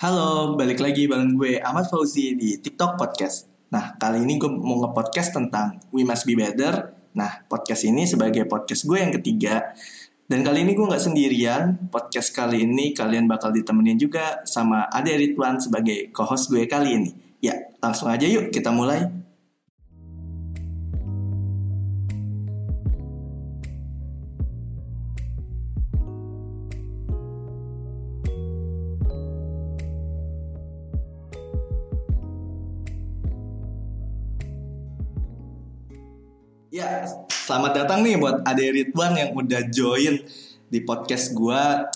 Halo, balik lagi bareng gue Ahmad Fauzi di TikTok Podcast. Nah, kali ini gue mau nge-podcast tentang We Must Be Better. Nah, podcast ini sebagai podcast gue yang ketiga. Dan kali ini gue nggak sendirian. Podcast kali ini kalian bakal ditemenin juga sama Ade Ridwan sebagai co-host gue kali ini. Ya, langsung aja yuk kita mulai. Selamat datang nih buat Ade Ridwan yang udah join di podcast gua.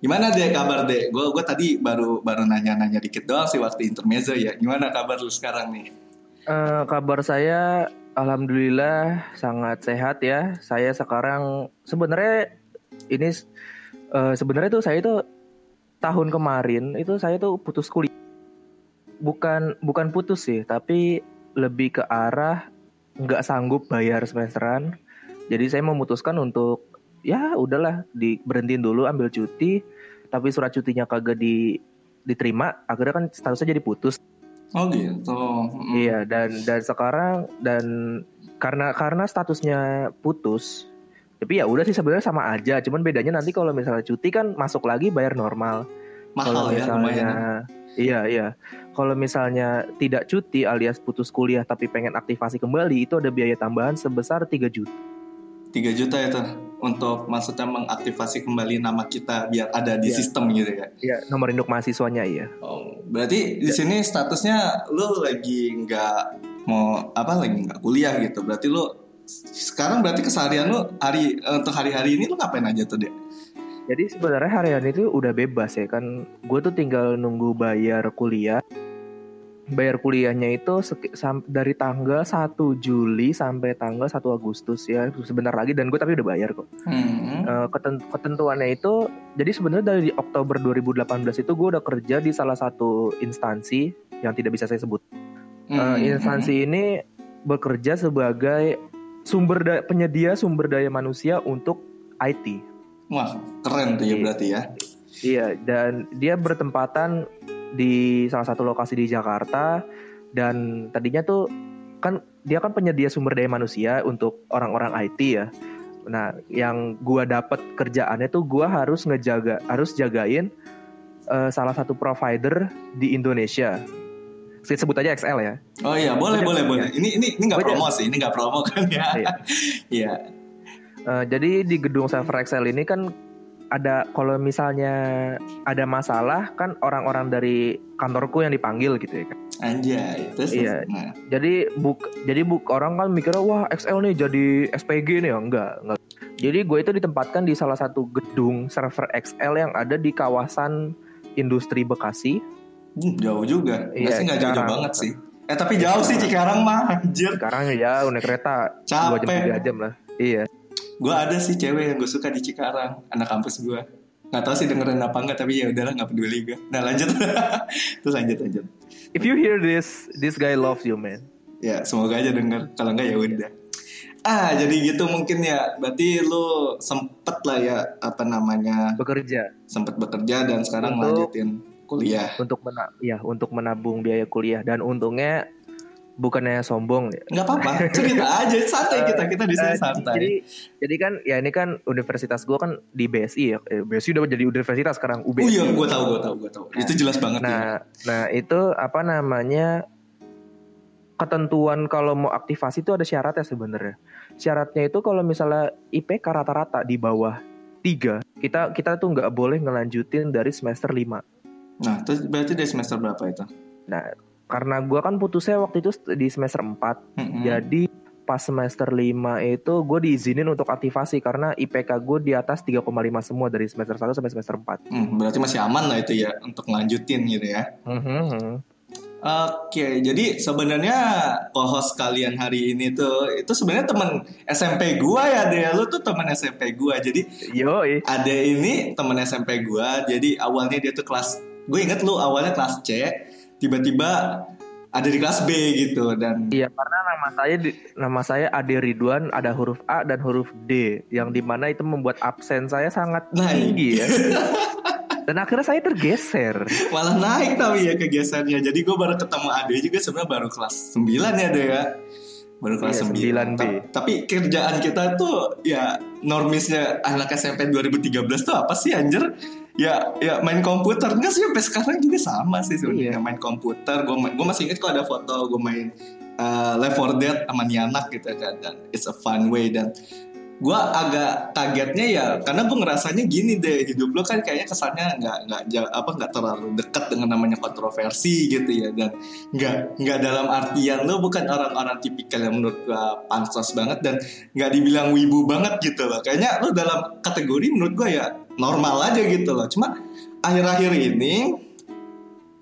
Gimana deh kabar deh? Gue gua tadi baru baru nanya-nanya dikit doang sih waktu intermezzo ya. Gimana kabar lu sekarang nih? Uh, kabar saya alhamdulillah sangat sehat ya. Saya sekarang sebenarnya ini uh, sebenarnya tuh saya itu tahun kemarin itu saya tuh putus kuliah. Bukan bukan putus sih, tapi lebih ke arah nggak sanggup bayar semesteran. Jadi saya memutuskan untuk ya udahlah di berhentiin dulu ambil cuti. Tapi surat cutinya kagak di diterima akhirnya kan statusnya jadi putus. Oh gitu. Mm. iya dan dan sekarang dan karena karena statusnya putus tapi ya udah sih sebenarnya sama aja. Cuman bedanya nanti kalau misalnya cuti kan masuk lagi bayar normal. Mahal ya lumayan iya iya kalau misalnya tidak cuti alias putus kuliah tapi pengen aktivasi kembali itu ada biaya tambahan sebesar 3 juta. 3 juta itu untuk maksudnya mengaktifasi kembali nama kita biar ada di ya. sistem gitu ya. Iya, nomor induk mahasiswanya iya. Oh, berarti di ya. sini statusnya lu lagi nggak mau apa lagi nggak kuliah gitu. Berarti lu sekarang berarti keseharian lu hari untuk hari-hari ini lu ngapain aja tuh, Dek? Jadi sebenarnya harian itu udah bebas ya kan. Gue tuh tinggal nunggu bayar kuliah bayar kuliahnya itu dari tanggal 1 Juli sampai tanggal 1 Agustus ya sebentar lagi dan gue tapi udah bayar kok. Hmm. Uh, ketentuannya itu jadi sebenarnya dari Oktober 2018 itu gue udah kerja di salah satu instansi yang tidak bisa saya sebut. Uh, instansi ini bekerja sebagai sumber penyedia sumber daya manusia untuk IT. Wah keren tuh ya berarti ya. Iya dan dia bertempatan di salah satu lokasi di Jakarta dan tadinya tuh kan dia kan penyedia sumber daya manusia untuk orang-orang IT ya. Nah, yang gua dapat kerjaannya tuh gua harus ngejaga harus jagain uh, salah satu provider di Indonesia. Saya sebut aja XL ya. Oh iya, boleh boleh boleh. Ini ini ini nggak promo sih, ini nggak promo kan ya. Iya. iya. Uh, jadi di gedung server XL ini kan ada kalau misalnya ada masalah kan orang-orang dari kantorku yang dipanggil gitu ya kan. Anjay, terus iya. Nah. Jadi buk jadi buk orang kan mikirnya wah XL nih jadi SPG nih ya enggak, enggak. Jadi gue itu ditempatkan di salah satu gedung server XL yang ada di kawasan industri Bekasi. Hmm, jauh juga. Iya, sih nggak jauh, banget sih. Eh tapi jauh sih Cikarang mah anjir. Cikarang ya naik kereta. Capek. 2 jam 3 jam lah. Iya gue ada sih cewek yang gue suka di Cikarang anak kampus gue nggak tahu sih dengerin apa enggak tapi ya udahlah nggak peduli gue nah lanjut. Terus lanjut lanjut. If you hear this this guy loves you man. Ya semoga aja denger. Kalau enggak ya udah. Ah jadi gitu mungkin ya. Berarti lu sempet lah ya apa namanya bekerja. sempet bekerja dan sekarang untuk, lanjutin kuliah. untuk mena ya untuk menabung biaya kuliah. Dan untungnya bukannya sombong ya. Nggak apa-apa, cerita aja santai kita kita di sini uh, santai. Jadi, jadi kan ya ini kan universitas gue kan di BSI ya. Eh, BSI udah jadi universitas sekarang UBSI. Oh iya, gue tahu, gue tahu, gue tahu. Nah, itu jelas banget. Nah, ya. nah itu apa namanya ketentuan kalau mau aktivasi itu ada syaratnya sebenarnya. Syaratnya itu kalau misalnya IPK rata-rata di bawah tiga, kita kita tuh nggak boleh ngelanjutin dari semester lima. Nah, itu berarti dari semester berapa itu? Nah, karena gue kan putusnya waktu itu di semester 4 mm-hmm. jadi pas semester 5 itu gue diizinin untuk aktivasi karena IPK gue di atas 3,5 semua dari semester 1 sampai semester 4 hmm, berarti masih aman lah itu ya untuk ngelanjutin gitu ya mm-hmm. Oke, okay, jadi sebenarnya co-host kalian hari ini tuh itu sebenarnya teman SMP gua ya deh. Lu tuh teman SMP gua. Jadi Yo, ada ini teman SMP gua. Jadi awalnya dia tuh kelas gue inget lu awalnya kelas C tiba-tiba ada di kelas B gitu dan iya karena nama saya di, nama saya Ade Ridwan ada huruf A dan huruf D yang di mana itu membuat absen saya sangat nah, tinggi ya Dan akhirnya saya tergeser. Malah naik tapi ya kegesernya. Jadi gue baru ketemu Ade juga sebenarnya baru kelas 9 ya Ade ya. Baru kelas Iya, 9. 9B. Ta- Tapi kerjaan kita tuh ya normisnya anak SMP 2013 tuh apa sih anjir? Ya ya main komputer enggak sih sampai sekarang juga sama sih sebenarnya Iya. main komputer. Gue gue masih inget kok ada foto gue main uh, Left 4 Dead sama Nianak gitu kan dan it's a fun way dan gue agak kagetnya ya karena gue ngerasanya gini deh hidup lo kan kayaknya kesannya nggak nggak apa nggak terlalu dekat dengan namanya kontroversi gitu ya dan nggak nggak dalam artian lo bukan orang-orang tipikal yang menurut gue pansos banget dan nggak dibilang wibu banget gitu loh kayaknya lo dalam kategori menurut gue ya normal aja gitu loh cuma akhir-akhir ini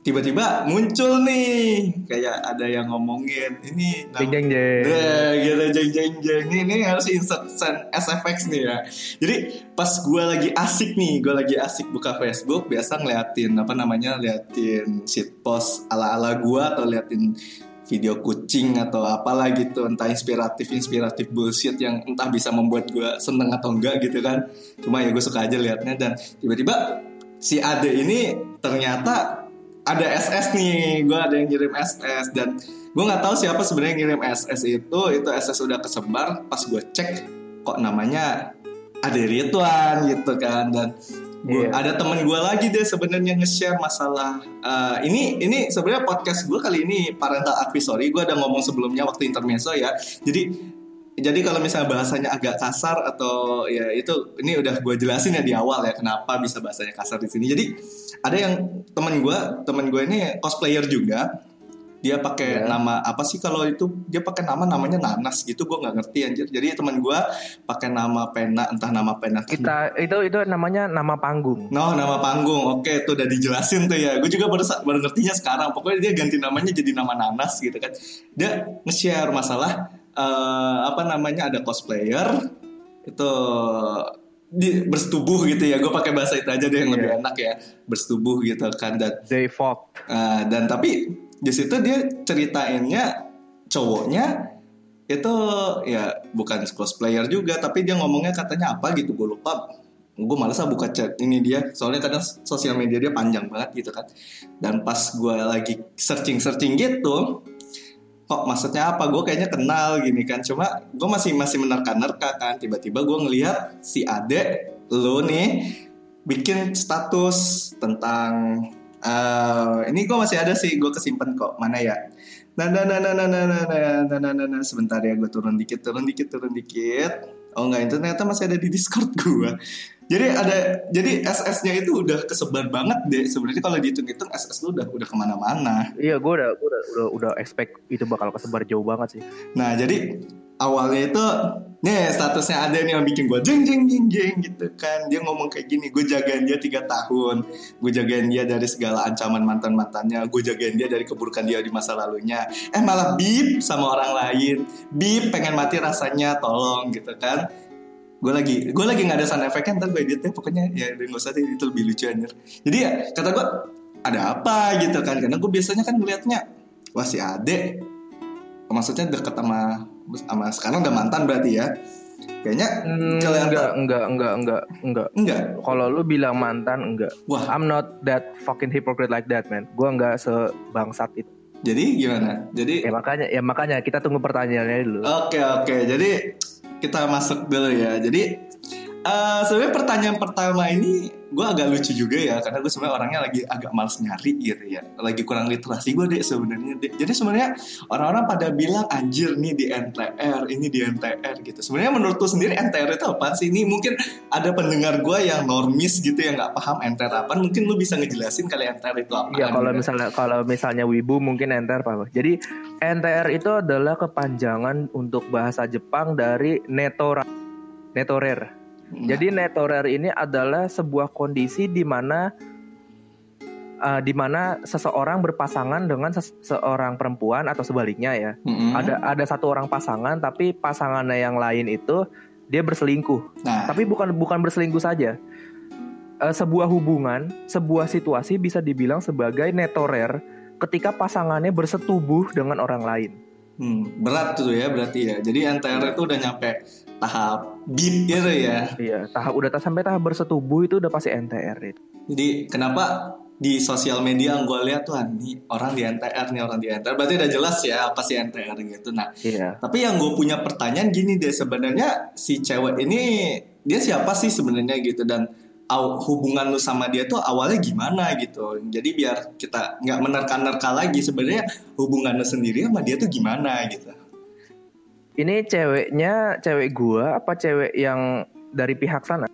tiba-tiba muncul nih kayak ada yang ngomongin ini Jeng jeng jeng. Nah, gitu jeng jeng jeng ini, ini harus insert send SFX nih ya. Jadi pas gue lagi asik nih, gue lagi asik buka Facebook, biasa ngeliatin apa namanya, liatin shit post ala ala gue atau liatin video kucing atau apalah gitu, entah inspiratif inspiratif bullshit yang entah bisa membuat gue seneng atau enggak gitu kan. Cuma ya gue suka aja liatnya dan tiba-tiba si Ade ini ternyata ada SS nih, gue ada yang ngirim SS dan gue nggak tahu siapa sebenarnya ngirim SS itu, itu SS udah kesebar, pas gue cek kok namanya ada Ridwan gitu kan dan gua, Iya. ada temen gue lagi deh sebenarnya nge-share masalah eh, ini ini sebenarnya podcast gue kali ini parental advisory gue ada ngomong sebelumnya waktu intermezzo ya jadi jadi kalau misalnya bahasanya agak kasar atau ya itu ini udah gue jelasin ya di awal ya kenapa bisa bahasanya kasar di sini. Jadi ada yang temen gue temen gue ini cosplayer juga. Dia pakai Ya. nama apa sih kalau itu dia pakai nama namanya Nanas gitu gue nggak ngerti anjir. Jadi temen gue pakai nama pena entah nama pena Kita itu itu namanya nama panggung. No, nama panggung. Oke, itu udah dijelasin tuh ya. Gue juga baru baru ngertinya sekarang. Pokoknya dia ganti namanya jadi nama Nanas gitu kan. Dia nge-share masalah eh, apa namanya ada cosplayer itu di bersetubuh gitu ya. Gue pakai bahasa itu aja deh yang lebih Iya. enak ya. Bersetubuh gitu kan dan They fucked. eh, dan tapi di situ dia ceritainnya cowoknya itu ya bukan cosplayer juga tapi dia ngomongnya katanya apa gitu gue lupa. Gue malas buka chat ini dia soalnya kadang sosial media dia panjang banget gitu kan. Dan pas gue lagi searching searching gitu kok maksudnya apa gue kayaknya kenal gini kan. Cuma gue masih masih menerka-nerka kan tiba-tiba gue ngelihat si Ade lo nih bikin status tentang eh, ini gue masih ada sih gue kesimpan kok mana ya nah nah nah nah nah nah nah nah nah nah nah nah sebentar ya gue turun dikit turun dikit turun dikit oh enggak itu ternyata masih ada di discord gue jadi ada jadi SS-nya itu udah kesebar banget deh sebenarnya kalau dihitung-hitung SS lu udah udah ke mana-mana Iya, gue udah, gua udah, udah, udah expect itu bakal kesebar jauh banget sih. Nah jadi awalnya itu nih statusnya ada nih yang bikin gue jeng jeng jeng jeng gitu kan. Dia ngomong kayak gini gue jagain dia tiga tahun. Gue jagain dia dari segala ancaman mantan mantannya gue jagain dia dari keburukan dia di masa lalunya. Eh malah bip sama orang lain. Bip pengen mati rasanya tolong gitu kan. Gue lagi gue lagi nggak ada sound effect ntar gue editnya. Pokoknya ya nggak usah itu lebih lucu anjir. Jadi ya kata gue ada apa? gitu kan. Karena gue biasanya kan ngeliatnya wah si Ade. Maksudnya deket sama sama sekarang udah mantan berarti ya kayaknya Hmm, Kalau yang enggak, enggak, enggak, enggak, enggak. enggak Kalau lu bilang mantan, enggak. wah I'm not that fucking hypocrite like that, man. Gua enggak sebangsat itu. jadi gimana jadi Ya makanya, ya makanya kita tunggu pertanyaannya dulu. Oke oke, jadi kita masuk dulu ya. Jadi eh sebenarnya pertanyaan pertama ini gue agak lucu juga ya, karena gue sebenarnya orangnya lagi agak males nyari gitu ya, lagi kurang literasi gue deh sebenarnya. deh. Jadi sebenarnya orang-orang pada bilang anjir nih di NTR, ini di NTR gitu. Sebenarnya menurut lu sendiri NTR itu apa sih? Ini mungkin ada pendengar gue yang normis gitu yang nggak paham NTR apa, mungkin lu bisa ngejelasin kali NTR itu apa? Ya kalau misalnya kalau misalnya wibu mungkin NTR apa? Jadi NTR itu adalah kepanjangan untuk bahasa Jepang dari netora netorer. Jadi netorer ini adalah sebuah kondisi di mana uh, di mana seseorang berpasangan dengan ses- seorang perempuan atau sebaliknya ya. Mm-mm. Ada ada satu orang pasangan tapi pasangannya yang lain itu dia berselingkuh. nah, Tapi bukan bukan berselingkuh saja. Eh, sebuah hubungan, sebuah situasi bisa dibilang sebagai netorer ketika pasangannya bersetubuh dengan orang lain. Hmm, berat tuh ya berarti ya. Jadi NTR itu udah nyampe tahap beat gitu ya. Iya, tahap udah sampai tahap bersetubuh itu udah pasti NTR itu. Jadi kenapa di sosial media yang gue lihat tuh ah, nih orang di NTR nih orang di NTR berarti udah jelas ya apa sih NTR gitu nah Iya. tapi yang gue punya pertanyaan gini deh sebenarnya si cewek ini dia siapa sih sebenarnya gitu dan hubungan lu sama dia tuh awalnya gimana gitu jadi biar kita nggak menerka-nerka lagi sebenarnya hubungan lu sendiri sama dia tuh gimana gitu Ini ceweknya cewek gua apa cewek yang dari pihak sana?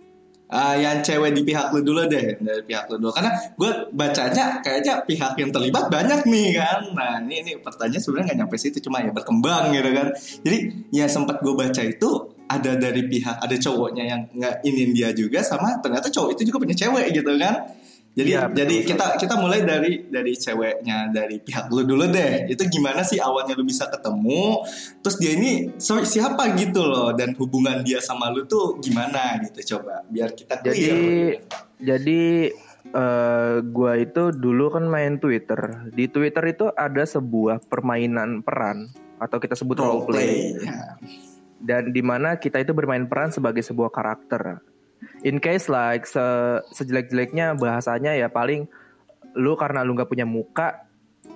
Ah, yang cewek di pihak lu dulu deh dari pihak lu dulu. Karena gue bacanya kayaknya pihak yang terlibat banyak nih kan? Nah ini ini pertanyaan sebenarnya nggak nyampe situ cuma ya berkembang gitu kan? Jadi ya sempat gue baca itu ada dari pihak ada cowoknya yang nggak ingin dia juga sama ternyata cowok itu juga punya cewek gitu kan jadi betul, jadi betul. kita kita mulai dari dari ceweknya dari pihak lu dulu deh itu gimana sih awalnya lu bisa ketemu terus dia ini so- siapa gitu loh dan hubungan dia sama lu tuh gimana gitu coba biar kita Jadi clear jadi eh, gua itu dulu kan main Twitter. Di Twitter itu ada sebuah permainan peran atau kita sebut role play. Ya. dan di mana kita itu bermain peran sebagai sebuah karakter. In case like se sejelek-jeleknya bahasanya ya paling lu karena lu nggak punya muka,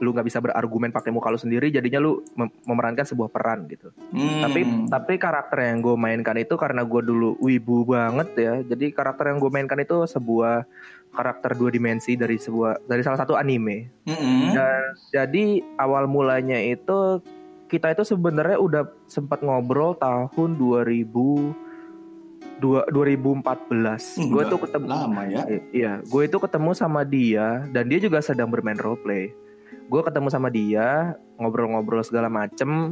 lu nggak bisa berargumen pakai muka lu sendiri, jadinya lu mem- memerankan sebuah peran gitu. Hmm. Tapi tapi karakter yang gue mainkan itu karena gue dulu wibu banget ya, jadi karakter yang gue mainkan itu sebuah karakter dua dimensi dari sebuah dari salah satu anime. Mm-mm. Dan jadi awal mulanya itu kita itu sebenarnya udah sempat ngobrol tahun 2000 dua- 2014. Hmm, gue tuh ketemu lama ya. Iya, gue itu ketemu sama dia dan dia juga sedang bermain role play. Gue ketemu sama dia, ngobrol-ngobrol segala macem.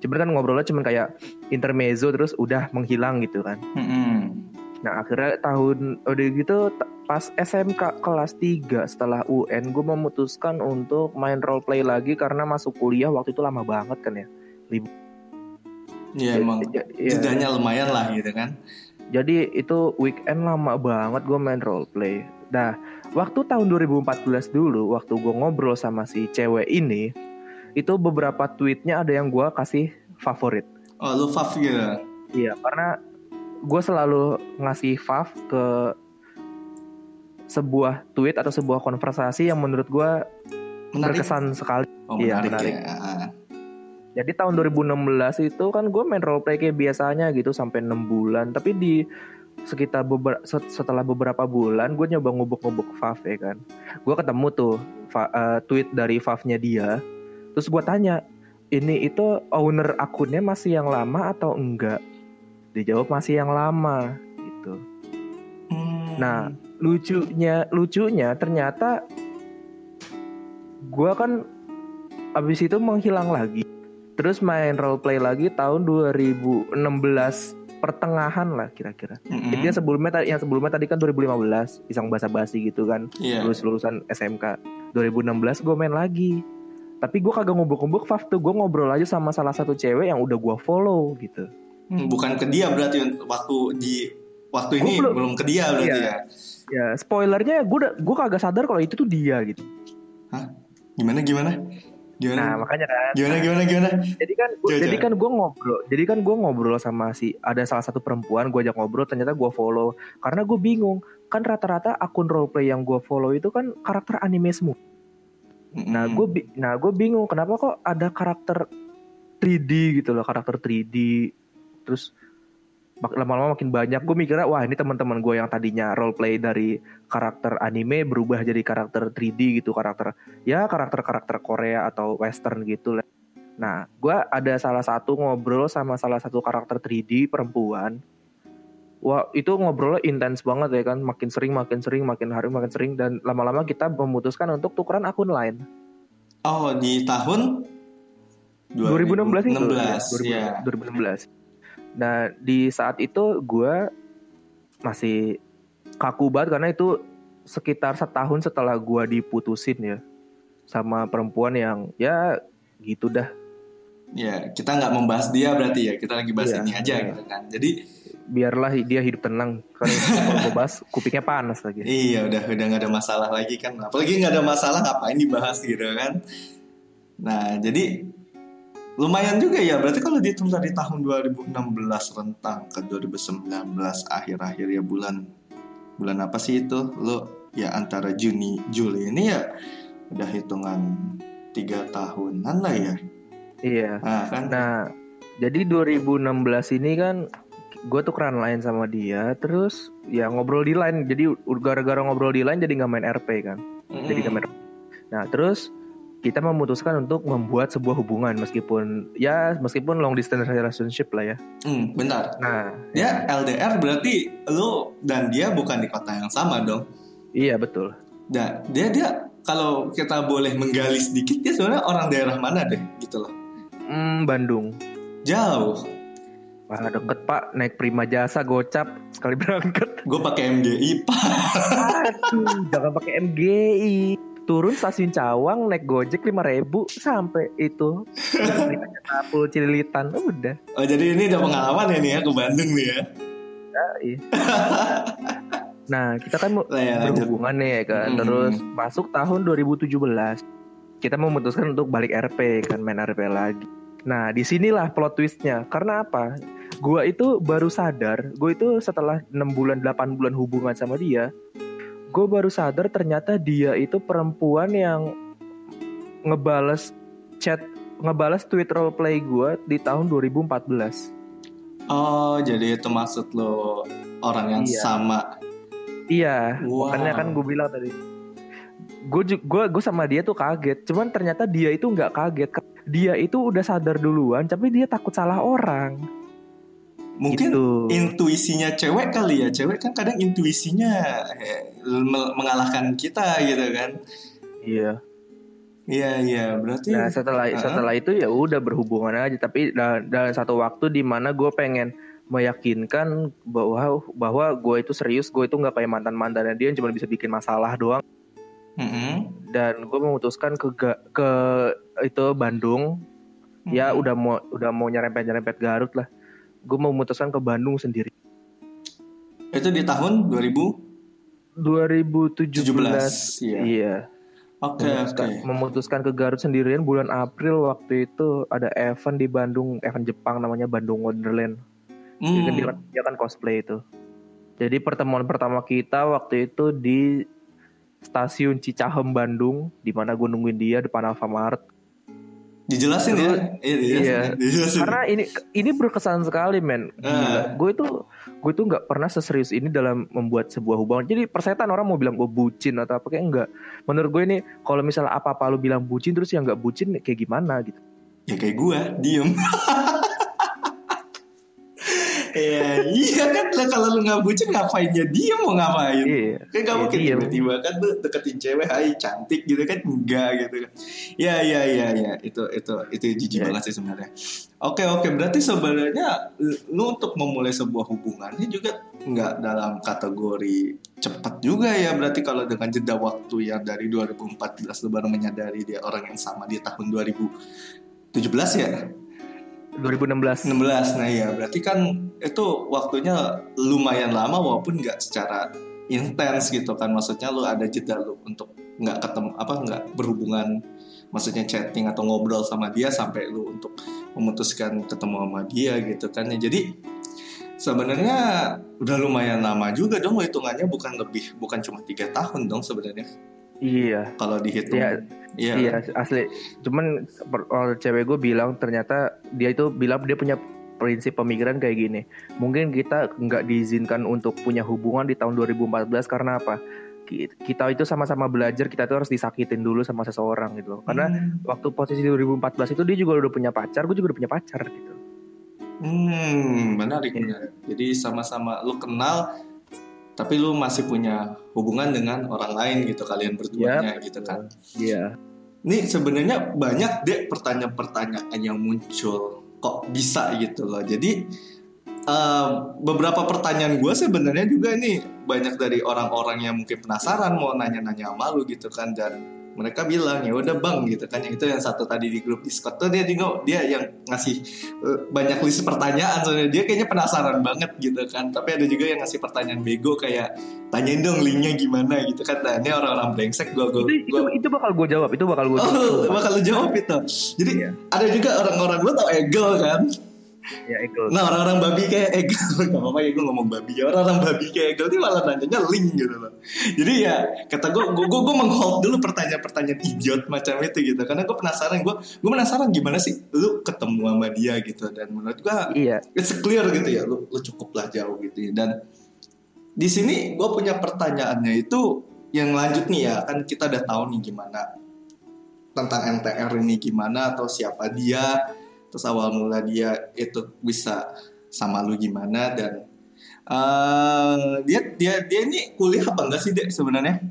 Cuman kan ngobrolnya cuman kayak intermezzo terus udah menghilang gitu kan. Mm-mm. Nah akhirnya tahun udah gitu pas SMK kelas 3 setelah UN gue memutuskan untuk main role play lagi karena masuk kuliah waktu itu lama banget kan ya. Ya emang Ya, ya. jedanya lumayan lah gitu kan. Jadi itu weekend lama banget gue main role play. Nah waktu tahun 2014 dulu waktu gue ngobrol sama si cewek ini itu beberapa tweetnya ada yang gue kasih favorit. Oh lu Faf gitu. Iya karena gue selalu ngasih fav ke sebuah tweet atau sebuah konversasi yang menurut gue berkesan sekali. Oh Iya, menarik, menarik. ya. Jadi tahun 2016 itu kan gue main roleplay kayak biasanya gitu sampai 6 bulan. Tapi di sekitar beber- set- setelah beberapa bulan gue nyoba ngubuk-ngubuk Fav ya kan. Gue ketemu tuh fa- eh, tweet dari Favnya dia. Terus gue tanya, ini itu owner akunnya masih yang lama atau enggak? Dijawab masih yang lama gitu. Hmm. Nah, lucunya lucunya ternyata gua kan abis itu menghilang lagi terus main role play lagi tahun 2016 pertengahan lah kira-kira Mm-mm. jadi yang sebelumnya yang sebelumnya tadi kan 2015 iseng basa-basi gitu kan Iya. lulus lulusan SMK 2016 gue main lagi tapi gue kagak ngubuk-ngubuk Faf tuh gue ngobrol aja sama salah satu cewek yang udah gue follow gitu Hmm, bukan ke dia berarti waktu di waktu ini belum- belum, ke dia berarti Iya. ya. ya spoilernya gue gue kagak sadar kalau itu tuh dia gitu Gimana gimana? Nah Gimana? makanya kan gimana gimana gimana? jadi kan gua- jadi kan gue ngobrol jadi kan gue ngobrol sama si ada salah satu perempuan gue ajak ngobrol ternyata gue follow karena gue bingung kan rata-rata akun roleplay yang gue follow itu kan karakter anime semua nah Mm-mm. gue nah gue bingung kenapa kok ada karakter 3D gitu loh karakter 3D terus lama-lama makin banyak gue mikirnya wah ini teman-teman gue yang tadinya roleplay dari karakter anime berubah jadi karakter 3D gitu karakter ya karakter-karakter Korea atau Western gitu lah. Nah, gue ada salah satu ngobrol sama salah satu karakter 3D perempuan. Wah, itu ngobrolnya intens banget ya kan, makin sering, makin sering, makin hari, makin sering, dan lama-lama kita memutuskan untuk tukeran akun lain. Oh di tahun 2016 itu. 2016 ya. 2016. Nah, di saat itu gue masih kaku banget karena itu sekitar setahun setelah gue diputusin ya sama perempuan yang ya gitu dah. Ya kita nggak membahas dia berarti ya kita lagi bahas Iya, ini aja iya. gitu kan. Jadi Biarlah dia hidup tenang karena kalau gue bahas kupingnya panas lagi. Iya udah udah nggak ada masalah lagi kan apalagi nggak ada masalah ngapain dibahas gitu kan nah jadi lumayan juga ya. Berarti kalau dihitung dari tahun 2016 rentang ke 2019 akhir-akhir ya bulan bulan apa sih itu? Lo ya antara Juni Juli ini ya udah hitungan tiga tahunan lah ya. Iya. Nah kan. Nah, jadi 2016 ini kan gue tuh keran lain sama dia, terus ya ngobrol di line. Jadi gara-gara ngobrol di line jadi nggak main RP kan. Jadi nggak main. Nah, terus kita memutuskan untuk membuat sebuah hubungan meskipun ya meskipun long distance relationship lah ya. Hmm, bentar. Nah, Ya LDR berarti lu dan dia bukan di kota yang sama dong. iya betul. Nah, dia dia kalau kita boleh menggali sedikit dia sebenarnya orang daerah mana deh gitu loh. Hmm, Bandung. Jauh. Wah deket pak naik prima jasa gocap sekali berangkat. Gue pakai MGI pak. Aduh, jangan pakai MGI. Turun stasiun Cawang naik Gojek 5000 sampai itu. Tapul Cililitan udah. Oh jadi ini udah pengalaman ya nih ya ke Bandung nih ya. Ya, iya. Nah, kita kan mau ya lanjut. berhubungan nih ya kan. Mm-mm. Terus masuk tahun 2017. Kita memutuskan untuk balik RP kan main RP lagi. Nah, di sinilah plot twistnya. Karena apa? Gua itu baru sadar, gue itu setelah 6 bulan 8 bulan hubungan sama dia, gue baru sadar ternyata dia itu perempuan yang ngebales chat, ngebales tweet roleplay gue di tahun 2014. Oh jadi itu maksud lo orang yang Iya. sama. Iya, Wow. makanya kan gue bilang tadi. Gue gue gue sama dia tuh kaget, cuman ternyata dia itu nggak kaget. Dia itu udah sadar duluan, tapi dia takut salah orang. Mungkin Gitu. intuisinya cewek kali ya. Cewek kan kadang intuisinya eh, me- mengalahkan kita gitu kan. Iya. Iya iya berarti. Nah setelah Ah. setelah itu ya udah berhubungan aja, tapi da- dalam satu waktu di mana gue pengen meyakinkan bahwa bahwa gue itu serius, gue itu nggak kayak mantan mantannya dia yang cuma bisa bikin masalah doang. Mm-mm. Dan gue memutuskan ke ke itu Bandung ya Mm-mm. udah mau udah mau nyerempet nyerempet Garut lah gue memutuskan ke Bandung sendiri Itu di tahun 2017. 2017 Iya. iya Oke memutuskan, oke. memutuskan ke Garut sendirian bulan April waktu itu ada event di Bandung event Jepang namanya Bandung Wonderland Jadi kan Hmm. kan- dia kan cosplay itu jadi pertemuan pertama kita waktu itu di stasiun Cicahem Bandung di mana gue nungguin dia depan Alfamart Dijelasin ya. Iya, dijelasin. Iya. Dijelasin. karena ini ini berkesan sekali men Ah. Gila. gue itu gue tuh nggak pernah seserius ini dalam membuat sebuah hubungan jadi persetan orang mau bilang gue bucin atau apa kayak enggak menurut gue ini kalau misalnya apa apa lu bilang bucin terus yang nggak bucin kayak gimana gitu Ya kayak gua, diem. Iya, iya kan? Lah kalau lu nggak bucin ngapain ya diem mau ngapain? iya. Kan gak Iya, mungkin tiba-tiba kan lu deketin cewek, hai cantik gitu kan? Enggak gitu kan. Iya iya iya iya. Itu itu itu jijik Iya. banget sih sebenarnya. Oke oke. Berarti sebenarnya lu untuk memulai sebuah hubungan ini juga nggak dalam kategori cepat juga ya. Berarti kalau dengan jeda waktu yang dari 2014 lu baru menyadari dia orang yang sama di tahun 2017 ya 2016 16 nah ya berarti kan itu waktunya lumayan lama walaupun nggak secara intens gitu kan. Maksudnya lu ada jeda lu untuk nggak ketemu apa nggak berhubungan maksudnya chatting atau ngobrol sama dia sampai lu untuk memutuskan ketemu sama dia gitu kan. Ya jadi sebenarnya udah lumayan lama juga dong hitungannya. Bukan lebih bukan cuma tiga tahun dong sebenarnya iya. Kalau dihitung. Iya, iya. Iya asli. Cuman orang cewek gue bilang ternyata dia itu bilang dia punya prinsip pemikiran kayak gini. Mungkin kita nggak diizinkan untuk punya hubungan di tahun 2014 karena apa? Ki- kita itu sama-sama belajar kita tuh harus disakitin dulu sama seseorang gitu loh. karena Hmm. waktu posisi 2014 itu dia juga udah punya pacar gue juga udah punya pacar gitu. Hmm, menarik, menarik. Jadi sama-sama lu kenal, tapi lu masih punya hubungan dengan orang lain gitu kalian berduanya gitu kan. iya Nih sebenarnya banyak deh pertanyaan-pertanyaan yang muncul. Kok bisa gitu loh. Jadi eh, beberapa pertanyaan gue sebenarnya juga nih banyak dari orang-orang yang mungkin penasaran mau nanya-nanya sama lu gitu kan dan mereka bilang ya udah bang gitu kan. Yang itu yang satu tadi di grup Discord. Tuh dia juga dia yang ngasih uh, banyak list pertanyaan. Soalnya dia kayaknya penasaran banget gitu kan. Tapi ada juga yang ngasih pertanyaan bego kayak tanyain dong linknya gimana gitu kan. Nah ini orang-orang brengsek gue gue itu, itu, itu bakal gue jawab itu bakal gue jawab. Oh, bakal lu jawab itu. Jadi Iya. ada juga orang-orang gue tau Egel kan ya itu Nah orang-orang babi kayak Egel Gak apa-apa ya gue ngomong babi ya. Orang-orang babi kayak Egel ini malah nanyanya link gitu loh. Jadi ya kata gue Gue gue, gue menghold dulu pertanyaan-pertanyaan idiot macam itu gitu. Karena gue penasaran Gue gue penasaran gimana sih Lu ketemu sama dia gitu. Dan menurut gue iya. It's clear gitu ya Lu, lu cukup lah jauh gitu ya. Dan di sini gue punya pertanyaannya itu Yang lanjut nih ya. Kan kita udah tahu nih gimana Tentang MTR ini gimana Atau siapa dia terus awal mula dia itu bisa sama lu gimana dan eh dia dia dia ini kuliah apa enggak sih dek sebenarnya?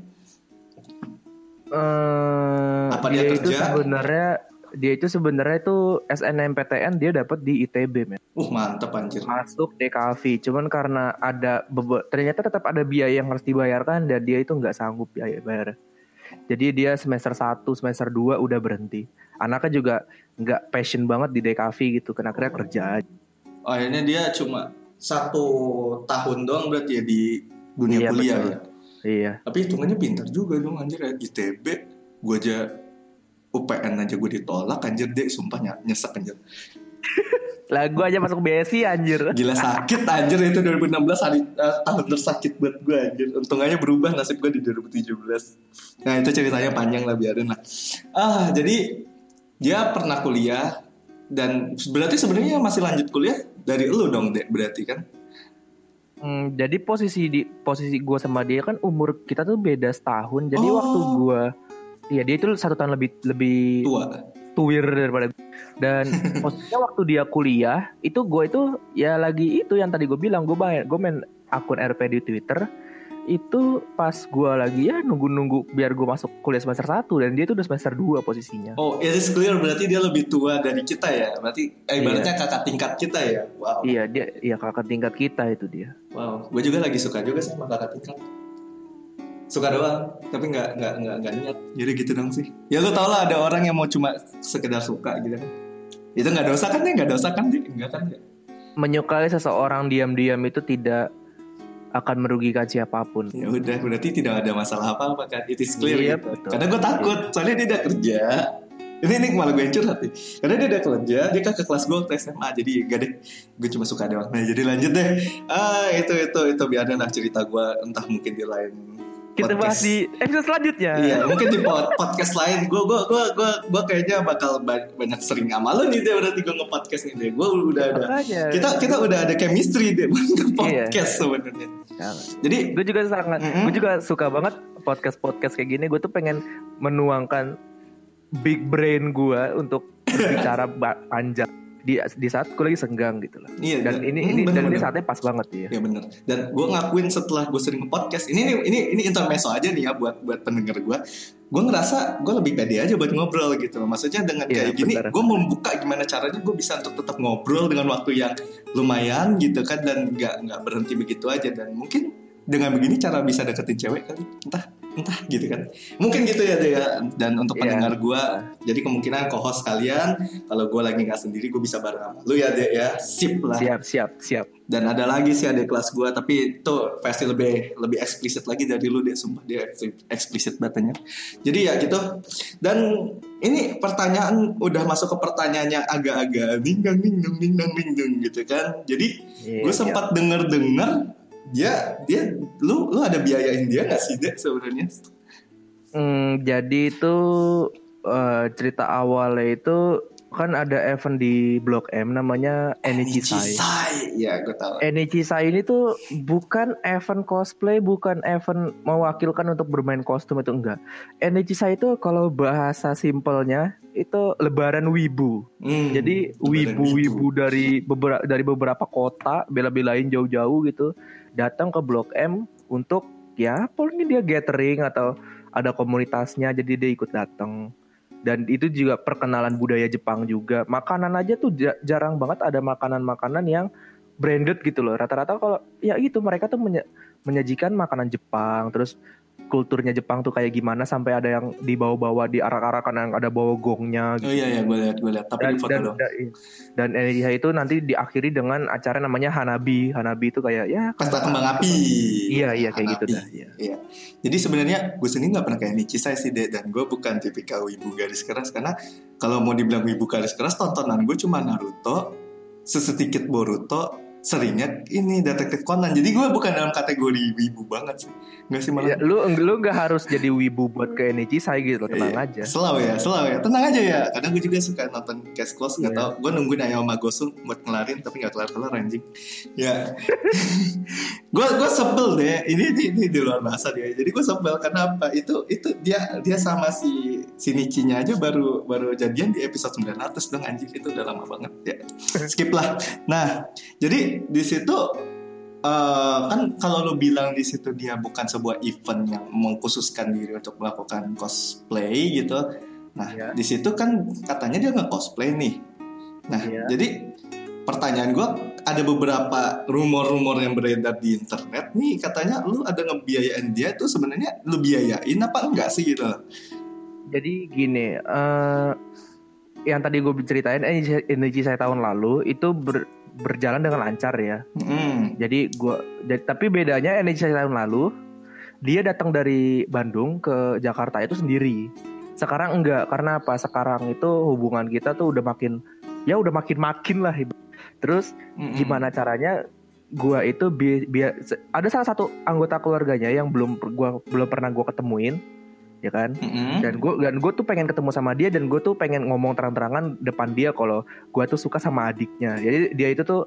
Eh Apa dia itu kerja? sebenarnya dia itu sebenarnya itu SNMPTN dia dapat di ITB men. Uh mantep anjir. Masuk DKV cuman karena ada bebe- ternyata tetap ada biaya yang harus dibayarkan dan dia itu nggak sanggup biaya bayar. Jadi dia semester 1 semester 2 udah berhenti. Anaknya juga nggak passion banget di DKV gitu kan akhirnya kerja aja oh, akhirnya dia cuma satu tahun doang berarti ya di dunia Iya, kuliah betul. ya iya tapi hitungannya pintar juga dong anjir ya ITB gue aja UPN aja gue ditolak anjir dek sumpah ny- nyesek anjir lah gue aja masuk BSI anjir Gila sakit anjir itu 2016 hari eh, tahun tersakit buat gue anjir. Untung aja berubah nasib gue di 2017. Nah itu ceritanya panjang lah biarin lah. Ah jadi dia pernah kuliah dan berarti sebenarnya masih lanjut kuliah dari lu dong dek berarti kan? Hmm, jadi posisi di posisi gue sama dia kan umur kita tuh beda setahun. Jadi Oh. waktu gue, iya dia itu satu tahun lebih lebih Tua. tuwir daripada gua. dan posisinya waktu dia kuliah itu gue itu ya lagi itu yang tadi gue bilang gue main gue main akun RP di Twitter itu pas gue lagi ya nunggu-nunggu biar gue masuk kuliah semester 1 dan dia itu udah semester 2 posisinya. Oh it is clear berarti dia lebih tua dari kita ya. Berarti eh, ibaratnya kakak tingkat kita ya. Wow. Iya dia iya kakak tingkat kita itu dia. Wow. Gue juga lagi suka juga sama kakak tingkat. Suka doang, tapi nggak nggak nggak nggak niat. Jadi gitu dong sih. Ya lu tau lah ada orang yang mau cuma sekedar suka gitu kan. Itu nggak dosa kan ya? Nggak dosa kan dia? Enggak kan? Menyukai seseorang diam-diam itu tidak akan merugikan siapa pun. Ya udah, berarti tidak ada masalah apa-apa kan. It is clear Iya, gitu. betul. Karena gue takut, soalnya dia udah kerja. Ini ini malah gue curhat nih. Karena dia udah kerja, dia kan ke kelas gue waktu SMA. Jadi gak deh, gue cuma suka doang. Nah jadi lanjut deh. Ah itu itu itu biarin lah cerita gue. Entah mungkin di lain Kita bahas podcast. di episode selanjutnya. Iya, mungkin di pod- podcast lain gue gue gue gue gue kayaknya bakal ba- banyak sering sama lu nih deh berarti gue nge-podcast nih deh. Gue udah ada kita kita udah ada chemistry deh Iya. nge-podcast sebenarnya. Jadi gue juga sangat Mm-mm. gue juga suka banget podcast podcast kayak gini gue tuh pengen menuangkan big brain gue untuk berbicara panjang di di saat gue lagi senggang gitu loh iya dan ini hmm, ini bener, dan ini saatnya pas banget ya Ya bener. Dan gue ngakuin setelah gue sering podcast ini ini ini ini intermezzo aja nih ya buat buat pendengar gue. Gue ngerasa gue lebih pede aja buat ngobrol gitu. Maksudnya dengan Iya, kayak gini, bener. gue membuka gimana caranya gue bisa untuk tetap ngobrol dengan waktu yang lumayan gitu kan dan nggak nggak berhenti begitu aja dan mungkin dengan begini cara bisa deketin cewek kali entah entah gitu kan. Mungkin gitu ya Dea. Dan untuk Iya. pendengar gue jadi kemungkinan co-host kalian kalau gue lagi nggak sendiri gue bisa bareng sama lu ya Dea ya. Sip lah. Siap siap siap. Dan ada lagi sih adik kelas gue tapi itu versi lebih lebih eksplisit lagi dari lu deh sumpah dia eksplisit batanya jadi ya gitu. Dan ini pertanyaan udah masuk ke pertanyaan yang agak-agak dingdang dingdang dingdang dingdang gitu kan. Jadi Iya, gue sempat denger denger dia dia lu lu ada biayain dia nggak sih dek sebenarnya Hmm, jadi itu eh, cerita awalnya itu kan ada event di Blok M namanya Enichi-sai. Sai ya gue tahu Enichi-sai ini tuh bukan event cosplay, bukan event mewakilkan untuk bermain kostum itu enggak. Enichi-sai itu kalau bahasa simpelnya itu lebaran wibu. Hmm, Jadi wibu-wibu dari beberapa dari beberapa kota bela-belain jauh-jauh gitu datang ke Blok M untuk ya paling dia gathering atau ada komunitasnya jadi dia ikut datang. Dan itu juga perkenalan budaya Jepang juga. Makanan aja tuh ja- jarang banget ada makanan-makanan yang branded gitu loh. Rata-rata kalau ya itu mereka tuh menyajikan makanan Jepang terus kulturnya Jepang tuh kayak gimana sampai ada yang dibawa-bawa di arak-arakan yang ada bawa gongnya Oh iya iya gue lihat gue lihat tapi dan, di foto dan, dong. dan, dan NIH itu nanti diakhiri dengan acara namanya Hanabi. Hanabi itu kayak ya Pesta kembang api. Iya iya kayak gitu Hanabi. dah. Iya. Iya. Jadi sebenarnya gue sendiri nggak pernah kayak Nichi saya sih Dek. dan gue bukan tipikal wibu garis keras karena kalau mau dibilang wibu garis keras tontonan gue cuma Naruto, sesedikit Boruto, seringnya ini detektif Conan. Jadi gue bukan dalam kategori wibu banget sih. Nggak sih malah. Ya, lu lu nggak harus jadi wibu buat ke NIH saya gitu loh, tenang Iya. aja. Selalu ya, selalu ya. Tenang aja ya. Kadang gue juga suka nonton Case Close, nggak Iya. tau. Gue nungguin Ayo Magosu buat ngelarin, tapi nggak kelar-kelar anjing. Ya. gue gue sebel deh. Ini, ini ini di luar bahasa dia. Jadi gue sebel karena apa? Itu itu dia dia sama si si Nichinya aja baru baru jadian di episode 900 dong anjing. Itu udah lama banget ya. Skip lah. Nah, jadi di situ eh, kan kalau lo bilang di situ dia bukan sebuah event yang mengkhususkan diri untuk melakukan cosplay gitu. Nah, Iya. di situ kan katanya dia nggak cosplay nih. Nah, Iya. jadi pertanyaan gue ada beberapa rumor-rumor yang beredar di internet nih katanya lu ada ngebiayain dia tuh sebenarnya lu biayain apa enggak sih gitu. Jadi gini, eh yang tadi gue ceritain NIH, NIH saya tahun lalu itu ber- berjalan dengan lancar ya. Hmm. Jadi gua jadi- tapi bedanya saya tahun lalu dia datang dari Bandung ke Jakarta itu sendiri. Sekarang enggak karena apa? Sekarang itu hubungan kita tuh udah makin ya udah makin-makin lah. Terus Mm-mm. gimana caranya gua itu bi, bi- ada salah satu anggota keluarganya yang belum gua belum pernah gua ketemuin ya kan Mm-mm. dan gue dan gue tuh pengen ketemu sama dia dan gue tuh pengen ngomong terang-terangan depan dia kalau gue tuh suka sama adiknya jadi dia itu tuh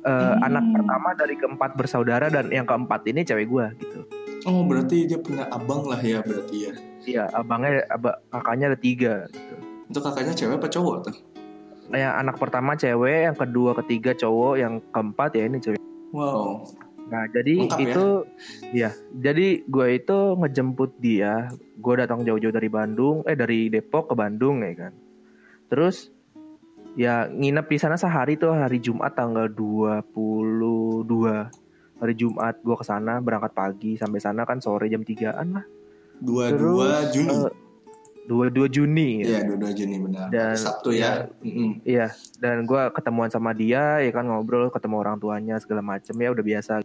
eh, Hmm. anak pertama dari keempat bersaudara dan yang keempat ini cewek gue gitu Oh berarti dia punya abang lah ya berarti ya. iya abangnya aba, kakaknya ada tiga gitu Itu kakaknya cewek apa cowok tuh? yang anak pertama cewek yang kedua ketiga cowok yang keempat ya ini cewek Wow. Nah, jadi Lengkap ya? itu ya. Jadi gue itu ngejemput dia. Gue datang jauh-jauh dari Bandung, eh dari Depok ke Bandung ya kan. Terus ya nginep di sana sehari tuh hari Jumat tanggal 22 hari Jumat gue ke sana berangkat pagi sampai sana kan sore jam 3-an lah. Dua Terus dua Juni. eh, 22 Juni ya. Iya dua dua Juni benar. Dan- Sabtu ya. Iya, dan gue ketemuan sama dia, ya kan ngobrol, ketemu orang tuanya segala macem ya udah biasa.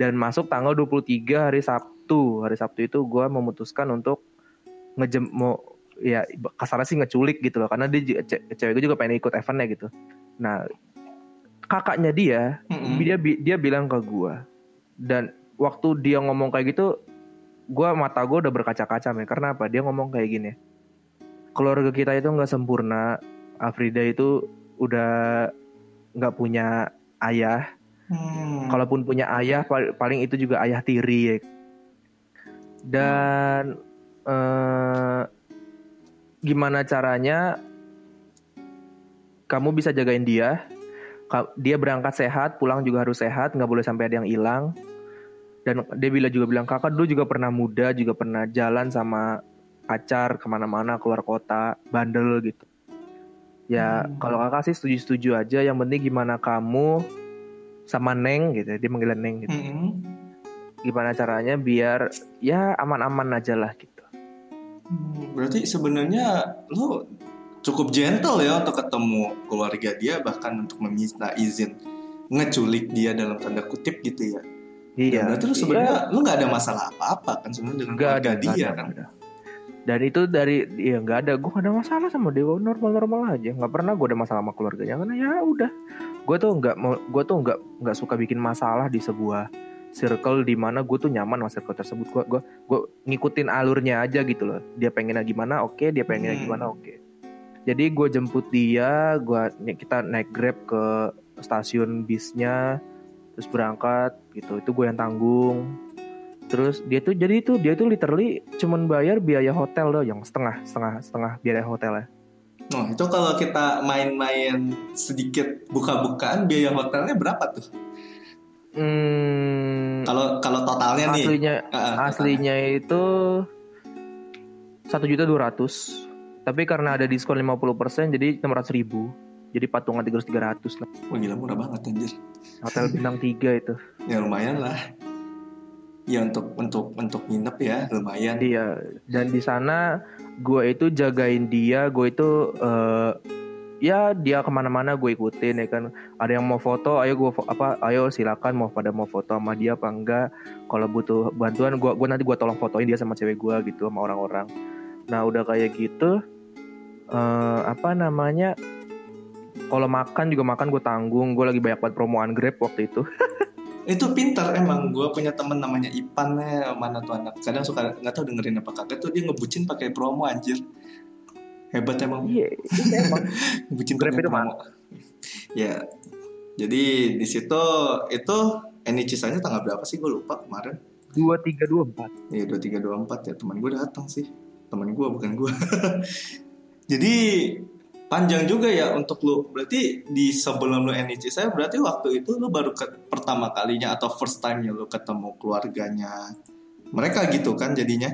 Dan masuk tanggal 23 hari Sabtu, hari Sabtu itu gue memutuskan untuk ngejem mau ya kasarnya sih ngeculik gitu loh, karena dia ce- cewek gue juga pengen ikut eventnya gitu. Nah, kakaknya dia, Mm-mm. dia bi- dia bilang ke gue, dan waktu dia ngomong kayak gitu, gue mata gue udah berkaca-kaca men. Karena apa? Dia ngomong kayak gini. Keluarga kita itu nggak sempurna. Afrida itu udah nggak punya ayah. Hmm. Kalaupun punya ayah, pal- paling itu juga ayah tiri. ya. Dan eh, gimana caranya kamu bisa jagain dia? Dia berangkat sehat, pulang juga harus sehat, nggak boleh sampai ada yang hilang. Dan dia bila juga bilang kakak dulu juga pernah muda, juga pernah jalan sama pacar ke mana-mana keluar kota, bandel gitu. Ya Hmm. kalau kakak sih setuju-setuju aja. Yang penting gimana kamu sama Neng gitu, dia manggilnya Neng gitu. Mm-mm. Gimana caranya biar ya aman-aman aja lah gitu. Hmm, Berarti sebenarnya lo cukup gentle ya untuk ketemu keluarga dia bahkan untuk meminta izin ngeculik dia dalam tanda kutip gitu ya. Iya. Dan berarti lo sebenarnya lo nggak ada masalah apa-apa kan sebenarnya dengan Gak keluarga ada, dia ada, kan. ada. Dan itu dari ya nggak ada, gue gak ada masalah sama dia, normal-normal aja. Nggak pernah gue ada masalah sama keluarganya karena ya udah. Gue tuh nggak mau, gue tuh nggak nggak suka bikin masalah di sebuah circle di mana gue tuh nyaman sama circle tersebut. Gue gue gue ngikutin alurnya aja gitu loh. Dia pengennya gimana, oke. Dia pengennya Hmm. gimana, oke. Jadi gue jemput dia, gue kita naik grab ke stasiun bisnya, terus berangkat gitu. Itu gue yang tanggung. Terus dia tuh jadi itu dia tuh literally cuman bayar biaya hotel doh yang setengah setengah setengah biaya hotel ya. Nah itu kalau kita main-main sedikit buka-bukaan biaya hotelnya berapa tuh? Hmm, Kalau kalau totalnya nih. aslinya Ah, ah, aslinya itu satu juta dua ratus. Tapi karena ada diskon 50% jadi 600 ribu. Jadi patungan 300 300 lah. Wah gila murah banget anjir. Hotel bintang 3 itu. Ya lumayan lah. Ya untuk untuk untuk nginep ya lumayan. Iya, dan di sana gue itu jagain dia, gue itu eh, ya dia ke mana-mana gue ikutin ya kan. Ada yang mau foto, ayo gue apa, ayo silakan mau pada mau foto sama dia apa enggak. Kalau butuh bantuan, gue gue nanti gue tolong fotoin dia sama cewek gue gitu sama orang-orang. Nah udah kayak gitu, eh, apa namanya? Kalau makan juga makan gue tanggung. Gue lagi banyak banget promoan Grab waktu itu. Itu pinter emang. Gue punya temen namanya Ipan ya, mana tuh anak. Kadang suka nggak tahu dengerin apa kagak tuh dia ngebucin pakai promo anjir. Hebat emang. Iya, itu emang. Ngebucin pakai itu promo. Ya. Jadi di situ itu Eni Cisanya tanggal berapa sih gue lupa kemarin. Dua tiga dua empat. Iya dua tiga dua empat ya teman gue datang sih teman gue bukan gue. Jadi panjang juga ya untuk lu. Berarti di sebelum lu NIC saya berarti waktu itu lu baru ke, pertama kalinya atau first time ya lu ketemu keluarganya mereka gitu kan jadinya.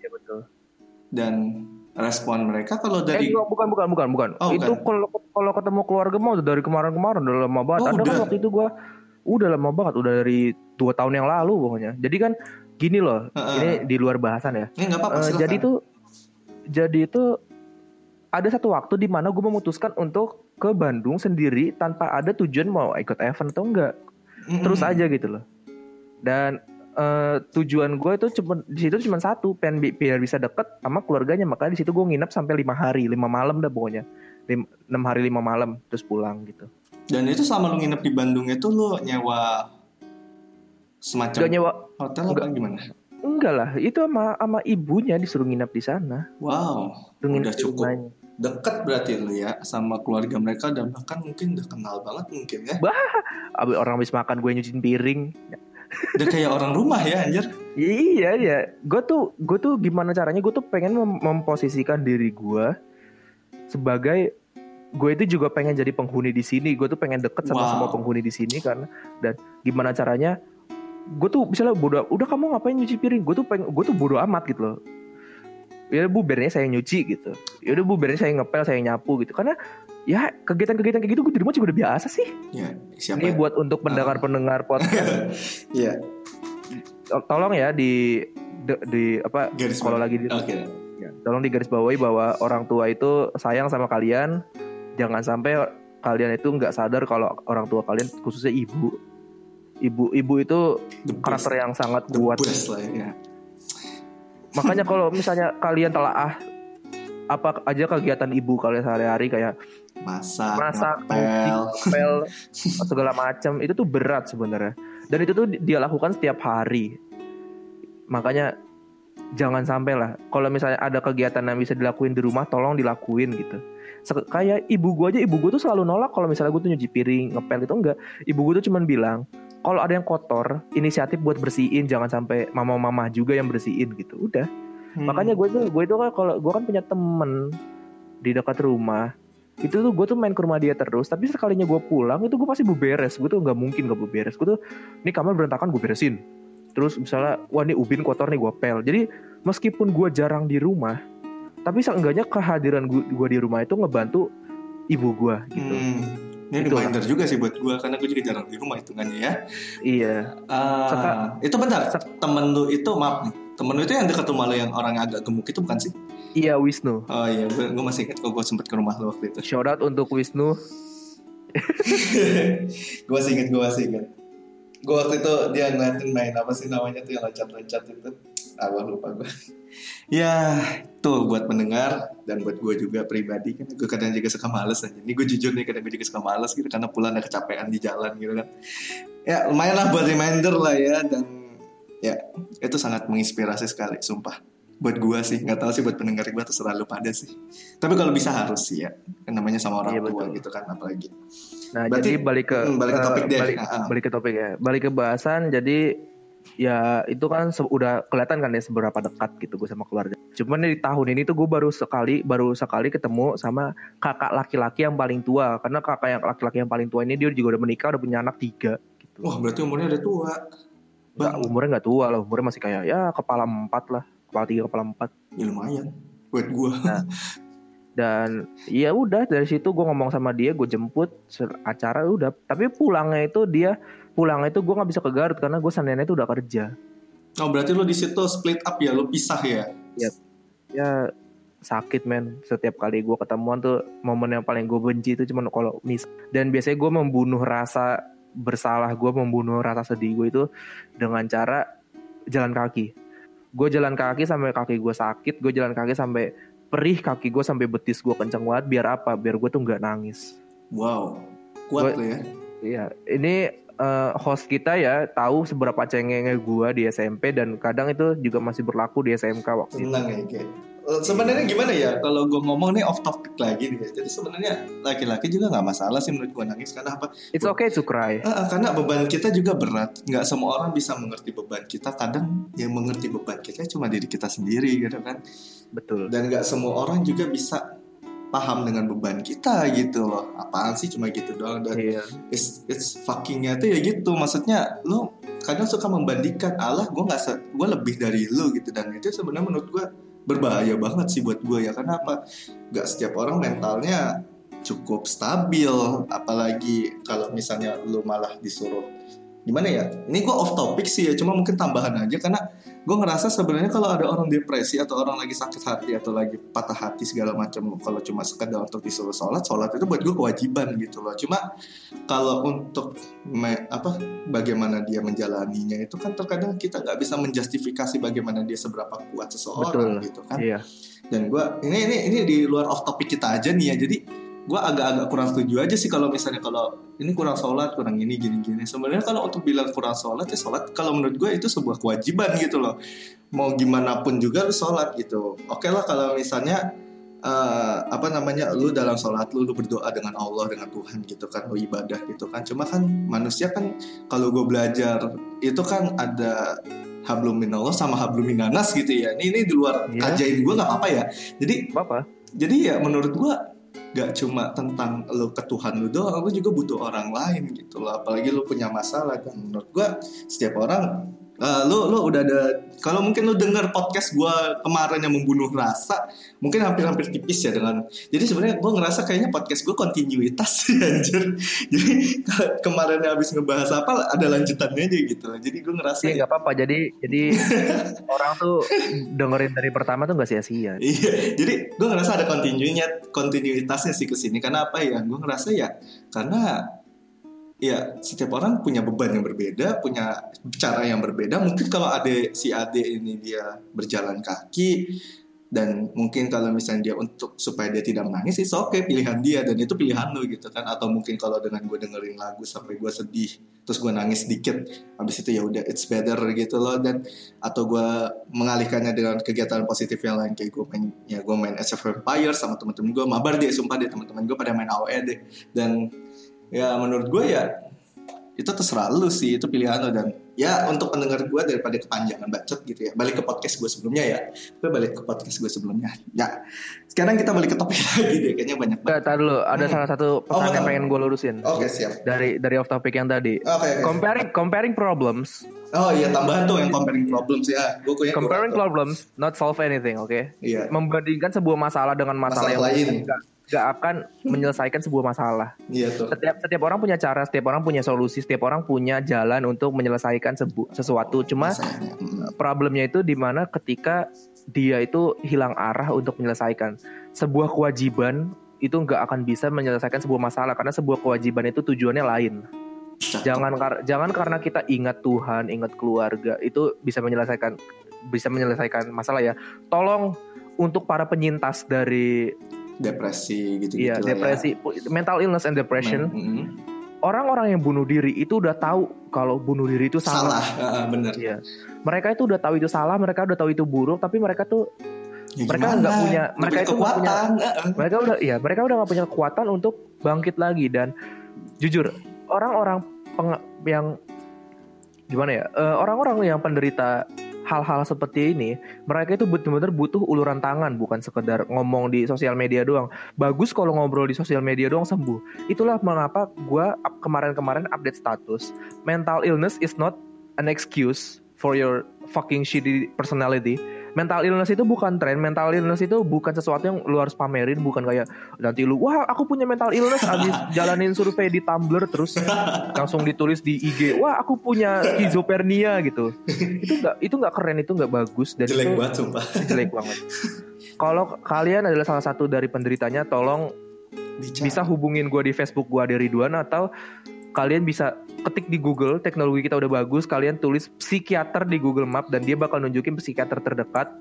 Iya betul. Dan respon mereka kalau dari Eh, bukan bukan bukan bukan. Oh, itu kalau kalau ketemu keluarga mau dari kemarin-kemarin udah lama banget. Oh, Ada kan udah. waktu itu gua udah lama banget, udah dari dua tahun yang lalu pokoknya. Jadi kan gini loh, Heeh. ini di luar bahasan ya. ini nggak apa-apa Eh, silakan. jadi itu jadi itu ada satu waktu di mana gue memutuskan untuk ke Bandung sendiri tanpa ada tujuan mau ikut event atau enggak. Mm-mm. Terus aja gitu loh. Dan eh, tujuan gue itu cuma di situ cuma satu, pengen bi- biar bisa deket sama keluarganya. Makanya di situ gue nginep sampai lima hari, lima malam dah pokoknya. Lim- enam hari lima malam terus pulang gitu. Dan itu selama lu nginep di Bandung itu lu nyewa semacam Gak nyewa, hotel apa Enggak. gimana? enggak lah. Itu sama sama ibunya disuruh nginep di sana. Wow, Suruh nginep Udah cukup. rumahnya. Dekat berarti lu ya sama keluarga mereka dan bahkan mungkin udah kenal banget mungkin ya. Abis orang habis makan gue nyuciin piring. Udah kayak orang rumah ya anjir. Iya iya, gue tuh gue tuh gimana caranya gue tuh pengen mem- memposisikan diri gue sebagai gue itu juga pengen jadi penghuni di sini. Gue tuh pengen deket sama Wow. semua penghuni di sini kan. Dan gimana caranya? Gue tuh misalnya bodo, udah kamu ngapain nyuci piring? Gue tuh pengen, gue tuh bodo amat gitu loh. Ya bu biarnya saya nyuci gitu. Ya udah bu biarnya saya ngepel, saya nyapu gitu. Karena ya kegiatan-kegiatan kayak gitu gue di rumah juga udah biasa sih. Ya, siapa? Ini buat untuk pendengar-pendengar podcast Iya, tolong ya di di, di- apa garis kalau lagi di, Oke. ya, tolong digarisbawahi bahwa orang tua itu sayang sama kalian jangan sampai kalian itu nggak sadar kalau orang tua kalian khususnya ibu ibu ibu itu karakter yang sangat kuat lah ya. Makanya kalau misalnya kalian telaah apa aja kegiatan ibu kalian sehari-hari kayak Masak, Masak, ngepel. pel segala macam itu tuh berat sebenarnya. Dan itu tuh dia lakukan setiap hari. Makanya jangan sampai lah kalau misalnya ada kegiatan yang bisa dilakuin di rumah tolong dilakuin gitu. Kayak ibu gue aja ibu gue tuh selalu nolak kalau misalnya gue tuh nyuci piring ngepel itu enggak. Ibu gue tuh cuman bilang kalau ada yang kotor inisiatif buat bersihin jangan sampai mama-mama juga yang bersihin gitu. Udah. Hmm. makanya gue tuh gue itu kan kalau gue kan punya temen di dekat rumah itu tuh gue tuh main ke rumah dia terus tapi sekalinya gue pulang itu gue pasti beberes gue tuh nggak mungkin gak beberes gue tuh ini kamar berantakan gue beresin. Terus misalnya wah ini ubin kotor nih gue pel. Jadi meskipun gue jarang di rumah tapi seenggaknya kehadiran gue, gue di rumah itu ngebantu ibu gue gitu. Hmm. Ini reminder juga sih buat gue karena gue juga jarang di rumah hitungannya ya. iya Ah, Seka- itu bentar. Sek- Temen lu itu maaf nih. Temen lu itu yang dekat rumah lu yang orangnya agak gemuk itu bukan sih? iya Wisnu Oh iya, gue, gue masih ingat kok gue sempet ke rumah lu waktu itu. shout out untuk Wisnu gue masih ingat, gue masih ingat. Gue waktu itu dia ngeliatin main apa sih namanya tuh yang loncat-loncat itu. Ah, gue lupa gue. Ya, tuh buat pendengar dan buat gue juga pribadi kan. Gue kadang juga suka males aja. Ini gue jujur nih kadang gue juga suka males gitu karena pulang ada kecapean di jalan gitu kan. Ya lumayan lah buat reminder lah ya dan ya itu sangat menginspirasi sekali, sumpah. Buat gue sih, nggak tahu sih buat pendengar gue terserah lu pada sih. Tapi kalau bisa harus sih ya, kan namanya sama orang Iya, tua betul. gitu kan apalagi. Nah, Berarti- jadi balik ke Hmm, balik ke eh, topik deh. Balik, balik ke topik ya. Balik ke bahasan. Jadi ya itu kan udah kelihatan kan ya seberapa dekat gitu gue sama keluarga. Cuman di tahun ini tuh gue baru sekali baru sekali ketemu sama kakak laki-laki yang paling tua. Karena kakak yang laki-laki yang paling tua ini dia juga udah menikah, udah punya anak tiga. Gitu. Wah berarti umurnya udah tua. Nggak, Bang, umurnya nggak tua lah, umurnya masih kayak ya kepala empat lah, kepala tiga, kepala empat. ya lumayan. Buat gue. Dan ya udah dari situ gue ngomong sama dia, gue jemput acara udah. Tapi pulangnya itu dia pulang itu gue nggak bisa ke Garut karena gue Seninnya itu udah kerja. Oh berarti lo di situ split up ya, lo pisah ya? ya sakit men. Setiap kali gue ketemuan tuh momen yang paling gue benci itu cuma kalau mis dan biasanya gue membunuh rasa bersalah gue membunuh rasa sedih gue itu dengan cara jalan kaki. Gue jalan kaki sampai kaki gue sakit gue jalan kaki sampai perih kaki gue sampai betis gue kenceng banget biar apa? Biar gue tuh nggak nangis. Wow, kuat Gua- ya. Iya, ini eh, host kita ya tahu seberapa cengengnya gua di SMP dan kadang itu juga masih berlaku di SMK waktu itu. Tenang ya. Eh, Sebenarnya gimana ya kalau gue ngomong nih off topic lagi nih ya. Jadi sebenarnya laki-laki juga nggak masalah sih menurut gue nangis karena apa? It's okay to cry. Ah, karena beban kita juga berat. Nggak semua orang bisa mengerti beban kita. Kadang yang mengerti beban kita cuma diri kita sendiri gitu kan. Betul. Dan nggak semua orang juga bisa paham dengan beban kita gitu loh. Apaan sih cuma gitu doang. Dan Iya. it's, it's fuckingnya tuh ya gitu. Maksudnya lu kadang suka membandingkan Allah gue nggak gue lebih dari lu gitu dan itu sebenarnya menurut gue berbahaya banget sih buat gue ya karena apa nggak setiap orang mentalnya cukup stabil apalagi kalau misalnya lu malah disuruh gimana ya ini gue off topic sih ya cuma mungkin tambahan aja karena gue ngerasa sebenarnya kalau ada orang depresi atau orang lagi sakit hati atau lagi patah hati segala macam kalau cuma sekedar untuk disuruh sholat sholat itu buat gue kewajiban gitu loh cuma kalau untuk me- apa bagaimana dia menjalaninya itu kan terkadang kita nggak bisa menjustifikasi bagaimana dia seberapa kuat seseorang Betul. gitu kan Iya. dan gue ini ini ini di luar off topik kita aja nih ya jadi gue agak-agak kurang setuju aja sih kalau misalnya kalau ini kurang sholat kurang ini gini-gini sebenarnya kalau untuk bilang kurang sholat ya sholat kalau menurut gue itu sebuah kewajiban gitu loh. Mau gimana pun juga lu sholat gitu. Oke lah kalau misalnya eh, apa namanya lu dalam sholat lu lu berdoa dengan Allah dengan Tuhan gitu kan lu ibadah gitu kan. Cuma kan manusia kan kalau gue belajar itu kan ada hablum minallah sama hablum minanas gitu ya. Ini ini di luar Iya. kajain gue nggak apa-apa ya. Jadi Apa? jadi ya menurut gua gak cuma tentang lo ke Tuhan lu doang, lu juga butuh orang lain gitu loh. Apalagi lu punya masalah kan. Menurut gua setiap orang eh, lu lu udah ada kalau mungkin lu denger podcast gua kemarin yang membunuh rasa, mungkin hampir-hampir tipis ya dengan. Jadi sebenarnya gua ngerasa kayaknya podcast gua kontinuitas sih anjir. Jadi kemarin habis ngebahas apa ada lanjutannya aja gitu. Jadi gua ngerasa Iya nggak apa-apa. Jadi jadi orang tuh dengerin dari pertama tuh nggak sia-sia. Iya, jadi gue ngerasa ada kontinuitasnya, kontinuitasnya sih ke sini. Karena apa ya? Gue ngerasa ya, karena ya setiap orang punya beban yang berbeda, punya cara yang berbeda. Mungkin kalau ada si ade ini dia berjalan kaki dan mungkin kalau misalnya dia untuk supaya dia tidak menangis itu oke pilihan dia dan itu pilihan lu gitu kan. Atau mungkin kalau dengan gue dengerin lagu sampai gue sedih terus gue nangis sedikit habis itu ya udah it's better gitu loh. Dan atau gue mengalihkannya dengan kegiatan positif yang lain kayak gue main ya gue main of Empires sama teman-teman gue mabar deh sumpah deh teman-teman gue pada main AOE deh. Dan ya menurut gue ya itu terserah lu sih itu pilihan lu dan ya untuk pendengar gue daripada kepanjangan bacot gitu ya balik ke podcast gue sebelumnya ya gue balik ke podcast gue sebelumnya ya sekarang kita balik ke topik lagi deh kayaknya banyak banget Enggak, tar dulu. Ada Hmm. salah satu pesan Oh, yang pengen gue lurusin. oke siap Dari dari off topic yang tadi. oke oke Comparing comparing problems, oh iya tambahan tuh yang comparing problems ya kayaknya comparing problems not solve anything, oke? iya Membandingkan sebuah masalah dengan Masalah masalah, yang lain. nggak nggak akan menyelesaikan sebuah masalah. iya tuh Setiap setiap orang punya cara, setiap orang punya solusi, setiap orang punya jalan untuk menyelesaikan sebu- sesuatu. Cuma problemnya itu di mana ketika dia itu hilang arah untuk menyelesaikan sebuah kewajiban itu nggak akan bisa menyelesaikan sebuah masalah karena sebuah kewajiban itu tujuannya lain. Cakep. Jangan kar- jangan karena kita ingat Tuhan, ingat keluarga itu bisa menyelesaikan bisa menyelesaikan masalah ya. Tolong untuk para penyintas dari depresi gitu iya depresi, mental illness and depression, orang-orang yang bunuh diri itu udah tahu kalau bunuh diri itu salah, salah. Heeh, bener. Iya. Mereka itu udah tahu itu salah, mereka udah tahu itu buruk, tapi mereka tuh Ya Mereka nggak punya- mereka itu nggak punya- mereka udah ya mereka udah nggak punya kekuatan untuk bangkit lagi. Dan jujur orang-orang peng- yang gimana ya? Eh, orang-orang yang penderita hal-hal seperti ini mereka itu benar-benar butuh uluran tangan bukan sekedar ngomong di sosial media doang. Bagus kalau ngobrol di sosial media doang sembuh. Itulah mengapa gue kemarin-kemarin update status. Mental illness is not an excuse for your fucking shitty personality mental illness itu bukan tren mental illness itu bukan sesuatu yang lu harus pamerin bukan kayak nanti lu wah aku punya mental illness abis jalanin survei di Tumblr terus langsung ditulis di IG wah aku punya skizofrenia gitu. Itu nggak itu nggak keren itu nggak bagus dan jelek itu banget sumpah. jelek banget. Kalau kalian adalah salah satu dari penderitanya tolong Bicara. bisa hubungin gue di Facebook gue dari Ridwan atau kalian bisa ketik di Google teknologi kita udah bagus kalian tulis psikiater di Google Map dan dia bakal nunjukin psikiater terdekat.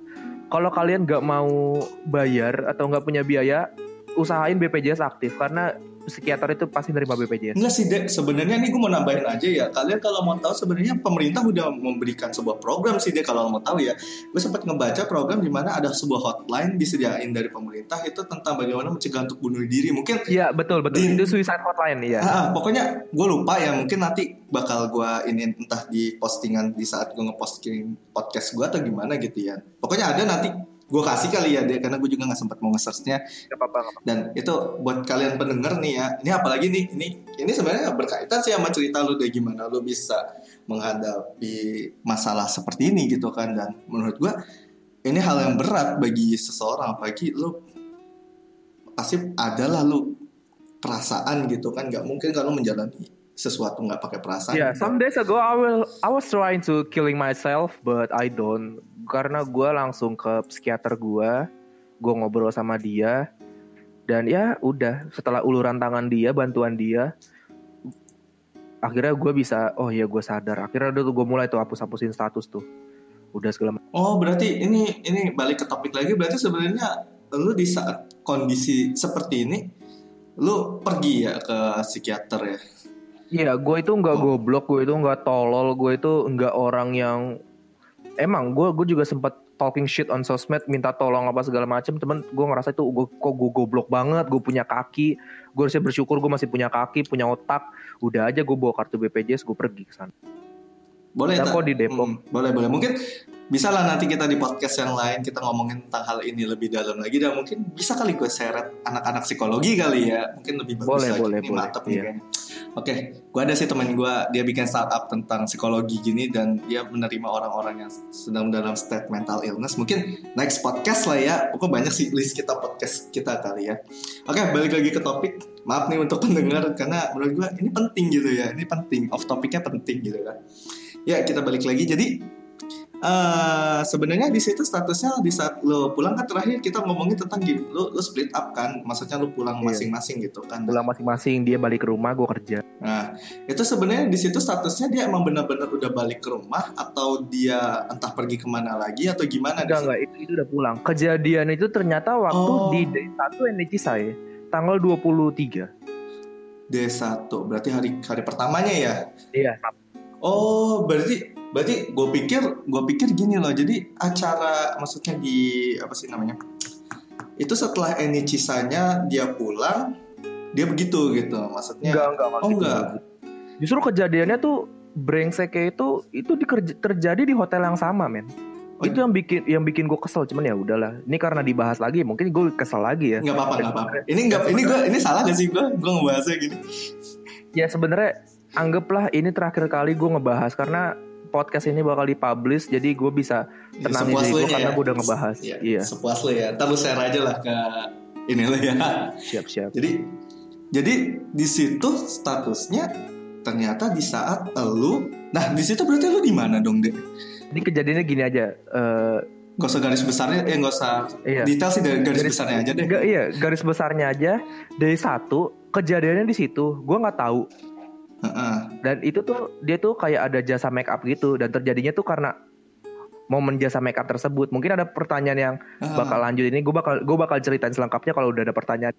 Kalau kalian nggak mau bayar atau nggak punya biaya usahain BPJS aktif karena psikiater itu pasti nerima BPJS Enggak sih Dek, sebenarnya nih gue mau nambahin aja ya. Kalian kalau mau tahu sebenarnya pemerintah udah memberikan sebuah program sih Dek kalau mau tahu ya. Gue sempat ngebaca program di mana ada sebuah hotline disediain dari pemerintah itu tentang bagaimana mencegah untuk bunuh diri. Mungkin Iya betul betul Di- itu suicide hotline ya Ah, pokoknya gue lupa ya mungkin nanti bakal gue ini entah di postingan di saat gue ngeposting podcast gue atau gimana gitu ya. Pokoknya ada nanti gue kasih kali ya deh karena gue juga nggak sempat mau nge-searchnya. Apa-apa apa-apa. dan itu buat kalian pendengar nih ya ini apalagi nih ini ini sebenarnya berkaitan sih sama cerita lu deh gimana lu bisa menghadapi masalah seperti ini gitu kan. Dan menurut gue ini hal yang berat bagi seseorang apalagi lu pasti ada lah lu perasaan gitu kan. Nggak mungkin kalau menjalani sesuatu nggak pakai perasaan. Yeah, some days ago I will I was trying to killing myself but I don't. Karena gue langsung ke psikiater gue, gue ngobrol sama dia dan ya udah setelah uluran tangan dia, bantuan dia, akhirnya gue bisa oh ya gue sadar. Akhirnya udah tuh gue mulai tuh hapus hapusin status tuh. Udah segala macam. Oh berarti ini ini balik ke topik lagi. Berarti sebenarnya lu di saat kondisi seperti ini lu pergi ya ke psikiater ya Iya, gue itu nggak Oh. goblok, gue itu nggak tolol, gue itu nggak orang yang emang gue gue juga sempat talking shit on sosmed, minta tolong apa segala macem. Temen gue ngerasa itu gue kok gue goblok banget, gue punya kaki, gue harusnya bersyukur gue masih punya kaki, punya otak. Udah aja gue bawa kartu BPJS, gue pergi ke sana. Boleh kok di Depok. Hmm, boleh boleh. Mungkin bisa lah nanti kita di podcast yang lain kita ngomongin tentang hal ini lebih dalam lagi. Dan mungkin bisa kali gue seret anak-anak psikologi kali ya. Mungkin lebih bagus Boleh, lagi. boleh, Ini boleh. mantep nih Iya. oke gue ada sih temen gue dia bikin startup tentang psikologi gini dan dia menerima orang-orang yang sedang dalam state mental illness. Mungkin next podcast lah ya. Pokoknya banyak sih list kita podcast kita kali ya. Oke balik lagi ke topik. Maaf nih untuk pendengar karena menurut gue ini penting gitu ya. Ini penting. Off topiknya penting gitu kan ya kita balik lagi jadi eh sebenarnya di situ statusnya di saat lo pulang kan terakhir kita ngomongin tentang gini lo lo split up kan maksudnya lo pulang Iya. masing-masing gitu kan Pulang masing-masing, dia balik ke rumah, gue kerja. nah itu sebenarnya di situ statusnya dia emang benar-benar udah balik ke rumah atau dia entah pergi ke mana lagi atau gimana Enggak, enggak, itu, itu udah pulang. Kejadian itu ternyata waktu Oh. di day 1 NHC saya, tanggal 23. D1 berarti hari hari pertamanya ya Iya, Oh, berarti berarti gue pikir gue pikir gini loh. Jadi acara maksudnya di apa sih namanya? Itu setelah Eni Cisanya dia pulang, dia begitu gitu. Maksudnya Enggak, enggak, Oh, gitu. enggak. Justru kejadiannya tuh brengseknya itu itu dikerja- terjadi di hotel yang sama, men. Oh, itu yang bikin yang bikin gue kesel cuman ya udahlah ini karena dibahas lagi mungkin gue kesel lagi ya nggak apa-apa, nggak apa-apa. Ini nggak ini gue ini salah gak sih gue? Gue ngebahasnya gini. ya sebenarnya anggaplah ini terakhir kali gue ngebahas karena podcast ini bakal dipublish jadi gue bisa Ya, tenang diri gue karena ya. gue udah ngebahas Iya, iya Sepuas lo ya. Ntar lu share aja lah ke ini lo ya. siap siap Jadi jadi di situ statusnya ternyata di saat lu nah di situ berarti lu di mana dong deh ini kejadiannya gini aja eh Gak usah garis besarnya, eh gak usah Iya. detail sih dari garis, besarnya aja deh. Enggak, iya garis besarnya aja dari satu kejadiannya di situ gue nggak tahu Heeh. dan itu tuh dia tuh kayak ada jasa make up gitu. Dan terjadinya tuh karena momen jasa make up tersebut. Mungkin ada pertanyaan yang bakal lanjut. Ini gue bakal gue bakal ceritain selengkapnya kalau udah ada pertanyaan.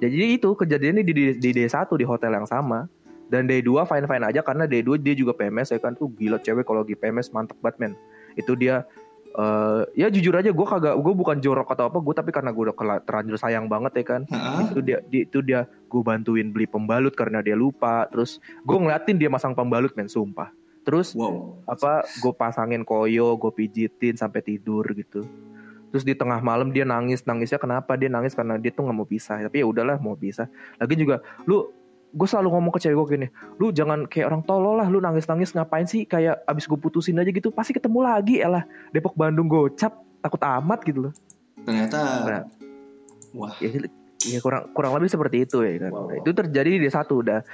Jadi itu kejadiannya di, di, di D1 di hotel yang sama. Dan D2 fine fine aja karena D2 dia juga PMS ya kan. Tuh gila cewek kalau lagi PMS mantep banget men. Itu dia eh ya jujur aja gue kagak gue bukan jorok atau apa gue tapi karena gue udah terlanjur sayang banget ya kan. Heeh. itu dia di- itu dia gue bantuin beli pembalut karena dia lupa. Terus gue ngeliatin dia masang pembalut men sumpah. Terus Wow. apa gue pasangin koyo gue pijitin sampai tidur gitu. Terus di tengah malam dia nangis nangisnya kenapa? Dia nangis karena dia tuh nggak mau pisah. Tapi ya udahlah mau pisah. Lagi juga lu gue selalu ngomong ke cewek gue gini lu jangan kayak orang tolol lah lu nangis nangis ngapain sih kayak abis gue putusin aja gitu pasti ketemu lagi elah. Depok Bandung gocap takut amat gitu loh. Ternyata Nah. wah. Ya, ya kurang kurang lebih seperti itu ya kan. Wow, itu terjadi di satu udah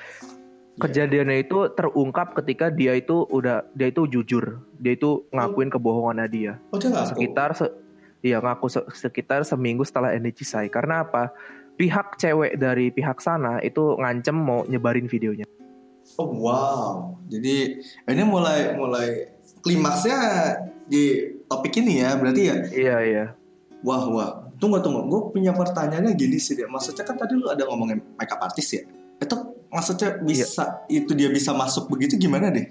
kejadiannya itu terungkap ketika dia itu udah dia itu jujur dia itu ngakuin kebohongannya dia. Oh dia ngaku? Sekitar se, iya ngaku se- sekitar seminggu setelah ini Cisai karena apa pihak cewek dari pihak sana itu ngancem mau nyebarin videonya. Oh wow. Jadi ini mulai mulai klimaksnya di topik ini ya berarti ya? Iya iya. Wah wah. Tunggu tunggu. Gue punya pertanyaannya gini sih dia maksudnya kan tadi lu ada ngomongin makeup artist ya? Itu maksudnya bisa itu dia bisa masuk begitu gimana deh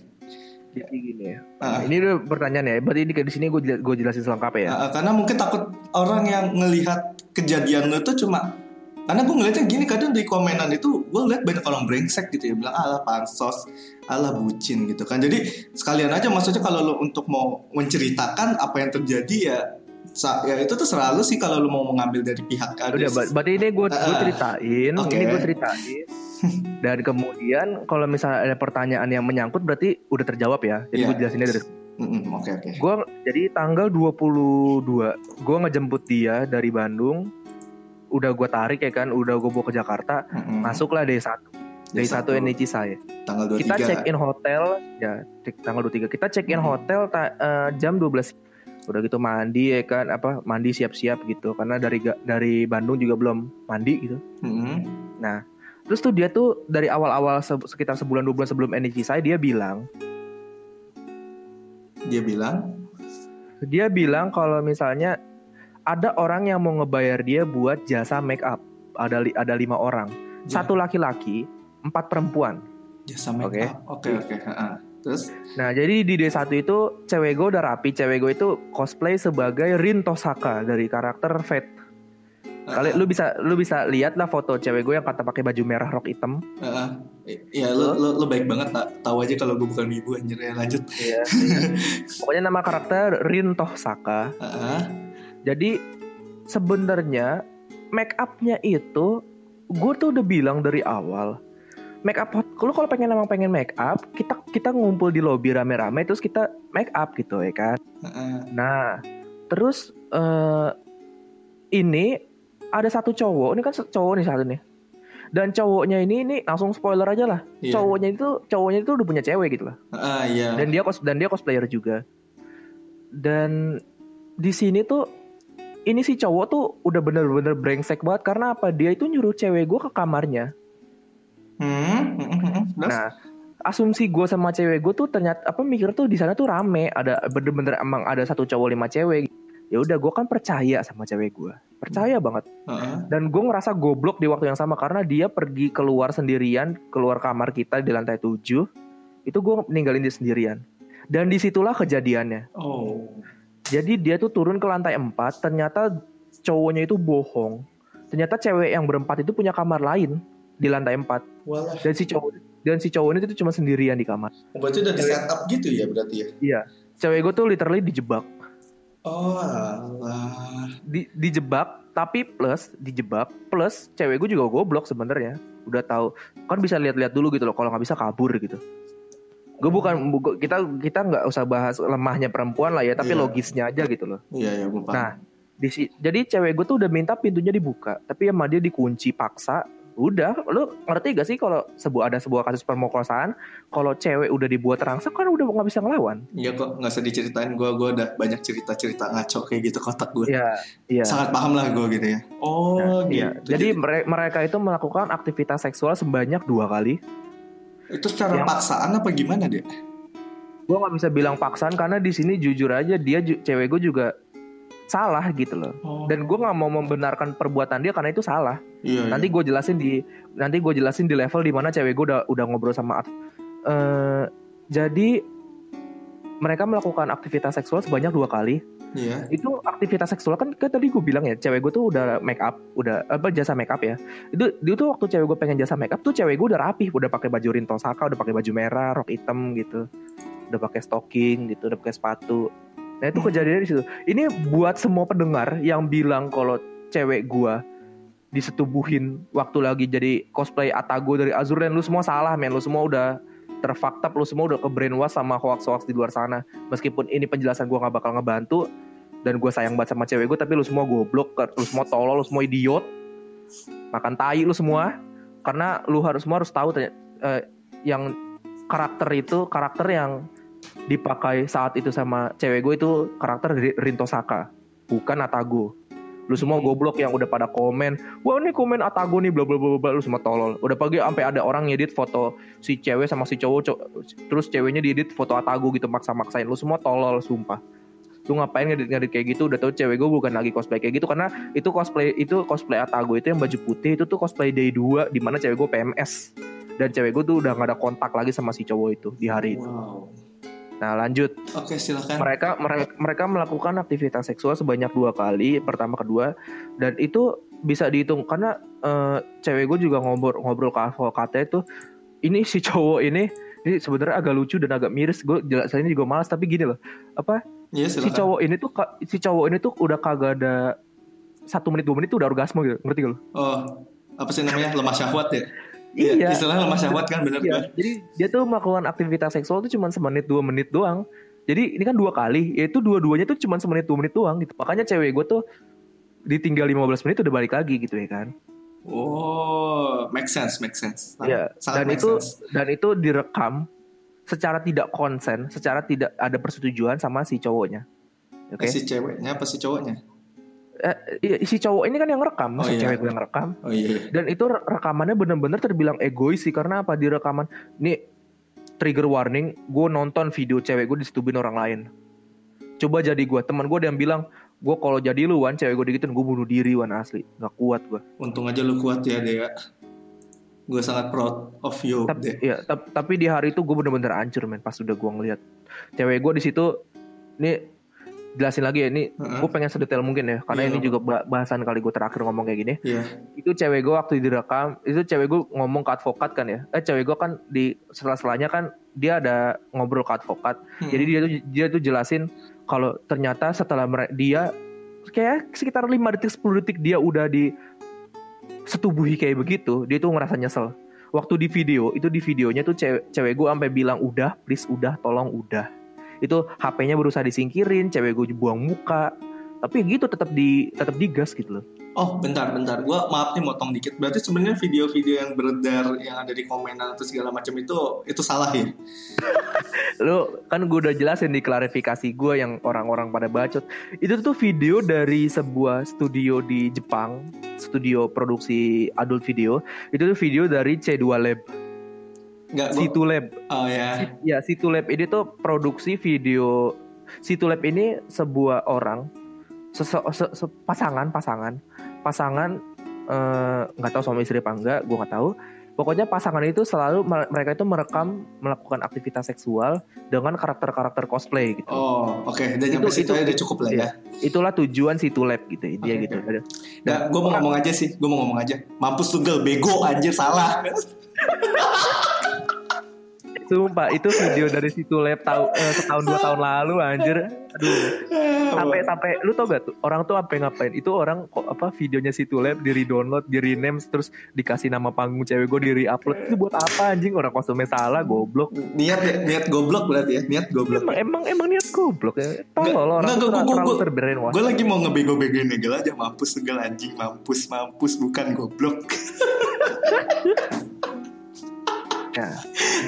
jadi gini ya. Ah. ini udah pertanyaan ya. Berarti di, di sini gue gue jelasin selengkapnya ya? Uh, karena mungkin takut orang yang ngelihat kejadian lu tuh cuma karena gue ngeliatnya gini kadang di komenan itu gue liat banyak orang brengsek gitu ya bilang ala pansos ala bucin gitu kan jadi sekalian aja maksudnya kalau lu untuk mau menceritakan apa yang terjadi ya ya itu tuh selalu sih kalau lu mau mengambil dari pihak ada Udah, ber- berarti ini gue gue Ah, ceritain, oke. ini gue ceritain. Dan kemudian kalau misalnya ada pertanyaan yang menyangkut berarti udah terjawab ya. Jadi Iya. gue jelasinnya dari oke oke gue jadi tanggal 22 gue ngejemput dia dari Bandung. Udah gue tarik ya kan, udah gue bawa ke Jakarta, Mm-mm. masuklah day 1. Day 1 NIC saya. tanggal 23 Kita check in hotel ya tanggal 23. Kita check in Hmm. hotel ta- eh, jam 12 udah gitu mandi ya kan apa mandi siap-siap gitu karena dari dari Bandung juga belum mandi gitu Mm-mm. Terus tuh dia tuh dari awal-awal se- sekitar sebulan dua bulan sebelum NIC saya dia bilang dia bilang dia bilang kalau misalnya ada orang yang mau ngebayar dia buat jasa make up ada li- ada lima orang Ya. satu laki-laki empat perempuan jasa make Oke. up oke oke ha-ha. terus nah jadi di D1 itu cewek gue udah rapi cewek gue itu cosplay sebagai Rin Tosaka dari karakter Fate kali lu bisa lu bisa lihat lah foto cewek gue yang kata pakai baju merah rok hitam Heeh. Iya, lu, lu, lu baik banget tak tahu aja kalau gue bukan wibu anjir ya lanjut. Iya. pokoknya nama karakter Rin Tosaka Heeh. Jadi sebenarnya make upnya itu gue tuh udah bilang dari awal make up lu kalau pengen emang pengen make up kita kita ngumpul di lobby rame-rame terus kita make up gitu ya kan Heeh. nah terus eh ini ada satu cowok ini kan cowok nih satu nih dan cowoknya ini ini langsung spoiler aja lah Iya. cowoknya itu cowoknya itu udah punya cewek gitu lah Heeh, iya. dan dia cos dan dia cosplayer juga dan di sini tuh ini si cowok tuh udah bener-bener brengsek banget. Karena apa? Dia itu nyuruh cewek gue ke kamarnya. Hmm, hmm, hmm, hmm. Nah asumsi gue sama cewek gue tuh ternyata apa mikir tuh di sana tuh rame. Ada bener-bener emang ada satu cowok lima cewek. Ya udah gue kan percaya sama cewek gue percaya banget. Heeh. dan gue ngerasa goblok di waktu yang sama. Karena dia pergi keluar sendirian keluar kamar kita di lantai 7 itu gue ninggalin dia sendirian. Dan di situlah kejadiannya. Oh. Jadi dia tuh turun ke lantai 4 ternyata cowoknya itu bohong. Ternyata cewek yang berempat itu punya kamar lain di lantai 4 Walah. dan si cowok dan si cowok ini tuh cuma sendirian di kamar. Oh, berarti udah di setup gitu ya berarti ya? cewek gue tuh literally dijebak. Oh, alah. di dijebak tapi plus dijebak plus cewek gue juga goblok sebenarnya. Udah tahu. Kan bisa lihat-lihat dulu gitu loh kalau nggak bisa kabur gitu gue bukan bu- kita kita nggak usah bahas lemahnya perempuan lah ya tapi Iya. logisnya aja gitu loh Iya, ya, gue paham. Nah, di si- jadi cewek gue tuh udah minta pintunya dibuka tapi sama dia dikunci paksa udah lu ngerti gak sih kalau sebuah ada sebuah kasus permokosaan kalau cewek udah dibuat terangsang kan udah nggak bisa ngelawan Iya kok nggak usah diceritain gue gue udah banyak cerita cerita ngaco kayak gitu kotak gue Iya, iya. sangat paham lah gue gitu ya oh Iya. gitu Jadi mere- mereka itu melakukan aktivitas seksual sebanyak dua kali. Itu secara Yang- paksaan apa gimana dia Gue nggak bisa bilang paksaan karena di sini jujur aja dia cewek gue juga salah gitu loh. oh, Dan gue nggak mau membenarkan perbuatan dia karena itu salah. iya, Nanti gue jelasin di nanti gue jelasin di level di mana cewek gue udah udah ngobrol sama Eh, jadi mereka melakukan aktivitas seksual sebanyak dua kali. Iya Itu aktivitas seksual kan, kan tadi gue bilang ya cewek gue tuh udah make up, udah apa jasa make up ya. Itu dia tuh waktu cewek gue pengen jasa make up tuh cewek gue udah rapih, udah pakai baju rinto saka, udah pakai baju merah, rok hitam gitu. Udah pakai stocking gitu, udah pakai sepatu. Nah, itu kejadian di situ. Ini buat semua pendengar yang bilang kalau cewek gue disetubuhin waktu lagi jadi cosplay Atago dari Azur dan lu semua salah men lu semua udah terfakta lu semua udah ke brainwash sama hoax-hoax di luar sana. Meskipun ini penjelasan gua nggak bakal ngebantu dan gue sayang banget sama cewek gue tapi lu semua goblok lu semua tolol lu semua idiot makan tai lu semua. Karena lu harus semua harus tahu uh, yang karakter itu karakter yang dipakai saat itu sama cewek gue itu karakter Rinto Saka bukan Atago lu semua goblok yang udah pada komen wah ini komen Atago nih bla bla bla bla lu semua tolol. Udah pagi sampai ada orang ngedit foto si cewek sama si cowok co terus ceweknya diedit foto Atago gitu maksa-maksain. Lu semua tolol sumpah. Lu ngapain ngedit-ngedit kayak gitu? Udah tau cewek gue bukan lagi cosplay kayak gitu karena itu cosplay itu cosplay Atago itu yang baju putih itu tuh cosplay day 2 di mana cewek gue PMS dan cewek gue tuh udah gak ada kontak lagi sama si cowok itu di hari itu Nah lanjut. Oke silakan. Mereka mereka mereka melakukan aktivitas seksual sebanyak dua kali, pertama kedua, dan itu bisa dihitung karena uh, cewek gue juga ngobrol ngobrol ke advokatnya itu ini si cowok ini ini sebenarnya agak lucu dan agak miris gue jelasin juga malas tapi gini loh apa ya, si cowok ini tuh si cowok ini tuh udah kagak ada satu menit dua menit tuh udah orgasme gitu ngerti gak lo? Oh apa sih namanya lemah syahwat ya? Iya. iya. Istilahnya lemah syahwat kan bener iya. Jadi dia tuh melakukan aktivitas seksual tuh cuma semenit dua menit doang. Jadi ini kan dua kali, yaitu dua-duanya tuh cuma semenit dua menit doang gitu. Makanya cewek gue tuh ditinggal 15 menit udah balik lagi gitu ya kan. Oh, make sense, make sense. Iya. Dan itu sense. dan itu direkam secara tidak konsen, secara tidak ada persetujuan sama si cowoknya. Oke. Okay? Si ceweknya apa si cowoknya? Eh, si cowok ini kan yang rekam, oh, si iya. cewek gue yang rekam. Oh, iya. Dan itu rekamannya bener-bener terbilang egois sih karena apa di rekaman ini trigger warning, gue nonton video cewek gue disetubin orang lain. Coba jadi gue, teman gue yang bilang, gue kalau jadi lu wan cewek gue digituin gue bunuh diri wan asli, nggak kuat gue. Untung aja lu kuat ya Dea. Gue sangat proud of you. Tapi, ya, tapi di hari itu gue bener-bener hancur men pas udah gue ngeliat cewek gue di situ. Ini jelasin lagi ya ini uh-huh. gue pengen sedetail mungkin ya karena yeah. ini juga bahasan kali gue terakhir ngomong kayak gini yeah. itu cewek gue waktu direkam itu cewek gue ngomong ke advokat kan ya eh cewek gue kan di setelah-setelahnya kan dia ada ngobrol ke advokat hmm. jadi dia tuh dia tuh jelasin kalau ternyata setelah dia kayak sekitar 5 detik 10 detik dia udah di setubuhi kayak begitu dia tuh ngerasa nyesel waktu di video itu di videonya tuh cewek cewek gue sampai bilang udah please udah tolong udah itu HP-nya berusaha disingkirin cewek gue buang muka. Tapi gitu tetap di tetap digas gitu loh. Oh bentar bentar. Gue maaf nih motong dikit. Berarti sebenarnya video-video yang beredar yang ada di komenan atau segala macam itu itu salah ya? Lo kan gue udah jelasin di klarifikasi gue yang orang-orang pada bacot. Itu tuh video dari sebuah studio di Jepang studio produksi adult video. Itu tuh video dari C2 Lab Nggak, Situ Lab. Oh ya. Ya, Situ Lab ini tuh produksi video. Situ Lab ini sebuah orang, sese, se, se, pasangan, pasangan, pasangan eh, nggak uh, tahu suami istri apa enggak, gue nggak tahu. Pokoknya pasangan itu selalu mereka itu merekam melakukan aktivitas seksual dengan karakter-karakter cosplay gitu. Oh, oke. Okay. Dan itu, itu udah cukup lah ya. Iya. Itulah tujuan situ lab gitu dia okay, gitu. Okay. Nah, gue mau ngomong aja sih, gue mau ngomong aja. Mampus tuh bego anjir salah. Sumpah itu video dari situ lab tahu eh, setahun dua tahun lalu anjir. Aduh. Sampai sampai lu tau gak tuh orang tuh apa ngapain? Itu orang kok apa videonya situ lab diri download, di rename terus dikasih nama panggung cewek gue diri upload. Itu buat apa anjing? Orang kostumnya salah goblok. Niat ya, niat goblok berarti ya, niat goblok. Emang emang, emang niat goblok ya. Lo orang tuh terlalu terbrain Gue lagi mau ngebego-begoin Negel aja mampus segala anjing mampus mampus bukan goblok. Ya.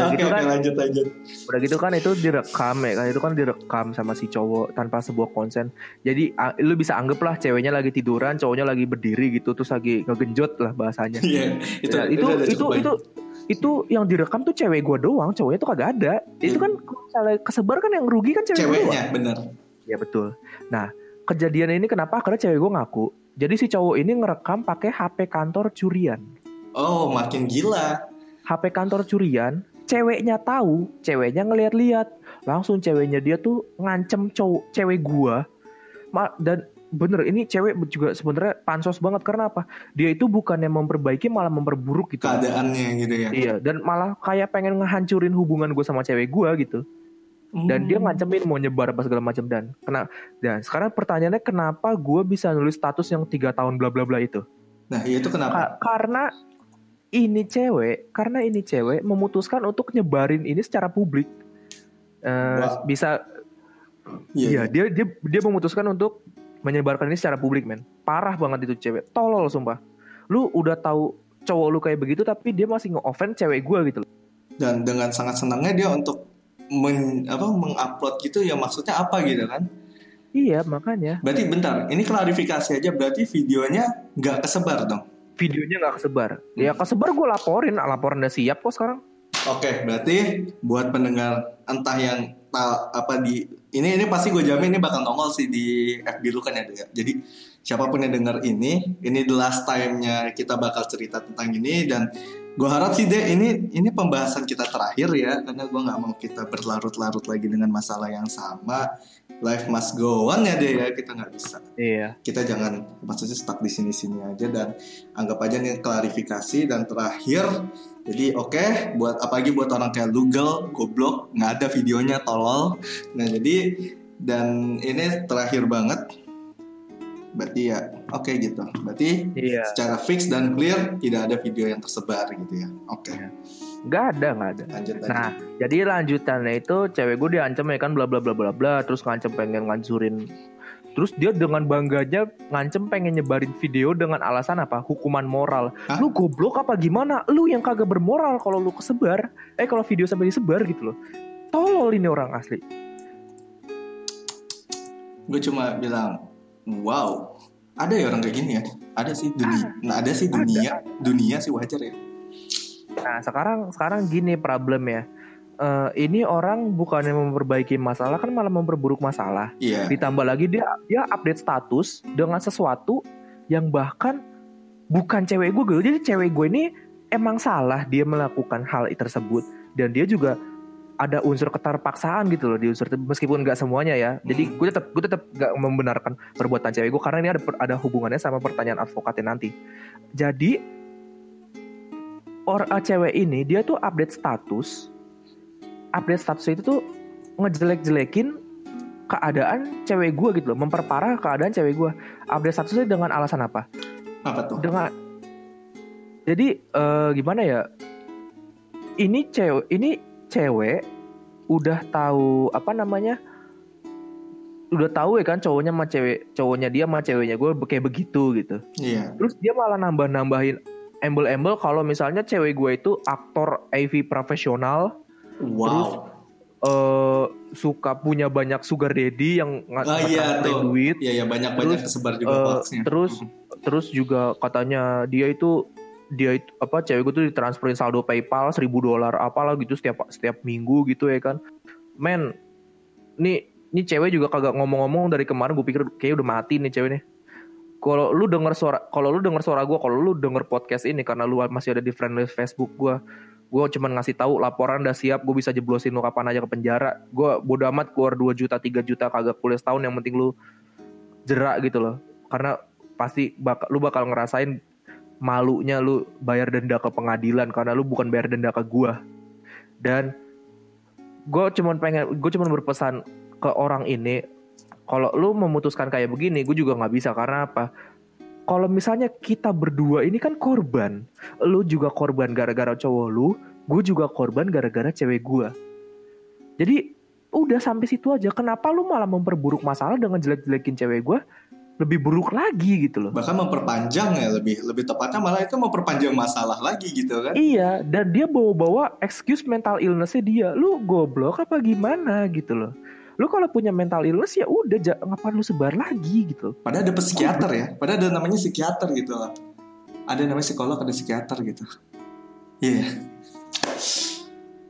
Oke, gitu kan, lanjut lanjut. Udah gitu kan itu direkam ya kan itu kan direkam sama si cowok tanpa sebuah konsen. Jadi lu bisa anggap lah ceweknya lagi tiduran, cowoknya lagi berdiri gitu terus lagi ngegenjot lah bahasanya. Iya, itu, ya, itu itu itu, itu itu yang direkam tuh cewek gue doang, cowoknya tuh kagak ada. Itu kan misalnya kesebar kan yang rugi kan cewek Ceweknya, bener. Ya betul. Nah, kejadian ini kenapa? Karena cewek gue ngaku. Jadi si cowok ini ngerekam pakai HP kantor curian. Oh, makin gila. HP kantor curian, ceweknya tahu, ceweknya ngeliat-liat, langsung ceweknya dia tuh ngancem cowok cewek gua. Ma dan bener ini cewek juga sebenarnya pansos banget karena apa? Dia itu bukan yang memperbaiki malah memperburuk gitu. Keadaannya gitu ya. Iya, dan malah kayak pengen ngehancurin hubungan gue sama cewek gua gitu. Dan hmm. dia ngancemin mau nyebar apa segala macam dan kena dan sekarang pertanyaannya kenapa gue bisa nulis status yang tiga tahun bla bla bla itu? Nah, itu kenapa? Ka karena ini cewek karena ini cewek memutuskan untuk nyebarin ini secara publik uh, wow. bisa Iya, dia dia dia memutuskan untuk menyebarkan ini secara publik, men. Parah banget itu cewek. Tolol sumpah. Lu udah tahu cowok lu kayak begitu tapi dia masih nge-offend cewek gua gitu loh. Dan dengan sangat senangnya dia untuk men, apa mengupload gitu ya maksudnya apa gitu kan? Iya, makanya. Berarti bentar, ini klarifikasi aja berarti videonya nggak kesebar dong? Videonya nggak kesebar. Ya kesebar gue laporin, laporan udah siap kok sekarang. Oke, berarti buat pendengar entah yang ta- apa di ini ini pasti gue jamin ini bakal nongol sih di FB lu kan ya. Ya. Jadi siapa pun yang denger ini, ini the last time-nya kita bakal cerita tentang ini dan gue harap sih deh ini ini pembahasan kita terakhir ya karena gue nggak mau kita berlarut-larut lagi dengan masalah yang sama. Life must go on ya deh ya. Kita nggak bisa. Iya. kita jangan maksudnya stuck di sini-sini aja dan anggap aja nih klarifikasi. Dan terakhir jadi oke buat apalagi buat orang kayak Google goblok nggak ada videonya tolol. Nah jadi dan ini terakhir banget berarti ya oke gitu berarti Iya. secara fix dan clear tidak ada video yang tersebar gitu ya oke Nggak ada, nggak ada. lanjut Nah, jadi lanjutannya itu cewek gue diancam ya kan bla bla bla bla bla terus ngancem pengen ngancurin Terus dia dengan bangganya ngancem pengen nyebarin video dengan alasan apa? Hukuman moral. Hah? Lu goblok apa gimana? Lu yang kagak bermoral kalau lu kesebar. Eh kalau video sampai disebar gitu loh. Tolol ini orang asli. gue cuma bilang wow. Ada ya orang kayak gini ya? Ada sih dunia. Nah ada sih dunia. Dunia sih wajar ya. Nah sekarang sekarang gini problem ya. Eh, ini orang bukannya memperbaiki masalah kan malah memperburuk masalah. iya. Ditambah lagi dia dia update status dengan sesuatu yang bahkan bukan cewek gue gitu. Jadi cewek gue ini emang salah dia melakukan hal tersebut. Dan dia juga ada unsur keterpaksaan gitu loh di unsur meskipun nggak semuanya ya. Jadi Hmm. gue tetap gue tetap nggak membenarkan perbuatan cewek gue karena ini ada ada hubungannya sama pertanyaan advokatnya nanti. Jadi orang cewek ini dia tuh update status update status itu tuh ngejelek-jelekin keadaan cewek gue gitu loh memperparah keadaan cewek gue update statusnya dengan alasan apa apa tuh dengan jadi eh, gimana ya ini cewek ini cewek udah tahu apa namanya udah tahu ya kan cowoknya sama cewek cowoknya dia sama ceweknya gue kayak begitu gitu. Iya. Terus dia malah nambah nambahin embel-embel kalau misalnya cewek gue itu aktor AV profesional. Wow. Eh suka punya banyak sugar daddy yang nggak Ah, iya duit. Iya ya banyak banyak Terus, kesebar juga hoaxnya. terus terus juga katanya dia itu dia itu apa cewek gue tuh ditransferin saldo PayPal 1000 dolar apalah gitu setiap setiap minggu gitu ya kan. Men, nih nih cewek juga kagak ngomong-ngomong dari kemarin gue pikir kayak udah mati nih cewek nih. Kalau lu denger suara kalau lu denger suara gue, kalau lu denger podcast ini karena lu masih ada di friend list Facebook gue, gue cuman ngasih tahu laporan udah siap, gue bisa jeblosin lu kapan aja ke penjara. Gue bodo amat keluar 2 juta 3 juta kagak kuliah setahun yang penting lu jerak gitu loh. Karena pasti bak lu bakal ngerasain malunya lu bayar denda ke pengadilan karena lu bukan bayar denda ke gua. Dan gue cuman pengen gue cuman berpesan ke orang ini kalau lu memutuskan kayak begini gue juga nggak bisa. Karena apa? Kalau misalnya kita berdua ini kan korban lu juga korban gara-gara cowok lu gue juga korban gara-gara cewek gua. Jadi udah sampai situ aja. Kenapa lu malah memperburuk masalah dengan jelek-jelekin cewek gua lebih buruk lagi gitu loh Bahkan memperpanjang ya lebih lebih tepatnya malah itu memperpanjang masalah lagi gitu kan. Iya, dan dia bawa-bawa excuse mental illnessnya dia. Lu goblok apa gimana gitu loh. Lu kalau punya mental illness ya udah ngapain lu sebar lagi gitu. Padahal ada psikiater ya. Padahal ada namanya psikiater gitu lah. Ada namanya psikolog, ada psikiater gitu. Iya.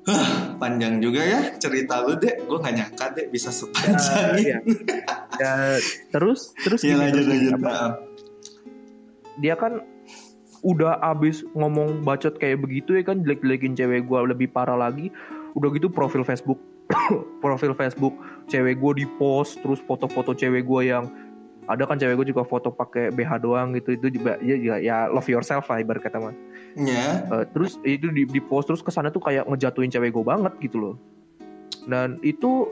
Hah, panjang juga ya cerita lu dek. Gue gak nyangka dek bisa sepanjang ini. Iya. Ya, terus terus gini, lanjut terus lanjut. apa, dia kan udah abis ngomong bacot kayak begitu ya kan jelek-jelekin cewek gua lebih parah lagi. Udah gitu profil Facebook profil Facebook cewek gue di post terus foto-foto cewek gue yang ada kan cewek gue juga foto pakai BH doang gitu itu juga ya, ya, ya love yourself lah ibarat kata mah Ya, Eh, terus itu di, di post terus ke sana tuh kayak ngejatuhin cewek gue banget gitu loh. Dan itu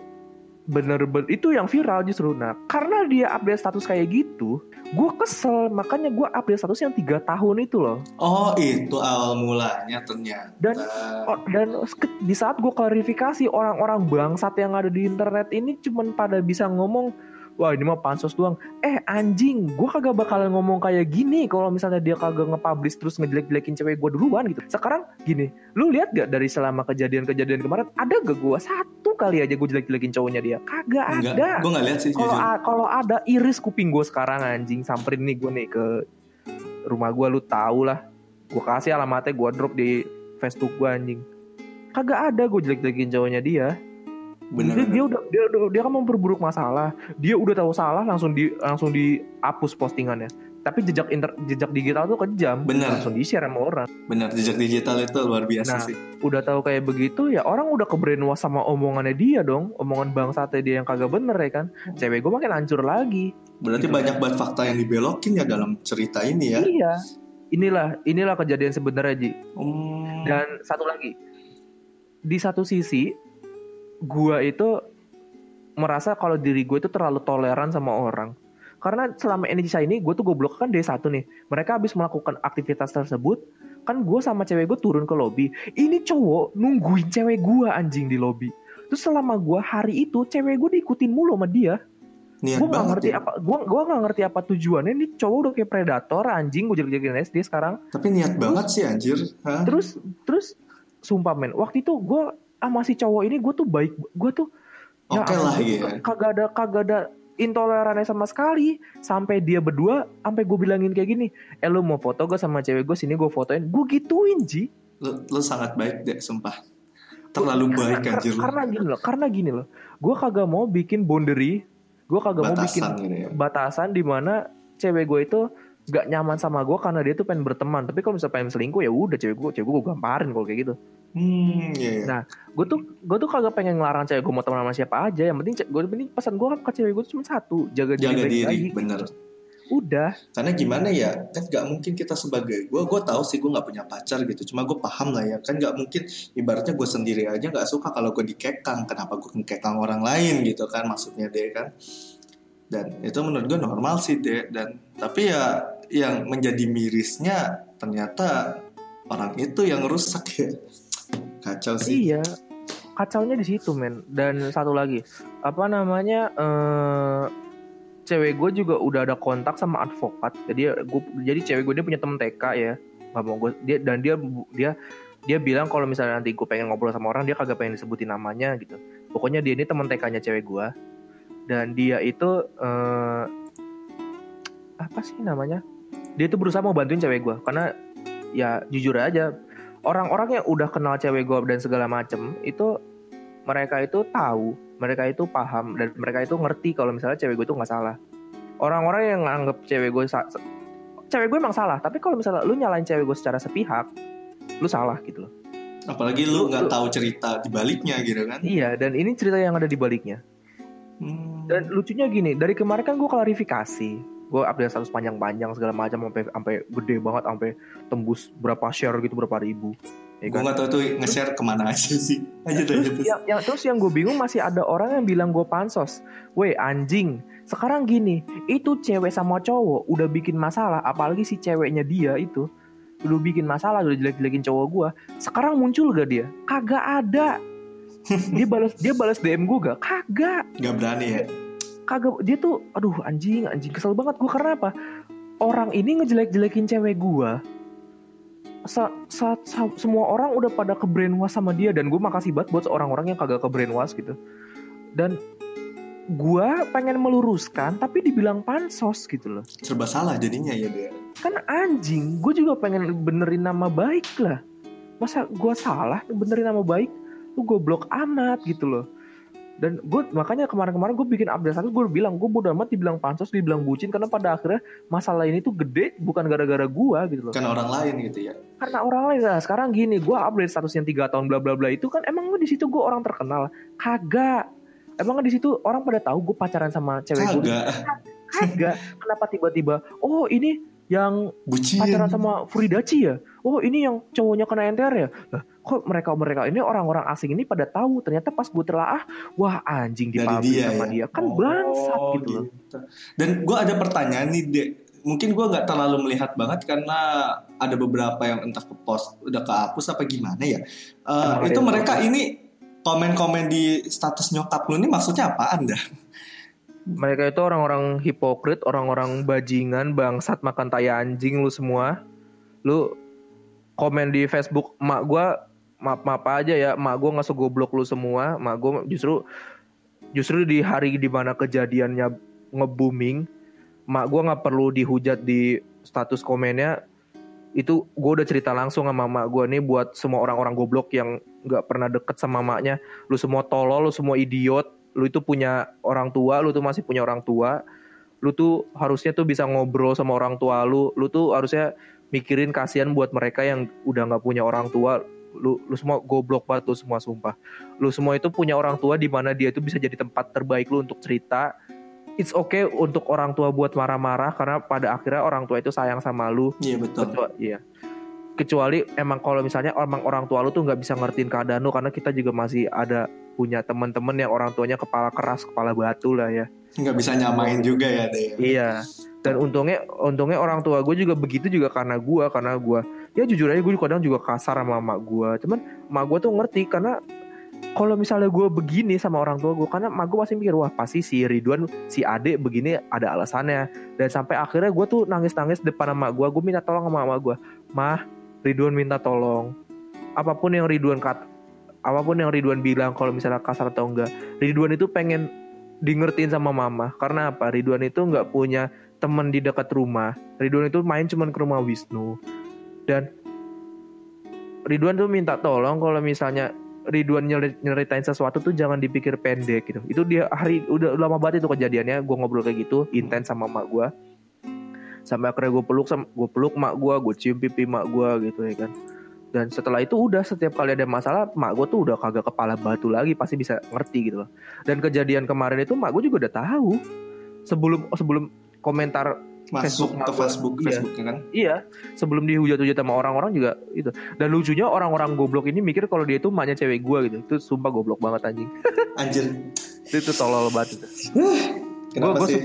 bener-bener itu yang viral justru. Nah karena dia update status kayak gitu gue kesel. Makanya gue update status yang tiga tahun itu loh. Oh itu awal mulanya ternyata. Dan- Oh, dan di saat gue klarifikasi orang-orang bangsat yang ada di internet ini cuman pada bisa ngomong wah ini mah pansos doang. Eh anjing gue kagak bakalan ngomong kayak gini kalau misalnya dia kagak nge-publish terus ngejelek-jelekin cewek gue duluan gitu. Sekarang gini lu lihat gak dari selama kejadian-kejadian kemarin ada gak gue satu kali aja gue jelek-jelekin cowoknya dia. Kagak Enggak, ada. gue nggak lihat sih kalau kalau ada iris kuping gue sekarang anjing. Samperin nih gue nih ke rumah gue lu tau lah. Gue kasih alamatnya gue drop di Facebook gue anjing. Kagak ada gue jelek-jelekin cowoknya dia Bener. dia, dia udah dia, udah- dia kan memperburuk masalah dia udah tahu salah langsung di langsung dihapus postingannya tapi jejak inter, jejak digital tuh kejam Bener. langsung di share sama orang Bener jejak digital itu luar biasa Nah, sih. udah tahu kayak begitu ya orang udah ke brainwash sama omongannya dia dong omongan bangsatnya dia yang kagak bener ya kan cewek gue makin hancur lagi Berarti gitu. banyak banget fakta yang dibelokin ya dalam cerita ini ya. Iya. Inilah inilah kejadian sebenarnya Ji. Hmm. Dan satu lagi. Di satu sisi gua itu merasa kalau diri gue itu terlalu toleran sama orang. Karena selama Indonesia ini gue tuh goblok kan D1 nih. Mereka habis melakukan aktivitas tersebut, kan gue sama cewek gue turun ke lobi. Ini cowok nungguin cewek gue anjing di lobi. Terus selama gue hari itu cewek gue diikutin mulu sama dia Niat gue banget ngerti ya. apa gue gua nggak ngerti apa tujuannya ini cowok udah kayak predator anjing gue jadi SD sekarang Tapi niat banget sih anjir. Hah? terus terus sumpah men waktu itu gue sama si cowok ini gue tuh baik gue tuh Oke ampun, lah gua ya. kagak ada kagak ada intolerannya sama sekali sampai dia berdua sampai gue bilangin kayak gini eh lu mau foto gue sama cewek gue sini gue fotoin gue gituin ji Lu, lu sangat baik deh, sumpah. Terlalu karena, baik kar- anjir karena gini loh karena gini loh gue kagak mau bikin boundary gue kagak mau bikin Batasan gitu ya. batasan di mana cewek gue itu gak nyaman sama gue karena dia tuh pengen berteman tapi kalau misalnya pengen selingkuh ya udah cewek gue cewek gue gue gamparin kalau kayak gitu Hmm, iya, iya. Nah, gue tuh gue tuh kagak pengen ngelarang cewek gue mau teman sama siapa aja yang penting gue penting pesan gue ke cewek gue cuma satu jaga, Jaga diri, diri, baik-baik. bener. udah Karena gimana ya, kan gak mungkin kita sebagai gue, gue tahu sih gue nggak punya pacar gitu. Cuma gue paham lah ya, kan gak mungkin ibaratnya gue sendiri aja nggak suka kalau gue dikekang. Kenapa gue ngekekang orang lain gitu kan maksudnya deh kan. Dan itu menurut gue normal sih deh. Dan tapi ya yang menjadi mirisnya ternyata orang itu yang rusak ya. Kacau sih. iya kacaunya di situ men dan satu lagi apa namanya eh cewek gue juga udah ada kontak sama advokat jadi gue jadi cewek gue dia punya temen TK ya nggak mau gue dia dan dia dia dia bilang kalau misalnya nanti gue pengen ngobrol sama orang dia kagak pengen disebutin namanya gitu pokoknya dia ini temen TK-nya cewek gue dan dia itu eh apa sih namanya? Dia tuh berusaha mau bantuin cewek gue karena ya jujur aja orang-orang yang udah kenal cewek gue dan segala macem itu mereka itu tahu mereka itu paham dan mereka itu ngerti kalau misalnya cewek gue itu nggak salah. Orang-orang yang nganggap cewek gue sa- cewek gue emang salah tapi kalau misalnya lu nyalain cewek gue secara sepihak lu salah gitu loh. Apalagi lu nggak tahu cerita di baliknya gitu kan. iya dan ini cerita yang ada di baliknya Hmm. dan lucunya gini dari kemarin kan gue klarifikasi gue update status panjang-panjang segala macam sampai sampai gede banget sampai tembus berapa share gitu berapa ribu ya Gue kan? gak tau tuh nge-share ke mana aja sih. Aja aja terus terus. yang, yang terus yang gue bingung masih ada orang yang bilang gue pansos. Weh anjing. Sekarang gini, itu cewek sama cowok udah bikin masalah, apalagi si ceweknya dia itu udah bikin masalah, udah jelek-jelekin cowok gue. Sekarang muncul gak dia? Kagak ada. Dia balas dia balas DM gue gak? Kagak. Gak berani ya. Kagak. Dia tuh, aduh anjing, anjing kesel banget gue karena apa? Orang ini ngejelek-jelekin cewek gue. Sa- sa- sa- semua orang udah pada ke brainwash sama dia dan gue makasih banget buat orang-orang yang kagak ke brainwash gitu dan gue pengen meluruskan tapi dibilang pansos gitu loh Serba salah jadinya ya dia. kan anjing gue juga pengen benerin nama baik lah masa gue salah benerin nama baik lu goblok amat gitu loh. Dan gue makanya kemarin-kemarin gue bikin update satu gue bilang gue bodo amat dibilang pansos dibilang bucin karena pada akhirnya masalah ini tuh gede bukan gara-gara gue gitu loh. Kan orang lain gitu ya. karena orang lain. Lah sekarang gini gue update statusnya tiga tahun bla bla bla itu kan emang di situ gue orang terkenal. Kagak. Emang di situ orang pada tahu gue pacaran sama cewek gue Kagak. kagak. Kenapa tiba-tiba oh ini yang Bucin. pacaran sama Furidachi ya? Oh ini yang cowoknya kena NTR ya? Lah kok mereka mereka ini orang-orang asing ini pada tahu ternyata pas gue telah ah wah anjing dipublish dia sama ya? dia kan Oh, bangsat gitu loh Dan gue ada pertanyaan nih, Dek. Mungkin gue nggak terlalu melihat banget karena ada beberapa yang entah ke post udah kehapus apa gimana ya. Ada itu mereka kehapus. ini komen-komen di status nyokap lu ini maksudnya apaan dah? mereka itu orang-orang hipokrit orang-orang bajingan bangsat makan tai anjing lu semua lu komen di Facebook mak gua maaf maaf aja ya mak gua nggak segoblok lu semua. Mak gua justru justru di hari di mana kejadiannya nge-booming mak gua nggak perlu dihujat di status komennya. Itu gue udah cerita langsung sama mak gue nih buat semua orang-orang goblok yang nggak pernah deket sama maknya. Lu semua tolol lu semua idiot lu itu punya orang tua lu tuh masih punya orang tua. Lu tuh harusnya tuh bisa ngobrol sama orang tua lu. Lu tuh harusnya mikirin kasihan buat mereka yang udah nggak punya orang tua lu lu semua goblok banget lu semua sumpah. Lu semua itu punya orang tua di mana dia itu bisa jadi tempat terbaik lu untuk cerita. It's okay untuk orang tua buat marah-marah karena pada akhirnya orang tua itu sayang sama lu. Iya betul. kecuali iya. Kecuali emang kalau misalnya emang orang tua lu tuh nggak bisa ngertiin keadaan lu karena kita juga masih ada punya teman-teman yang orang tuanya kepala keras kepala batu lah ya. Nggak bisa nyamain juga ya, Dek. iya. Dan untungnya untungnya orang tua gue juga begitu juga karena gue karena gue ya jujur aja gue kadang juga kasar sama mak gue cuman mak gue tuh ngerti karena kalau misalnya gue begini sama orang tua gue karena mak gue pasti mikir wah pasti si Ridwan si Ade begini ada alasannya. Dan sampai akhirnya gue tuh nangis-nangis depan sama gue gue minta tolong sama mama gue mah Ridwan minta tolong. Apa pun yang Ridwan kat apa pun yang Ridwan bilang kalau misalnya kasar atau enggak Ridwan itu pengen di ngertiin sama mama. Karena apa? Ridwan itu nggak punya teman di dekat rumah. Ridwan itu main cuman ke rumah Wisnu dan Ridwan tuh minta tolong kalau misalnya Ridwan nyeri- nyeritain sesuatu tuh jangan dipikir pendek gitu. Itu dia hari udah udah lama banget itu kejadiannya gue ngobrol kayak gitu intens sama mak gue sampai akhirnya gue peluk sama gue peluk mak gue gue cium pipi mak gue gitu ya kan. Dan setelah itu udah setiap kali ada masalah mak gue tuh udah kagak kepala batu lagi pasti bisa ngerti gitu loh. Dan kejadian kemarin itu mak gue juga udah tahu. Sebelum sebelum komentar Masuk Facebook ke. Facebook, Iya. Facebook kan? iya sebelum dihujat-hujat sama orang-orang juga itu dan lucunya orang-orang goblok ini mikir kalau dia itu maknya cewek gue gitu itu sumpah goblok banget anjing Anjir. itu, itu tolol banget itu Kenapa gue sih?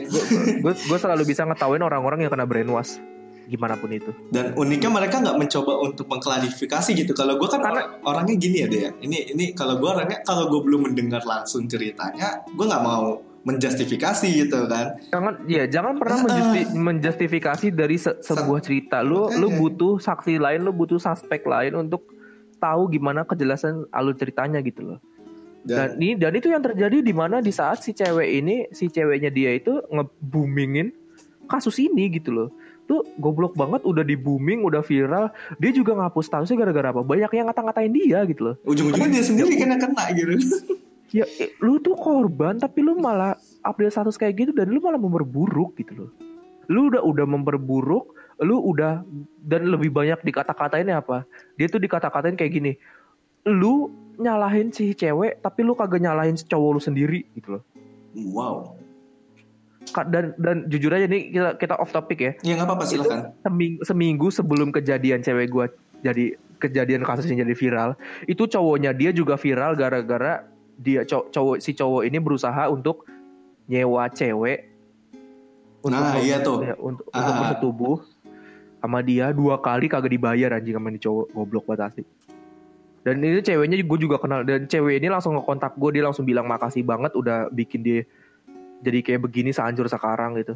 gue selalu bisa ngetawain orang-orang yang kena brainwash gimana pun itu Dan uniknya mereka nggak mencoba untuk mengklarifikasi gitu. Kalau gue kan Karena- orang- orangnya gini ya deh. ya. Ini ini kalau gue orangnya kalau gue belum mendengar langsung ceritanya, gue nggak mau menjustifikasi gitu kan. jangan ya jangan pernah Ah, menjusti- menjustifikasi dari se- sebuah cerita. Lu Makanya. lu butuh saksi lain lu butuh suspek lain untuk tahu gimana kejelasan alur ceritanya gitu loh. Dan Dan, ini dan itu yang terjadi di mana di saat si cewek ini si ceweknya dia itu nge-boomingin kasus ini gitu loh. Tuh goblok banget udah di booming udah viral dia juga ngapus statusnya gara-gara apa? Banyak yang ngata-ngatain dia gitu loh. Ujung-ujungnya dia sendiri yang kena gitu. ya lu tuh korban tapi lu malah update status kayak gitu dan lu malah memperburuk gitu loh lu udah udah memperburuk lu udah dan lebih banyak dikata-katain apa dia tuh dikata-katain kayak gini lu nyalahin si cewek tapi lu kagak nyalahin si cowok lu sendiri gitu loh Wow. Dan dan jujur aja nih kita kita off topic ya Ya nggak apa-apa silakan. seminggu, seminggu sebelum kejadian cewek gua jadi kejadian kasusnya jadi viral itu cowoknya dia juga viral gara-gara dia cow- cowok si cowok ini berusaha untuk nyewa cewek Nah, iya tuh. ya, untuk, Ah. untuk bersetubuh sama dia dua kali kagak dibayar anjing sama ini cowok goblok banget asli dan ini ceweknya gue juga kenal dan cewek ini langsung ngekontak gue dia langsung bilang makasih banget udah bikin dia jadi kayak begini sehancur sekarang gitu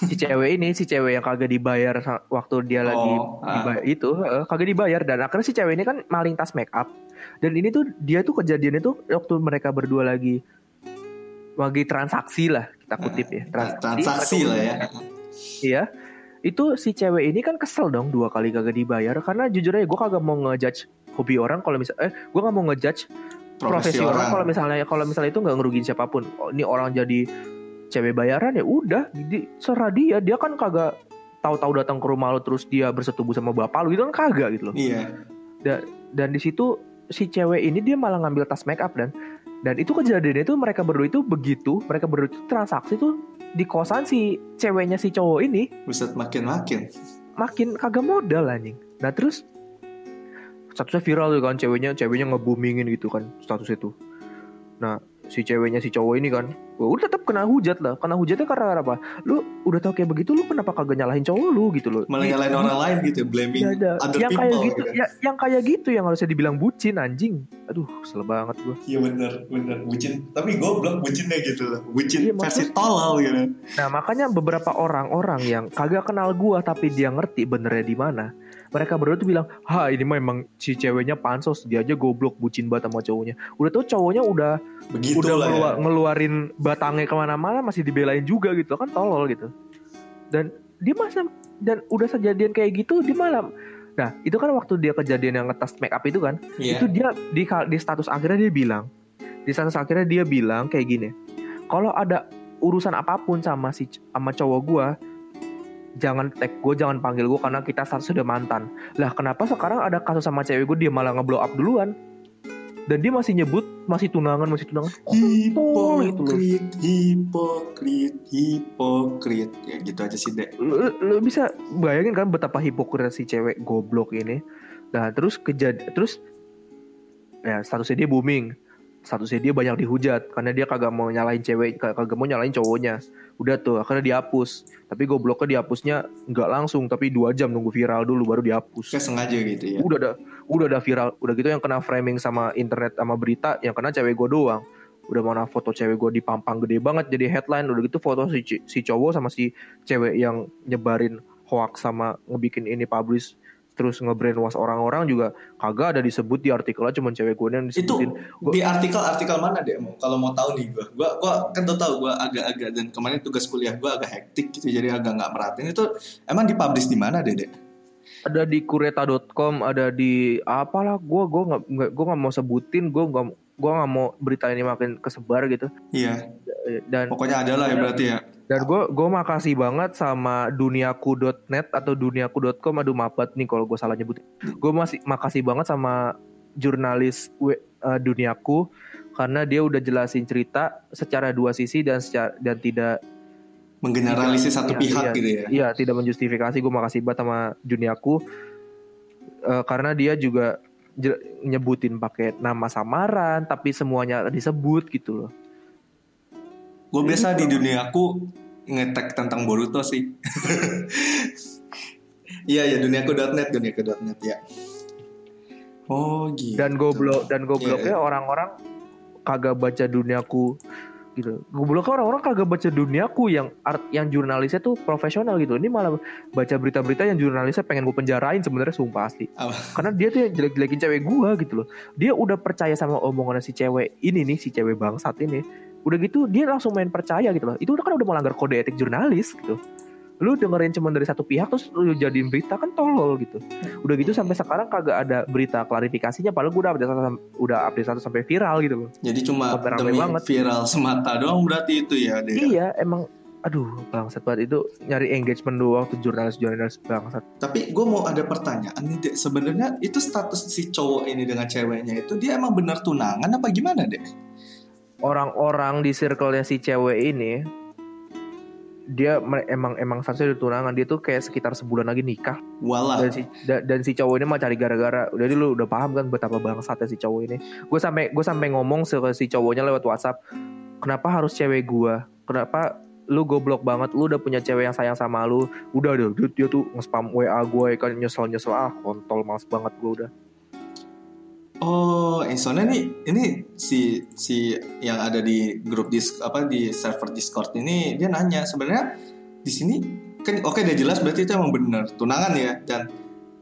si cewek ini si cewek yang kagak dibayar waktu dia lagi Oh, ah. dibayar itu eh, kagak dibayar dan akhirnya si cewek ini kan maling tas make up dan ini tuh dia tuh kejadian itu waktu mereka berdua lagi lagi transaksi lah kita kutip ya Nah, transaksi lah ya. Iya. Itu si cewek ini kan kesel dong dua kali kagak dibayar karena jujur aja gue kagak mau ngejudge hobi orang kalau misal eh gue gak mau ngejudge profesi, orang kalau misalnya kalau misalnya itu nggak ngerugiin siapa pun. Oh, ini orang jadi cewek bayaran ya udah di serah dia dia kan kagak tahu-tahu datang ke rumah lo terus dia bersetubuh sama bapak lo gitu kan kagak gitu loh. Iya. Dan di situ si cewek ini dia malah ngambil tas make up dan dan itu kejadiannya itu mereka berdua itu begitu mereka berdua itu transaksi tuh di kosan si ceweknya si cowok ini. Buset makin-makin. makin kagak modal anjing. Nah terus statusnya viral tuh kan ceweknya ceweknya nge-boomingin gitu kan status itu. Nah si ceweknya si cowok ini kan wah, udah tetap kena hujat lah kena hujatnya karena apa lu udah tau kayak begitu lu kenapa kagak nyalahin cowok lu gitu loh Malah nyalain orang lain gitu, blaming Ya ada. other yang people kayak gitu, gitu. ya, yang kayak gitu yang harusnya dibilang bucin anjing. Aduh, kesel banget gua. Iya bener, bener. Bucin. Tapi goblok bucinnya gitu loh. Bucin Iya, versi maksud- tolol gitu. Nah, makanya beberapa orang-orang yang kagak kenal gua tapi dia ngerti benernya di mana. Mereka berdua tuh bilang, "Ha, ini mah emang si ceweknya pansos, dia aja goblok bucin banget sama cowoknya." Udah tuh cowoknya udah Begitu udah lah ya. ngelua- ngeluarin batangnya ke mana-mana masih dibelain juga gitu kan tolol gitu. Dan dia masa dan udah sejadian kayak gitu di malam. Nah, itu kan waktu dia kejadian yang ngetas make up itu kan. Iya. itu dia di di status akhirnya dia bilang di status akhirnya dia bilang kayak gini kalau ada urusan apa pun sama si sama cowok gua jangan tag gue jangan panggil gue karena kita status sudah mantan lah kenapa sekarang ada kasus sama cewek gue dia malah ngeblow up duluan dan dia masih nyebut masih tunangan masih tunangan Kontol gitu loh. Hipokrit, hipokrit, hipokrit. Ya gitu aja sih, Dek. lu, lu bisa bayangin kan betapa hipokrit si cewek goblok ini nah terus kejad terus ya statusnya dia booming statusnya dia banyak dihujat karena dia kagak mau nyalain cewek kag- kagak mau nyalain cowoknya. Udah tuh akhirnya dihapus. Tapi gobloknya dihapusnya nggak langsung tapi dua jam nunggu viral dulu baru dihapus. Kayak sengaja gitu ya. udah ada udah ada viral udah gitu yang kena framing sama internet sama berita yang kena cewek gue doang. Udah mana foto cewek gue dipampang gede banget jadi headline udah gitu foto si, si cowok sama si cewek yang nyebarin hoax sama ngebikin ini publish terus nge-brainwash orang-orang juga kagak ada disebut di artikelnya cuman cewek gue yang Itu disebutin Gua- di artikel-artikel mana, Dek? Mau- Kalau mau tahu nih gua. Gua gua kan tuh tahu gua agak-agak dan kemarin tugas kuliah gua agak hektik gitu jadi agak nggak merhatiin itu emang dipublish di mana? Dek? ada di kureta.com ada di apalah gue gue nggak nggak- gue nggak mau sebutin gue nggak gue nggak mau berita ini makin kesebar gitu Iya, dan pokoknya ada lah ya berarti ya. Dan gue gue makasih banget sama duniaku.net atau duniaku.com aduh maaf banget nih kalau gue salah nyebut. Gue masih makasih banget sama jurnalis eh, duniaku karena dia udah jelasin cerita secara dua sisi dan secara, dan tidak Menggeneralisir satu Iya, pihak iya. gitu ya. iya tidak menjustifikasi. Gue makasih banget sama duniaku Eh, karena dia juga nyebutin pakai nama samaran tapi semuanya disebut gitu loh. Gue biasa di dunia aku ngetek tentang Boruto sih. Iya ya duniaku.net duniaku.net ya. Oh gitu. dan goblok dan Iya, gobloknya orang-orang kagak baca duniaku gitu gobloknya orang-orang kagak baca duniaku yang art yang jurnalisnya tuh profesional gitu ini malah baca berita-berita yang jurnalisnya pengen gue penjarain sebenarnya sumpah asli Apa? karena dia tuh yang jelek-jelekin cewek gua gitu loh dia udah percaya sama omongan si cewek ini nih si cewek bangsat ini udah gitu dia langsung main percaya gitu loh itu kan udah melanggar kode etik jurnalis gitu lu dengerin cuma dari satu pihak terus lu jadiin berita kan tolol gitu udah gitu sampai sekarang kagak ada berita klarifikasinya padahal gue udah update satu, udah update satu sampai viral gitu loh Jadi cuma demi banget. viral semata doang berarti itu ya deh. iya emang aduh bangsat banget itu nyari engagement doang tuh jurnalis-jurnalis bangsat Tapi gue mau ada pertanyaan nih dek. Sebenarnya itu status si cowok ini dengan ceweknya itu dia emang bener tunangan apa gimana dek? Orang-orang di circle-nya si cewek ini dia emang emang seharusnya udah tunangan. Dia tuh kayak sekitar sebulan lagi nikah. Walah. dan si da- dan si cowok ini mah cari gara-gara. Udah lu udah paham kan betapa bangsatnya si cowok ini. Gue sampai gue sampai ngomong ke si cowoknya lewat WhatsApp kenapa harus cewek gue kenapa lu goblok banget? Lu udah punya cewek yang sayang sama lu. Udah deh dia, dia tuh nge-spam WA gue kan nyesel nyesel ah kontol males banget gue udah Oh, eh, soalnya nih ini si si yang ada di grup dis apa di server Discord ini dia nanya sebenarnya di sini kan oke udah jelas berarti itu emang bener tunangan ya dan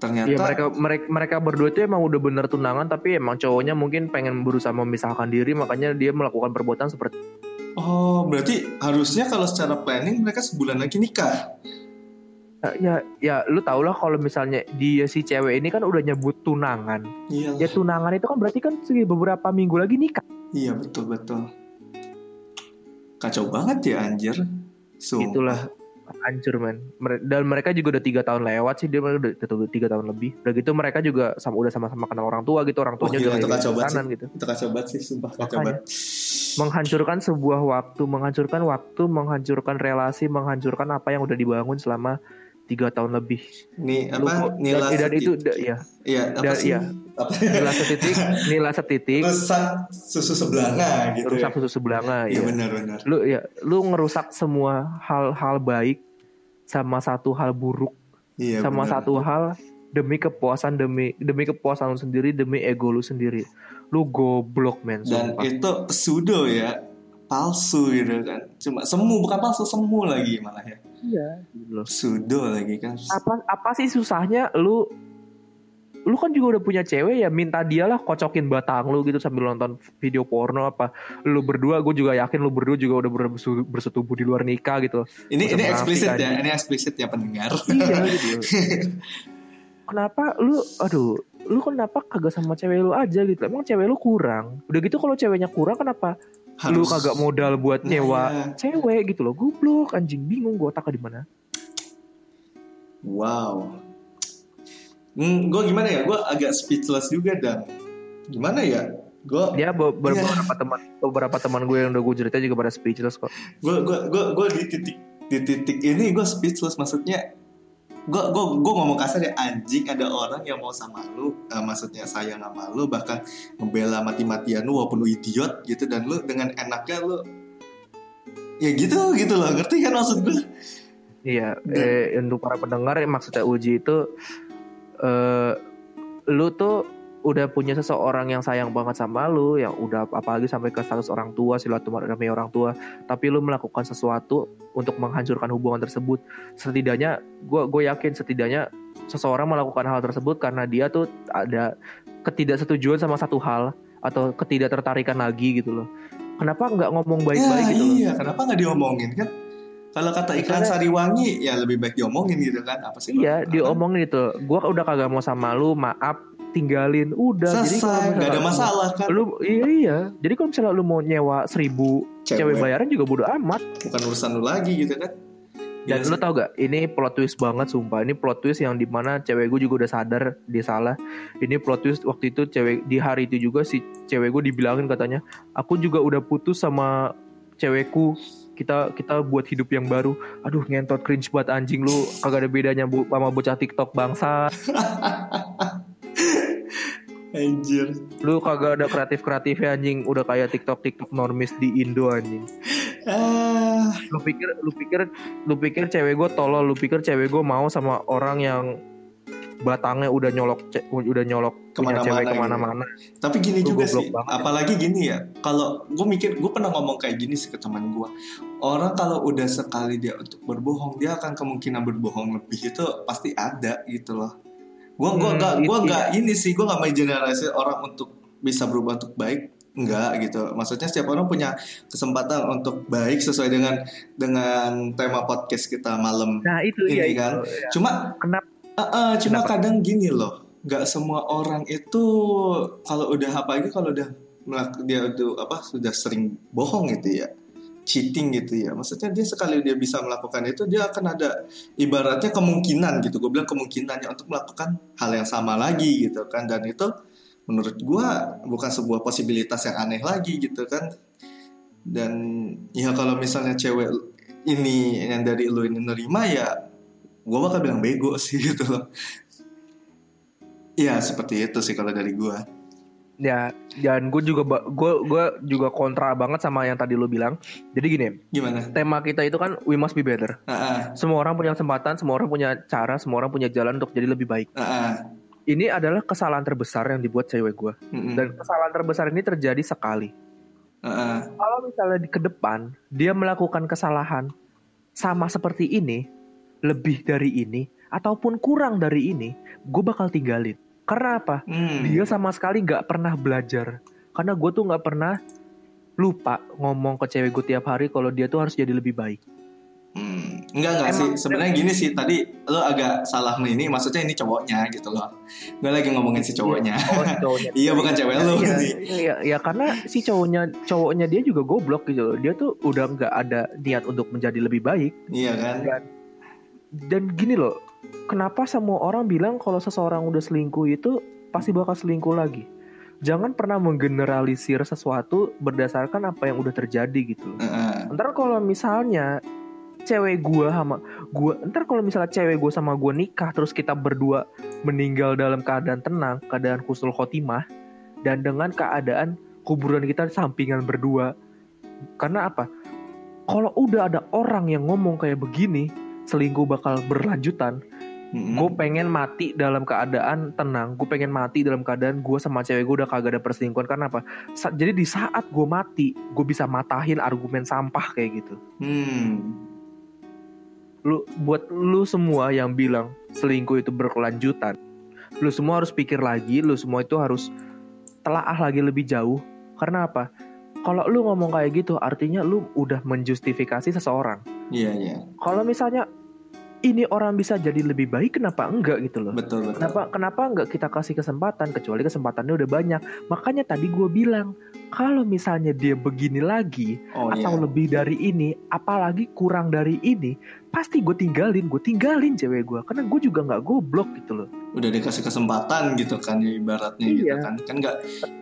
ternyata Iya mereka mereka mereka berdua itu emang udah bener tunangan tapi emang cowoknya mungkin pengen berusaha memisahkan diri makanya dia melakukan perbuatan seperti oh berarti harusnya kalau secara planning mereka sebulan lagi nikah. Ya ya lu tau lah kalau misalnya dia si cewek ini kan udah nyebut tunangan Iya. ya tunangan itu kan berarti kan segi beberapa minggu lagi nikah Iya betul betul. Kacau banget ya anjir. Sumpah. itulah hancur men Mere- dan mereka juga udah tiga tahun lewat sih dia udah, tiga tahun lebih udah gitu mereka juga sama udah sama-sama kenal orang tua gitu orang Wah, tuanya gila, udah itu kacau banget pesanan gitu Itu kacau banget sih sumpah kacau banget. menghancurkan sebuah waktu menghancurkan waktu menghancurkan relasi menghancurkan apa yang udah dibangun selama tiga tahun lebih Nih Lu apa? kok- Nila dan, dan itu ya Iya, apa dan- sih? Apa? nila setitik nila setitik Rusak susu sebelanga gitu. rusak ya. susu sebelanga Iya ya benar-benar. lu ya lu ngerusak semua hal-hal baik sama satu hal buruk Iya sama benar. satu hal demi kepuasan demi demi kepuasan lu sendiri demi ego lu sendiri lu goblok men Dan sumpah. itu pseudo ya, palsu gitu kan. Cuma semu bukan palsu, semu lagi malah ya. iya. Pseudo lagi kan. apa apa sih susahnya lu lu kan juga udah punya cewek ya minta dia lah kocokin batang lu gitu sambil nonton video porno apa lu berdua gue juga yakin lu berdua juga udah ber- bersetubuh di luar nikah gitu Ini Masa ini eksplisit ya, anjing. ini eksplisit ya pendengar. iya gitu kenapa lu aduh lu kenapa kagak sama cewek lu aja gitu emang cewek lu kurang udah gitu kalau ceweknya kurang kenapa lu Harus- kagak modal buat Nah, nyewa iya. cewek gitu loh goblok anjing bingung gue otaknya di mana Wow. Hmm, gue gimana ya? Gue agak speechless juga dan gimana ya? Gue Iya. beberapa teman beberapa teman gue yang udah gue cerita juga pada speechless kok gue gue gue gue di titik di titik ini gue speechless maksudnya gue gue gue ngomong kasar ya anjing ada orang yang mau sama lu eh, maksudnya sayang sama lu bahkan membela mati-matian lu walaupun lu idiot gitu dan lu dengan enaknya lu ya gitu gitu loh ngerti kan maksud gue Iya, Dan- eh, untuk para pendengar maksudnya uji itu eh lu tuh udah punya seseorang yang sayang banget sama lu, yang udah apalagi sampai ke status orang tua, silaturahmi orang tua, tapi lu melakukan sesuatu untuk menghancurkan hubungan tersebut. Setidaknya gue gue yakin setidaknya seseorang melakukan hal tersebut karena dia tuh ada ketidaksetujuan sama satu hal atau ketidaktertarikan lagi gitu loh. Kenapa nggak ngomong baik-baik ya, gitu loh? iya kenapa nggak diomongin kan kalau kata iklan Misalnya- Sariwangi ya lebih baik diomongin gitu kan apa sih Iya, diomongin gitu. Gua udah kagak mau sama lu, maaf, tinggalin. Udah. Jadi kalau selesai nggak ada misalnya masalah kan Lu iya, iya. Jadi kalau misalnya lu mau nyewa seribu cewek, cewek bayaran juga bodo amat. bukan urusan lu lagi gitu kan Dan Iya lu tau gak? Ini plot twist banget sumpah. Ini plot twist yang di mana cewek gue juga udah sadar dia salah. Ini plot twist waktu itu cewek di hari itu juga si cewek gue dibilangin katanya, aku juga udah putus sama cewekku. Kita kita buat hidup yang baru. Aduh ngentot cringe buat anjing lu. Kagak ada bedanya bu sama bocah TikTok bangsa. anjir Lu kagak ada kreatif kreatifnya anjing. Udah kayak TikTok TikTok normis di Indo anjing. ah Lu pikir lu pikir lu pikir cewek gue tolol. Lu pikir cewek gue mau sama orang yang batangnya udah nyolok udah nyolok punya Ke mana-mana cewek gitu. ke mana-mana. Tapi gini Lu juga sih, banget. apalagi gini ya. Kalau gue mikir, gue pernah ngomong kayak gini sih ke teman gue. Orang kalau udah sekali dia untuk berbohong, dia akan kemungkinan berbohong lebih itu pasti ada gitu loh. Gue gua Hmm, gak, gua itu gak ini sih, gue gak main generasi orang untuk bisa berubah untuk baik. Enggak gitu. Maksudnya setiap orang punya kesempatan untuk baik sesuai dengan dengan tema podcast kita malam Nah itu Ini ya kan. itu. ya. Cuma Kenapa? Ah, ah, cuma Kenapa? kadang gini loh, nggak semua orang itu kalau udah apalagi kalau udah dia udah apa sudah sering bohong gitu ya, cheating gitu ya. Maksudnya dia sekali dia bisa melakukan itu dia akan ada ibaratnya kemungkinan gitu. Gue bilang kemungkinannya untuk melakukan hal yang sama lagi gitu kan. Dan itu menurut gua bukan sebuah posibilitas yang aneh lagi gitu kan. Dan ya kalau misalnya cewek ini yang dari lu ini nerima ya gue bakal bilang bego sih gitu loh. Iya seperti itu sih kalau dari gue. Ya, dan gue juga gue gue juga kontra banget sama yang tadi lo bilang. Jadi gini, Gimana? tema kita itu kan we must be better. Ah, ah, Semua orang punya kesempatan, semua orang punya cara, semua orang punya jalan untuk jadi lebih baik. ah, ah. Ini adalah kesalahan terbesar yang dibuat cewek gue. Mm-mm. Dan kesalahan terbesar ini terjadi sekali. Ah, ah. Kalau misalnya di ke depan dia melakukan kesalahan sama seperti ini, lebih dari ini, ataupun kurang dari ini, gue bakal tinggalin. Karena apa? Hmm. Dia sama sekali nggak pernah belajar. Karena gue tuh nggak pernah lupa ngomong ke cewek gue tiap hari kalau dia tuh harus jadi lebih baik. Hmm. Enggak enggak sih. Sebenarnya gini sih. Tadi lo agak salah ini. Maksudnya ini cowoknya gitu loh. Gue lagi ngomongin si cowoknya. Oh, si cowoknya. Iya bukan cewek lo. Iya, iya, ya karena si cowoknya cowoknya dia juga goblok gitu. loh. Dia tuh udah nggak ada niat untuk menjadi lebih baik. Iya kan. Dan gini loh, kenapa semua orang bilang kalau seseorang udah selingkuh itu pasti bakal selingkuh lagi? Jangan pernah menggeneralisir sesuatu berdasarkan apa yang udah terjadi gitu. ah. Ntar kalau misalnya cewek gua sama gua ntar kalau misalnya cewek gua sama gua nikah terus kita berdua meninggal dalam keadaan tenang keadaan husnul khotimah dan dengan keadaan kuburan kita sampingan berdua karena apa kalau udah ada orang yang ngomong kayak begini selingkuh bakal berlanjutan Mm-mm. gue pengen mati dalam keadaan tenang gue pengen mati dalam keadaan gue sama cewek gue udah kagak ada perselingkuhan karena apa Sa- jadi di saat gue mati gue bisa matahin argumen sampah kayak gitu Hmm. lu buat lu semua yang bilang selingkuh itu berkelanjutan lu semua harus pikir lagi lu semua itu harus telaah lagi lebih jauh karena apa kalau lu ngomong kayak gitu artinya lu udah menjustifikasi seseorang Iya iya. kalau misalnya ini orang bisa jadi lebih baik kenapa enggak gitu loh Betul betul. Kenapa kenapa nggak kita kasih kesempatan kecuali kesempatannya udah banyak. Makanya tadi gue bilang kalau misalnya dia begini lagi Oh atau iya. lebih dari ini, apalagi kurang dari ini, pasti gue tinggalin, gue tinggalin cewek gue karena gue juga nggak goblok gitu loh. Udah dikasih kesempatan gitu kan ya ibaratnya gitu Iya. kan. Kan nggak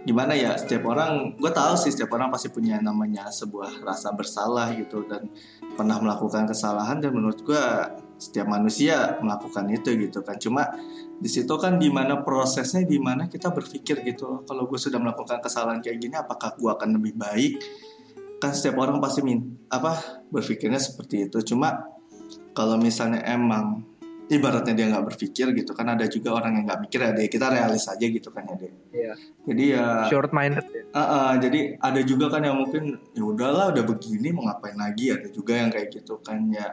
gimana ya setiap orang gue tahu sih setiap orang pasti punya namanya sebuah rasa bersalah gitu dan pernah melakukan kesalahan dan menurut gue setiap manusia melakukan itu gitu kan. Cuma di situ kan di mana prosesnya di mana kita berpikir gitu kalau gue sudah melakukan kesalahan kayak gini apakah gue akan lebih baik? Kan setiap orang pasti min apa berpikirnya seperti itu. Cuma kalau misalnya emang ibaratnya dia nggak berpikir gitu kan ada juga orang yang nggak mikir ya deh kita realis aja gitu kan ya deh. Iya. jadi ya Short minded. Ah, ah, jadi ada juga kan yang mungkin ya udahlah udah begini mau ngapain lagi? Ada juga yang kayak gitu kan ya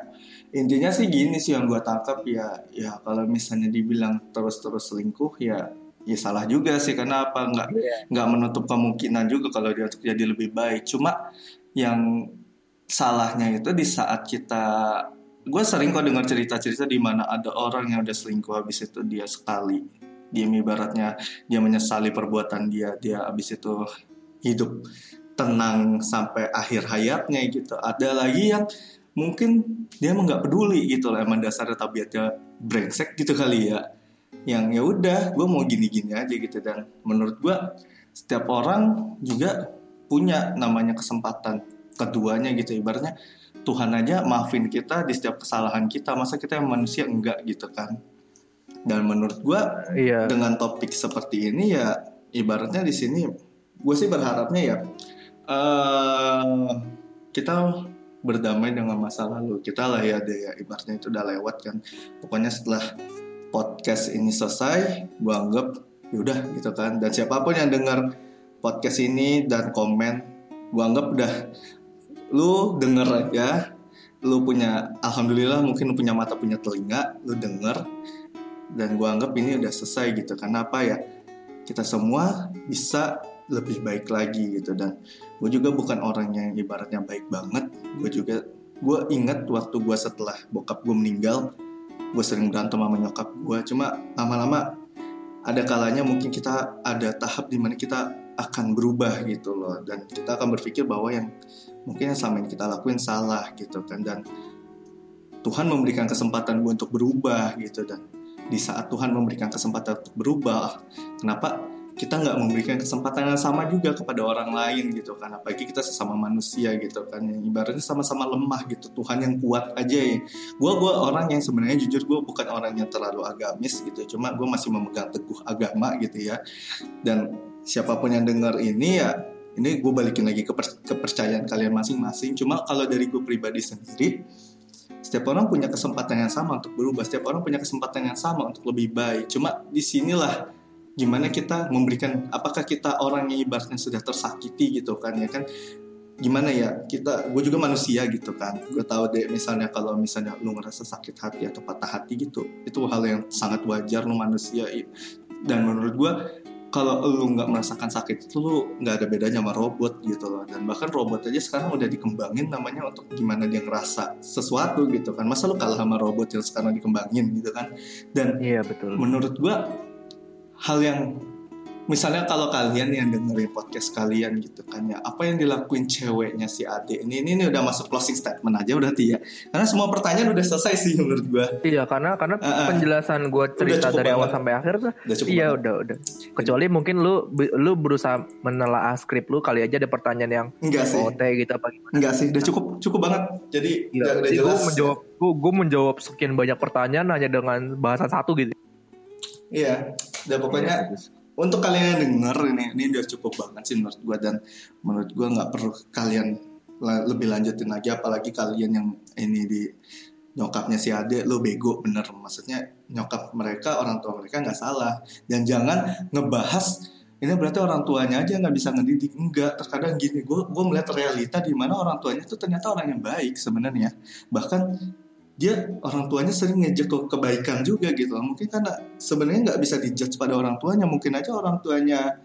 intinya sih gini sih yang gua tangkap ya ya kalau misalnya dibilang terus-terus selingkuh ya ya salah juga sih. Karena apa? Nggak Iya. nggak menutup kemungkinan juga kalau dia untuk jadi lebih baik. Cuma yang salahnya itu di saat kita gue sering kok dengar cerita-cerita di mana ada orang yang udah selingkuh habis itu dia sekali. Dia ibaratnya dia menyesali perbuatan dia dia habis itu hidup tenang sampai akhir hayatnya gitu. Ada lagi yang mungkin dia emang nggak peduli gitu lah emang dasarnya tabiatnya brengsek gitu kali ya. Yang ya udah gue mau gini-gini aja gitu. Dan menurut gue setiap orang juga punya namanya kesempatan keduanya gitu. Ibaratnya Tuhan aja maafin kita di setiap kesalahan kita. Masa kita yang manusia enggak gitu kan? Dan menurut gue Iya. dengan topik seperti ini ya ibaratnya di sini gue sih berharapnya ya eh kita berdamai dengan masa lalu. Kita lah ya deh ya. Ibaratnya itu udah lewat kan. Pokoknya setelah podcast ini selesai gue anggap yaudah gitu kan. Dan siapa pun yang dengar podcast ini dan komen gue anggap udah lu denger aja lu punya alhamdulillah mungkin lu punya mata punya telinga lu denger. Dan gue anggap ini udah selesai gitu karena apa ya? Kita semua bisa lebih baik lagi gitu. Dan gue juga bukan orang yang ibaratnya baik banget. Gue juga gue ingat waktu gue setelah bokap gue meninggal gue sering berantem sama nyokap gue cuma lama-lama ada kalanya mungkin kita ada tahap di mana kita akan berubah gitu loh. Dan kita akan berpikir bahwa yang mungkin yang selama ini kita lakuin salah gitu kan. Dan Tuhan memberikan kesempatan gue untuk berubah gitu. Dan di saat Tuhan memberikan kesempatan untuk berubah kenapa kita nggak memberikan kesempatan yang sama juga kepada orang lain gitu kan. Apalagi kita sesama manusia gitu kan. Ibaratnya sama-sama lemah gitu Tuhan yang kuat aja ya. Gue gua orang yang sebenarnya jujur gue bukan orang yang terlalu agamis gitu. Cuma gue masih memegang teguh agama gitu ya. Dan siapa pun yang dengar ini ya ini gue balikin lagi ke per- kepercayaan kalian masing-masing. Cuma kalau dari gue pribadi sendiri setiap orang punya kesempatan yang sama untuk berubah. Setiap orang punya kesempatan yang sama untuk lebih baik. Cuma di sinilah gimana kita memberikan apakah kita orang yang ibaratnya sudah tersakiti gitu kan ya kan? Gimana ya kita gue juga manusia gitu kan. Gue tahu deh misalnya kalau misalnya lu ngerasa sakit hati atau patah hati gitu itu hal yang sangat wajar lu manusia dan menurut gue kalau lu nggak merasakan sakit itu lu nggak ada bedanya sama robot gitu loh. Dan bahkan robot aja sekarang udah dikembangin namanya untuk gimana dia ngerasa sesuatu gitu kan. Masa lu kalah sama robot yang sekarang dikembangin gitu kan? Dan Iya betul. menurut gua hal yang misalnya kalau kalian yang dengerin podcast kalian gitu kan ya apa yang dilakuin ceweknya si Ade ini ini, ini udah masuk closing statement aja berarti ya karena semua pertanyaan udah selesai sih menurut gua Iya karena karena ah. penjelasan gue cerita dari awal banget. sampai akhir tuh udah Iya banget. udah udah. Kecuali mungkin lu lu berusaha menelaah skrip lu kali aja ada pertanyaan yang enggak sih OT gitu apa gimana. enggak sih udah cukup cukup banget jadi Gila, udah, udah jadi gue jelas menjawab gue, gue menjawab sekian banyak pertanyaan hanya dengan bahasa satu gitu. iya udah pokoknya Iya, bagus. untuk kalian yang denger ini ini udah cukup banget sih menurut gue dan menurut gue nggak perlu kalian la- lebih lanjutin lagi apalagi kalian yang ini di nyokapnya si Ade lo bego bener. Maksudnya nyokap mereka orang tua mereka nggak salah. Dan jangan ngebahas ini berarti orang tuanya aja nggak bisa ngedidik enggak terkadang gini gue gue melihat realita di mana orang tuanya itu ternyata orang yang baik sebenarnya. Bahkan dia orang tuanya sering ngejek ke kebaikan juga gitu loh. mungkin karena sebenarnya nggak bisa dijudge pada orang tuanya. Mungkin aja orang tuanya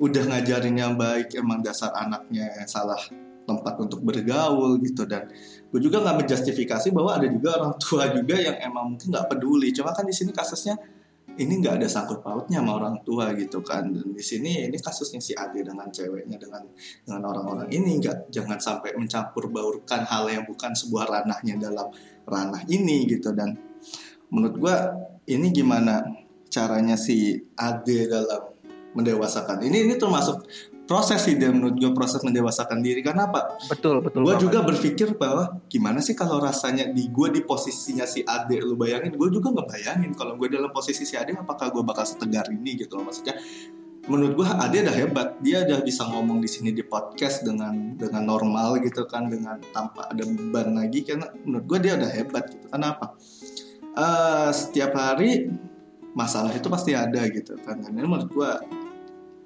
udah ngajarin yang baik emang dasar anaknya yang salah tempat untuk bergaul gitu. Dan gue juga nggak menjustifikasi bahwa ada juga orang tua juga yang emang mungkin nggak peduli. Cuma kan di sini kasusnya ini nggak ada sangkut pautnya sama orang tua gitu kan. Dan di sini ini kasusnya si Ade dengan ceweknya dengan dengan orang-orang ini. Nggak jangan sampai mencampur baurkan hal yang bukan sebuah ranahnya dalam ranah ini gitu. Dan menurut gua ini gimana caranya si Ade dalam mendewasakan. Ini ini termasuk proses sih dan menurut gue proses mendewasakan diri. Karena apa? Betul betul. gue juga berpikir bahwa gimana sih kalau rasanya di gue di posisinya si Ade lu bayangin gue juga nggak bayangin kalau gue dalam posisi si Ade apakah gue bakal setegar ini gitu loh maksudnya menurut gue Ade udah hebat. Dia udah bisa ngomong di sini di podcast dengan dengan normal gitu kan dengan tanpa ada beban lagi. Karena menurut gue dia udah hebat gitu. Kenapa Eh, setiap hari masalah itu pasti ada gitu kan. Dan ini menurut gue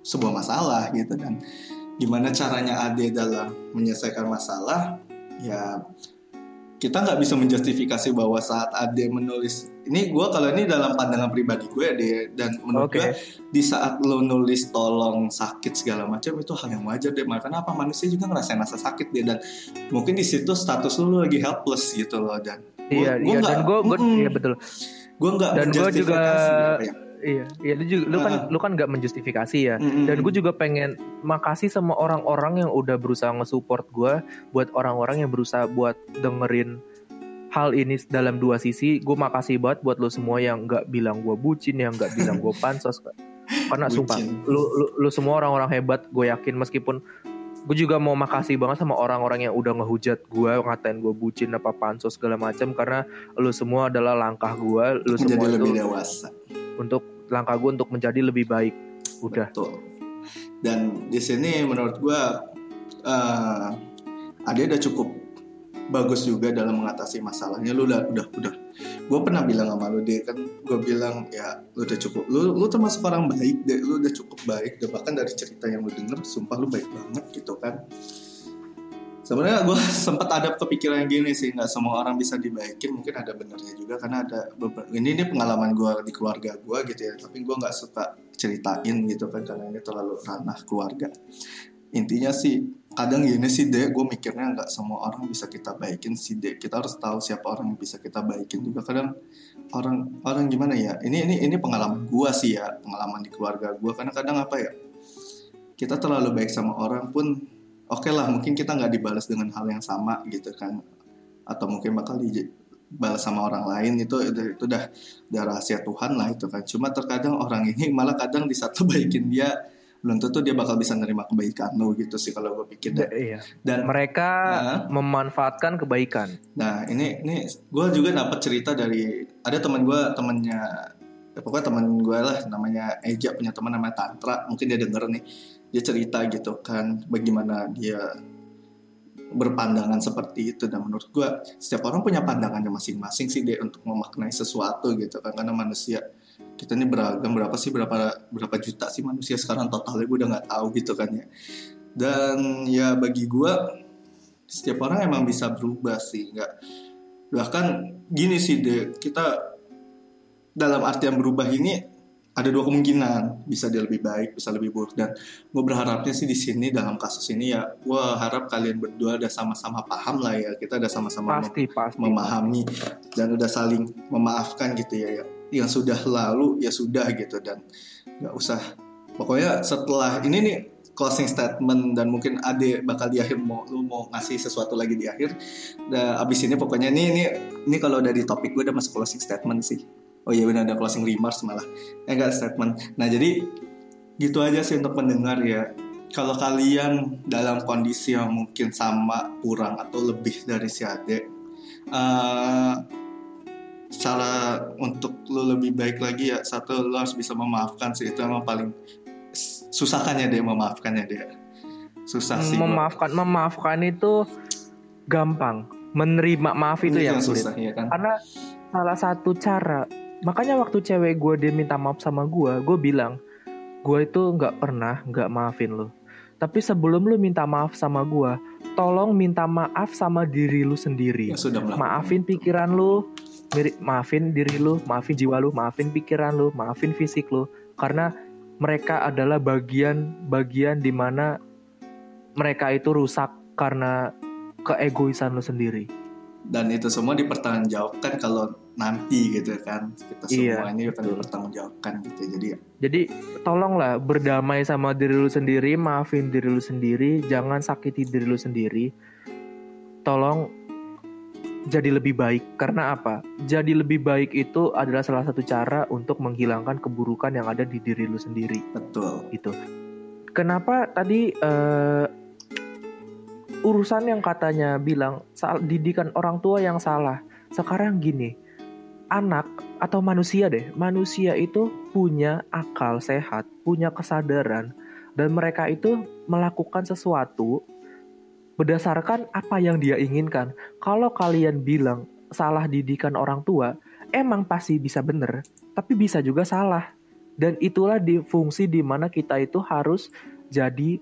sebuah masalah gitu. Dan gimana caranya Ade dalam menyelesaikan masalah? Ya kita nggak bisa menjustifikasi bahwa saat Ade menulis ini gue kalau ini dalam pandangan pribadi gue Ade dan menurut Oke. gue di saat lo nulis tolong sakit segala macam itu hal yang wajar deh makanya apa manusia juga ngerasain rasa sakit dia dan mungkin di situ status lo lagi helpless gitu loh dan Iya, gua iya. nggak- Dan gue, gue, Mm-mm. iya betul. gue nggak Dan gua juga- ya. Iya, iya. Lu, juga, lu kan, Ah. lu kan nggak menjustifikasi ya. Mm-mm. Dan gue juga pengen makasih sama orang-orang yang udah berusaha nge-support gue, buat orang-orang yang berusaha buat dengerin hal ini dalam dua sisi. Gue makasih banget buat lo semua yang nggak bilang gue bucin, yang nggak bilang gue pansos. Karena sumpah, Bucin. lu, lu, lu semua orang-orang hebat. Gue yakin meskipun gue juga mau makasih banget sama orang-orang yang udah ngehujat gue, ngatain gue bucin apa pansos segala macam. Karena lu semua adalah langkah gue, lu menjadi semua itu lebih dewasa untuk langkah gue untuk menjadi lebih baik. Udah. Betul. Dan di sini menurut gua eh Ade udah cukup bagus juga dalam mengatasi masalahnya. Lu udah udah udah. Gue pernah bilang sama lu deh kan, gue bilang ya lu udah cukup. Lu lu termasuk orang baik deh. Lu udah cukup baik. Dan bahkan dari cerita yang lu denger, sumpah lu baik banget gitu kan. Sebenarnya gue sempat ada kepikiran yang gini sih, nggak semua orang bisa dibaikin. Mungkin ada benernya juga karena ada. Ini ini pengalaman gue di keluarga gue gitu ya. Tapi gue nggak suka ceritain gitu kan karena ini terlalu ranah keluarga. Intinya sih kadang gini sih dek, gue mikirnya nggak semua orang bisa kita baikin sih dek. Kita harus tahu siapa orang yang bisa kita baikin juga. Kadang orang orang gimana ya? Ini ini ini pengalaman gue sih ya, pengalaman di keluarga gue. Karena kadang apa ya? Kita terlalu baik sama orang pun oke lah mungkin kita nggak dibalas dengan hal yang sama gitu kan atau mungkin bakal dibalas sama orang lain itu itu, itu udah udah rahasia Tuhan lah itu kan cuma terkadang orang ini malah kadang di saat lo baikin dia belum tentu dia bakal bisa nerima kebaikan lo gitu sih kalau gue pikir dan, Iya. dan Mereka Nah. memanfaatkan kebaikan. Nah ini ini gue juga dapat cerita dari ada teman gue temannya ya pokoknya teman gue lah namanya Eja punya teman namanya Tantra mungkin dia denger nih dia cerita gitu kan bagaimana dia berpandangan seperti itu dan menurut gue setiap orang punya pandangannya masing-masing sih dia untuk memaknai sesuatu gitu kan karena manusia kita ini beragam berapa sih berapa berapa juta sih manusia sekarang totalnya? Gue udah nggak tahu gitu kan ya. Dan ya bagi gue setiap orang emang bisa berubah sih nggak. Bahkan gini sih deh kita dalam artian berubah ini ada dua kemungkinan. Bisa dia lebih baik bisa lebih buruk. Dan gue berharapnya sih di sini dalam kasus ini ya gue harap kalian berdua udah sama-sama paham lah ya. Kita udah sama-sama pasti. memahami dan udah saling memaafkan gitu ya, ya. Yang sudah lalu ya sudah gitu. Dan nggak usah. Pokoknya setelah ini nih closing statement dan mungkin Ade bakal di akhir mau lu mau ngasih sesuatu lagi di akhir. Dan abis ini pokoknya ini ini ini kalau dari topik gue udah masuk closing statement sih. Oh iya benar ada closing remarks malah. Eh enggak statement. Nah jadi gitu aja sih untuk pendengar ya. Kalau kalian dalam kondisi yang mungkin sama kurang atau lebih dari si Ade uh, cara untuk lo lebih baik lagi ya satu lo harus bisa memaafkan sih itu emang paling susah kan ya dia memaafkannya dia susah sih memaafkan gua. memaafkan itu gampang menerima maaf itu yang sulit susah, ya kan? karena salah satu cara makanya waktu cewek gue dia minta maaf sama gue gue bilang gue itu nggak pernah nggak maafin lo tapi sebelum lu minta maaf sama gua, tolong minta maaf sama diri lu sendiri. Ya, sudah maafin pikiran lu, maafin diri lu, maafin jiwa lu, maafin pikiran lu, maafin fisik lu. Karena mereka adalah bagian-bagian di mana mereka itu rusak karena keegoisan lu sendiri. Dan itu semua dipertanggungjawabkan kalau nanti gitu kan. Kita iya, semua ini akan dipertanggungjawabkan gitu. Jadi jadi tolonglah berdamai sama diri lu sendiri maafin diri lu sendiri jangan sakiti diri lu sendiri. Tolong jadi lebih baik. Karena apa? Jadi lebih baik itu adalah salah satu cara untuk menghilangkan keburukan yang ada di diri lu sendiri. Betul. Itu kenapa tadi uh, urusan yang katanya bilang didikan orang tua yang salah. Sekarang gini, anak atau manusia deh, manusia itu punya akal sehat, punya kesadaran, dan mereka itu melakukan sesuatu berdasarkan apa yang dia inginkan. Kalau kalian bilang salah didikan orang tua, emang pasti bisa bener, tapi bisa juga salah. Dan itulah di fungsi di mana kita itu harus jadi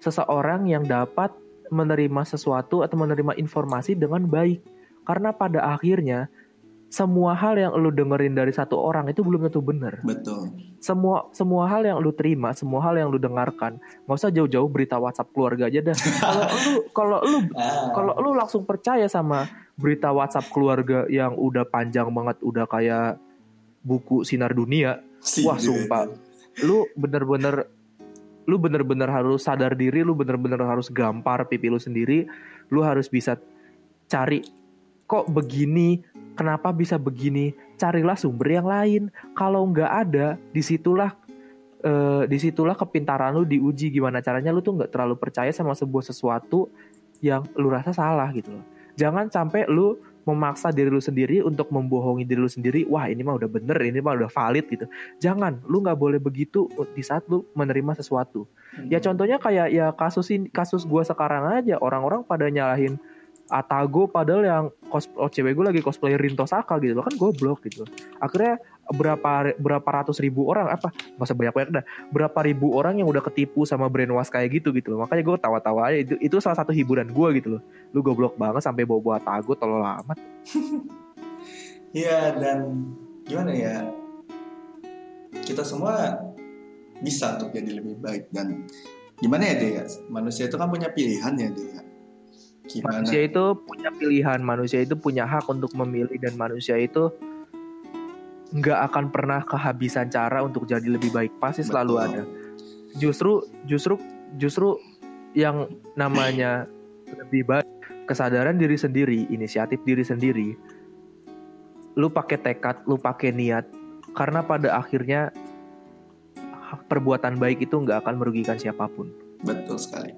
seseorang yang dapat menerima sesuatu atau menerima informasi dengan baik. Karena pada akhirnya semua hal yang lu dengerin dari satu orang itu belum tentu benar. Betul. Semua semua hal yang lu terima, semua hal yang lu dengarkan, nggak usah jauh-jauh berita WhatsApp keluarga aja dah. kalau lu kalau lu ah. kalau lu langsung percaya sama berita WhatsApp keluarga yang udah panjang banget, udah kayak buku sinar dunia, Sini. wah sumpah, lu bener-bener lu bener-bener harus sadar diri, lu bener-bener harus gampar pipi lu sendiri, lu harus bisa cari kok begini, kenapa bisa begini, carilah sumber yang lain. Kalau nggak ada, di situlah uh, di situlah kepintaran lu diuji gimana caranya lu tuh nggak terlalu percaya sama sebuah sesuatu yang lu rasa salah gitu loh. Jangan sampai lu memaksa diri lu sendiri untuk membohongi diri lu sendiri wah ini mah udah bener ini mah udah valid gitu jangan lu nggak boleh begitu di saat lu menerima sesuatu hmm. ya contohnya kayak ya kasus ini kasus gua sekarang aja orang-orang pada nyalahin Atago padahal yang cos oh, cewek gue lagi cosplay Rinto Saka gitu loh. Kan goblok gitu. Akhirnya berapa berapa ratus ribu orang apa masa banyak banyak dah. Berapa ribu orang yang udah ketipu sama brainwash kayak gitu gitu loh. Makanya gue tawa-tawa aja. Itu itu salah satu hiburan gue gitu loh. Lu goblok banget sampai bawa bawa Atago tolol amat. Iya dan gimana ya? Kita semua bisa untuk jadi lebih baik dan gimana ya dia manusia itu kan punya pilihan ya dia Gimana? Manusia itu punya pilihan, manusia itu punya hak untuk memilih dan manusia itu nggak akan pernah kehabisan cara untuk jadi lebih baik. Pasti Betul. selalu ada. Justru justru justru yang namanya lebih baik kesadaran diri sendiri, inisiatif diri sendiri. Lu pakai tekad, lu pakai niat karena pada akhirnya perbuatan baik itu nggak akan merugikan siapa pun. Betul sekali.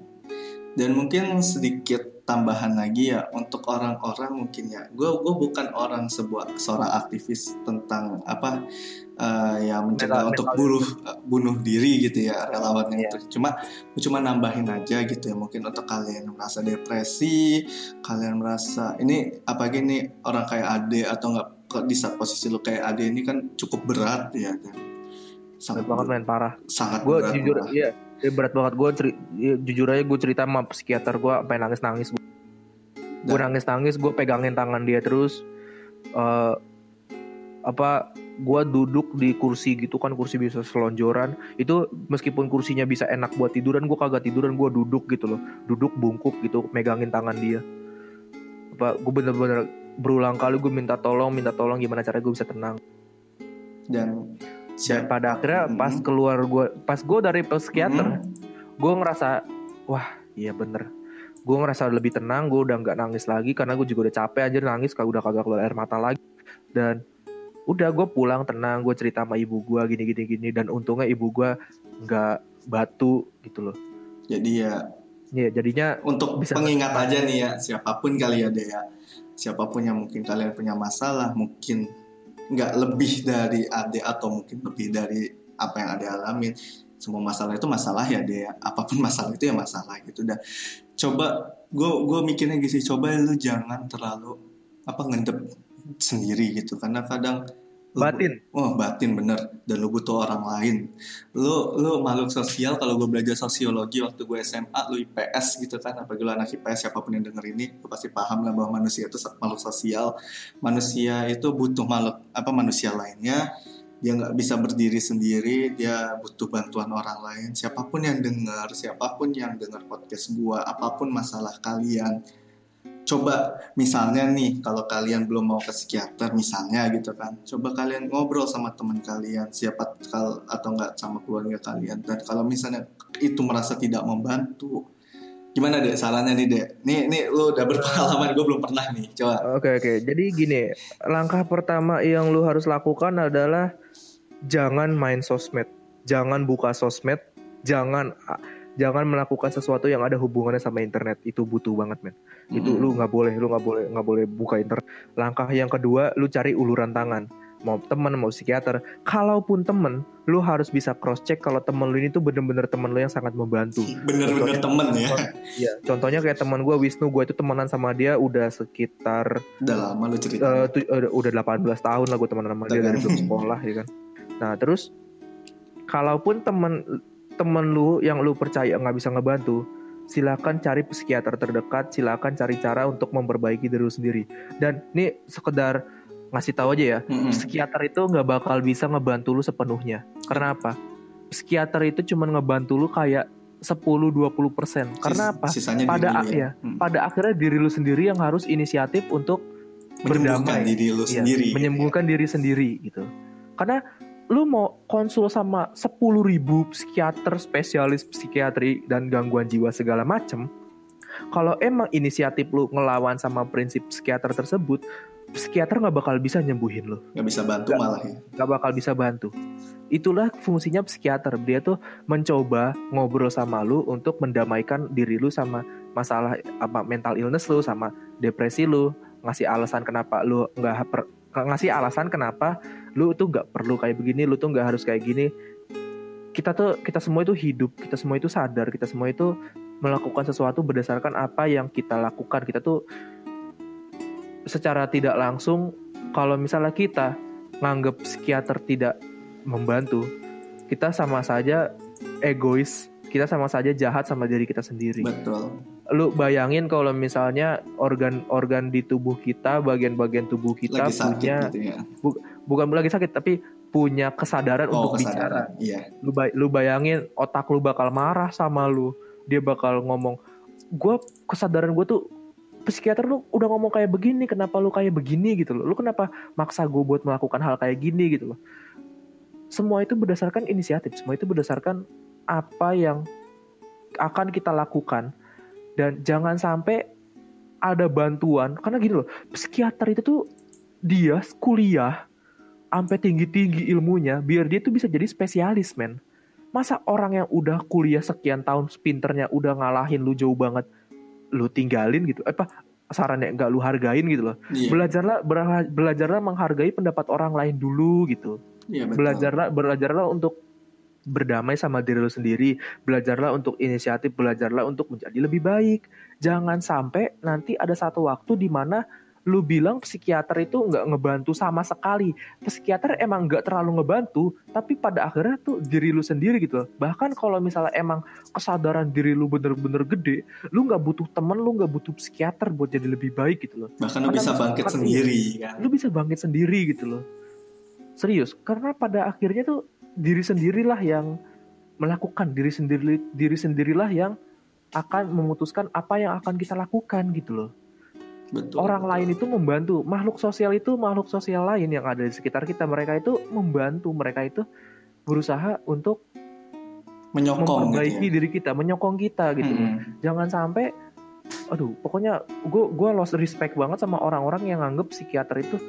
Dan mungkin sedikit tambahan lagi ya untuk orang-orang mungkin ya. Gue gue bukan orang sebuah seorang aktivis tentang apa uh, ya mencegah untuk bunuh bunuh diri gitu ya relawan yeah. itu cuma cuma nambahin aja gitu ya mungkin untuk kalian merasa depresi kalian merasa ini apa gini orang kayak Ade atau nggak di saat posisi lu kayak Ade ini kan cukup berat ya kan. Sangat banget main parah. Sangat gue jujur iya ya berat banget. Gue ceri- ya, jujur aja gue cerita sama psikiater gue sampai nangis nangis gue nangis nangis gue pegangin tangan dia terus uh, apa gue duduk di kursi gitu kan kursi bisa selonjoran. Itu meskipun kursinya bisa enak buat tiduran gue kagak tiduran gue duduk gitu loh. Duduk bungkuk gitu megangin tangan dia. Apa gue bener-bener berulang kali gue minta tolong minta tolong gimana cara gue bisa tenang. Dan dan pada akhirnya hmm. pas keluar gue pas gue dari psikiater hmm. gue ngerasa wah iya bener gue ngerasa lebih tenang gue udah nggak nangis lagi karena gue juga udah capek aja nangis kalau udah kagak keluar air mata lagi dan udah gue pulang tenang gue cerita sama ibu gue gini gini gini dan untungnya ibu gue nggak batu gitu loh Jadi ya ya jadinya untuk Bisa pengingat aja nih ya siapa pun kali ada ya siapa pun yang mungkin kalian punya masalah mungkin nggak lebih dari ade atau mungkin lebih dari apa yang ade alamin. Semua masalah itu masalah ya deh apa pun masalah itu ya masalah gitu. Dan coba gue gue mikirnya gitu coba lu jangan terlalu apa ngendep sendiri gitu. Karena kadang Batin. oh batin bener. Dan lu butuh orang lain. Lu lu makhluk sosial kalau gue belajar sosiologi waktu gue SMA lu IPS gitu kan apalagi lu anak IPS siapa pun yang denger ini lu pasti paham lah bahwa manusia itu makhluk sosial. Manusia itu butuh makhluk apa manusia lainnya. Dia nggak bisa berdiri sendiri dia butuh bantuan orang lain. Siapa pun yang dengar siapa pun yang dengar podcast gua apa pun masalah kalian coba misalnya nih kalau kalian belum mau ke psikiater misalnya gitu kan coba kalian ngobrol sama teman kalian siapa kal atau enggak sama keluarga kalian. Dan kalau misalnya itu merasa tidak membantu gimana deh sarannya nih deh nih nih lu udah berpengalaman gue belum pernah nih coba. Oke oke. Jadi gini, langkah pertama yang lu harus lakukan adalah jangan main sosmed, jangan buka sosmed, jangan jangan melakukan sesuatu yang ada hubungannya sama internet. Itu butuh banget men. Itu Mm-mm. lu nggak boleh, lu nggak boleh nggak boleh buka internet. Langkah yang kedua, lu cari uluran tangan. Mau teman mau psikiater. Kalaupun temen, lu harus bisa cross check kalau temen lu ini tuh bener-bener temen lu yang sangat membantu. bener-bener temen ya Iya, contohnya kayak teman gue Wisnu, gue itu temenan sama dia udah sekitar udah lama lu cerita tu- eh, udah 18 tahun lah gue temenan sama dia dari belum sekolah ya kan. Nah terus kalaupun temen temen lu yang lu percaya nggak bisa ngebantu, silakan cari psikiater terdekat, silakan cari cara untuk memperbaiki diri lu sendiri. Dan ini sekedar ngasih tahu aja ya, Mm-mm. psikiater itu nggak bakal bisa ngebantu lu sepenuhnya. Karena apa? Psikiater itu cuma ngebantu lu kayak 10-20 persen. Karena Sis- apa? sisanya Pada diri lu a- ya, Hmm. pada akhirnya diri lu sendiri yang harus inisiatif untuk menyembuhkan berdamai. diri lu Iya, sendiri menyembuhkan diri sendiri gitu. Karena lu mau konsul sama 10.000 ribu psikiater, spesialis psikiatri dan gangguan jiwa segala macem. Kalau emang inisiatif lu ngelawan sama prinsip psikiater tersebut, psikiater nggak bakal bisa nyembuhin lu, nggak bisa bantu Nggak. malah ya nggak bakal bisa bantu. Itulah fungsinya psikiater. Dia tuh mencoba ngobrol sama lu untuk mendamaikan diri lu sama masalah apa mental illness lu sama depresi lu, ngasih alasan kenapa lu nggak ngasih alasan kenapa lu tuh nggak perlu kayak begini, lu tuh nggak harus kayak gini. Kita tuh kita semua itu hidup, kita semua itu sadar, kita semua itu melakukan sesuatu berdasarkan apa yang kita lakukan. Kita tuh secara tidak langsung kalau misalnya kita nganggap psikiater tidak membantu, kita sama saja egois, kita sama saja jahat sama diri kita sendiri. betul Lu bayangin kalau misalnya organ-organ di tubuh kita, bagian-bagian tubuh kita lagi punya gitu ya bukan lagi sakit tapi punya kesadaran oh untuk bicara. kesadaran iya Lu, bay- lu bayangin otak lu bakal marah sama lu, dia bakal ngomong, gue kesadaran gue tuh psikiater lu udah ngomong kayak begini, kenapa lu kayak begini gitu loh? Lu kenapa maksa gue buat melakukan hal kayak gini gitu loh? Semua itu berdasarkan inisiatif, semua itu berdasarkan apa yang akan kita lakukan dan jangan sampai ada bantuan karena gini loh, psikiater itu tuh dia kuliah sampai tinggi-tinggi ilmunya biar dia tuh bisa jadi spesialis men. Masa orang yang udah kuliah sekian tahun pinternya udah ngalahin lu jauh banget lu tinggalin gitu? Apa sarannya nggak lu hargain gitu loh? Iya. Belajarlah belajarlah menghargai pendapat orang lain dulu gitu. Iya betul. Belajarlah belajarlah untuk berdamai sama diri lu sendiri belajarlah untuk inisiatif belajarlah untuk menjadi lebih baik. Jangan sampai nanti ada satu waktu di mana lu bilang psikiater itu nggak ngebantu sama sekali. Psikiater emang nggak terlalu ngebantu tapi pada akhirnya tuh diri lu sendiri gitu. Loh. bahkan kalau misalnya emang kesadaran diri lu bener-bener gede lu nggak butuh temen lu nggak butuh psikiater buat jadi lebih baik gitu loh. Bahkan lu bisa bangkit sendiri kan? Lu bisa bangkit sendiri gitu loh. Serius karena pada akhirnya tuh diri sendirilah yang melakukan diri sendiri diri sendirilah yang akan memutuskan apa yang akan kita lakukan gitu loh betul orang betul. lain itu membantu makhluk sosial itu makhluk sosial lain yang ada di sekitar kita mereka itu membantu mereka itu berusaha untuk menyokong memperbaiki gitu ya. diri kita menyokong kita gitu. Mm-mm. jangan sampai aduh pokoknya gue gua lost respect banget sama orang-orang yang nganggep psikiater itu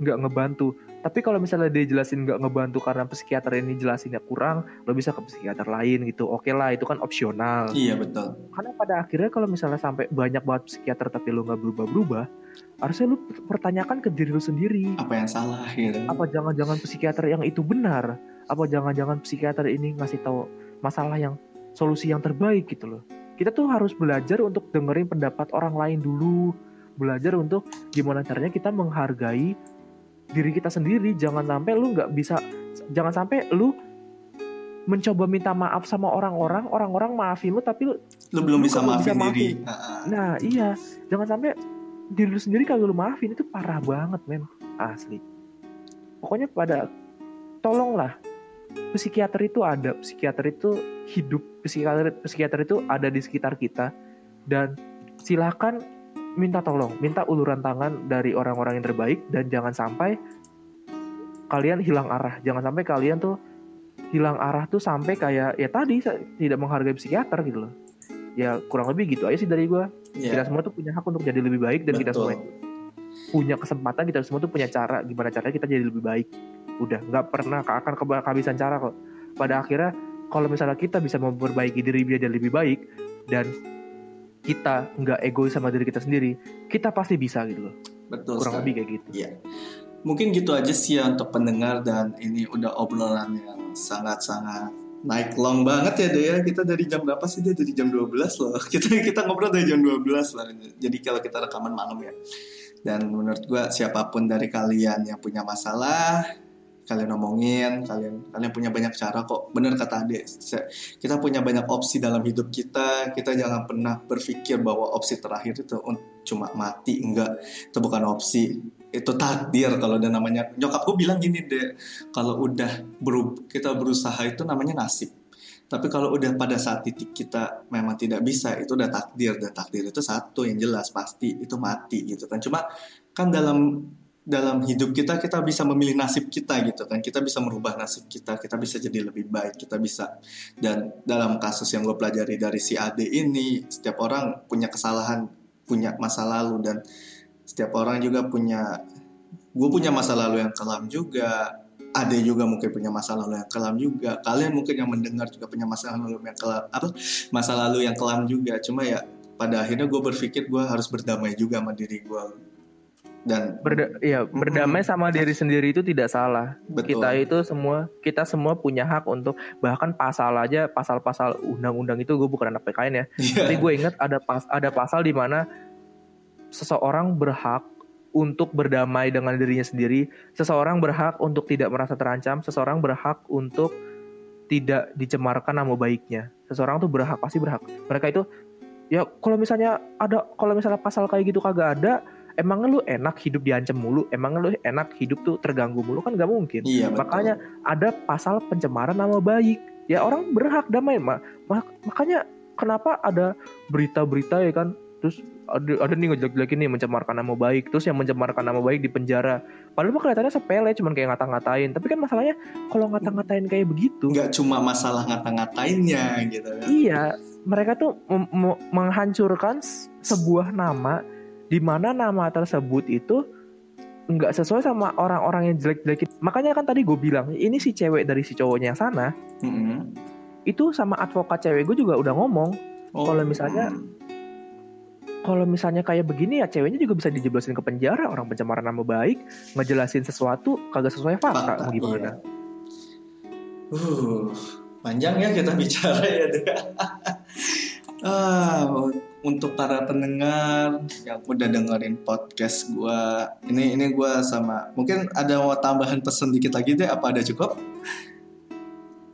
nggak ngebantu tapi kalau misalnya dia jelasin nggak ngebantu karena psikiater ini jelasinnya kurang lo bisa ke psikiater lain gitu. Oke lah itu kan opsional. Iya betul. Karena pada akhirnya kalau misalnya sampai banyak banget psikiater tapi lo nggak berubah-berubah harusnya lo pertanyakan ke diri lo sendiri. Apa yang salah gitu. Apa jangan-jangan psikiater yang itu benar? Apa jangan-jangan psikiater ini ngasih tahu masalah yang solusi yang terbaik gitu loh? Kita tuh harus belajar untuk dengerin pendapat orang lain dulu. Belajar untuk gimana caranya kita menghargai diri kita sendiri jangan sampai lu nggak bisa jangan sampai lu mencoba minta maaf sama orang-orang orang-orang maafin lu tapi lu, lu belum bisa maafin, bisa diri. nah iya. Jangan sampai diri lu sendiri kalau lu maafin itu parah banget men. Asli. Pokoknya pada tolonglah. Psikiater itu ada. Psikiater itu hidup. Psikiater psikiater itu ada di sekitar kita. Dan silakan minta tolong, minta uluran tangan dari orang-orang yang terbaik dan jangan sampai kalian hilang arah. Jangan sampai kalian tuh hilang arah tuh sampai kayak ya tadi tidak menghargai psikiater gitu loh. Ya kurang lebih gitu aja sih dari gue. Yeah. Kita semua tuh punya hak untuk jadi lebih baik dan Betul. kita semua punya kesempatan kita semua tuh punya cara gimana caranya kita jadi lebih baik. Udah nggak pernah akan kehabisan cara kok. Pada akhirnya kalau misalnya kita bisa memperbaiki diri biar jadi lebih baik dan kita nggak egois sama diri kita sendiri, kita pasti bisa gitu loh. Betul. Kurang sekali. lebih kayak gitu. Iya. Mungkin gitu aja sih ya untuk pendengar dan ini udah obrolan yang sangat-sangat naik long banget ya deh ya. Kita dari jam berapa sih dia dari jam 12 loh. Kita kita ngobrol dari jam 12 lah. Jadi kalau kita rekaman malam ya. Dan menurut gua siapa pun dari kalian yang punya masalah kalian omongin kalian kalian punya banyak cara kok. Bener kata Ade kita punya banyak opsi dalam hidup kita. Kita jangan pernah berpikir bahwa opsi terakhir itu cuma mati enggak. Itu bukan opsi. Itu takdir kalau ada namanya. Nyokapku bilang gini deh kalau udah berub, kita berusaha itu namanya nasib. Tapi kalau udah pada saat titik kita memang tidak bisa itu udah takdir. Dan takdir itu satu yang jelas pasti. Itu mati gitu kan. Cuma kan dalam dalam hidup kita kita bisa memilih nasib kita gitu kan. Kita bisa merubah nasib kita kita bisa jadi lebih baik kita bisa. Dan dalam kasus yang gue pelajari dari si Ade ini setiap orang punya kesalahan punya masa lalu dan setiap orang juga punya gue punya masa lalu yang kelam juga. Ade juga mungkin punya masa lalu yang kelam juga. Kalian mungkin yang mendengar juga punya masa lalu yang kelam apa? Masa lalu yang kelam juga. Cuma ya pada akhirnya gue berpikir gue harus berdamai juga sama diri gue dan Berda ya berdamai sama diri sendiri itu tidak salah. Betul. Kita itu semua kita semua punya hak untuk bahkan pasal aja pasal-pasal undang-undang itu gue bukan anak PKN ya. Yeah. Tapi gue ingat ada pas ada pasal di mana seseorang berhak untuk berdamai dengan dirinya sendiri, seseorang berhak untuk tidak merasa terancam, seseorang berhak untuk tidak dicemarkan nama baiknya. Seseorang tuh berhak pasti berhak. Mereka itu ya kalau misalnya ada kalau misalnya pasal kayak gitu kagak ada emang lu enak hidup diancam mulu? Emang lu enak hidup tuh terganggu mulu? Kan gak mungkin. Iya, makanya ada pasal pencemaran nama baik. Ya orang berhak damai mak makanya kenapa ada berita-berita ya kan? Terus ada ada nih ngejelek-jelekin nih mencemarkan nama baik. Terus yang mencemarkan nama baik di penjara. Padahal mah kelihatannya sepele cuman kayak ngata-ngatain. Tapi kan masalahnya kalau ngata-ngatain kayak begitu nggak cuma masalah ngata-ngatainnya gitu kan? Iya mereka tuh menghancurkan sebuah nama di mana nama tersebut itu nggak sesuai sama orang-orang yang jelek-jelek. Makanya kan tadi gue bilang ini si cewek dari si cowoknya yang sana. Mm-hmm. Itu sama advokat cewek gue juga udah ngomong oh. kalau misalnya kalau misalnya kayak begini ya ceweknya juga bisa dijeblosin ke penjara orang pencemaran nama baik ngejelasin sesuatu kagak sesuai fakta gimana. Iya. Uh, panjang ya kita bicara ya. ah, untuk para pendengar yang udah dengerin podcast gue ini ini gue sama mungkin ada mau tambahan pesan dikit lagi deh apa ada cukup?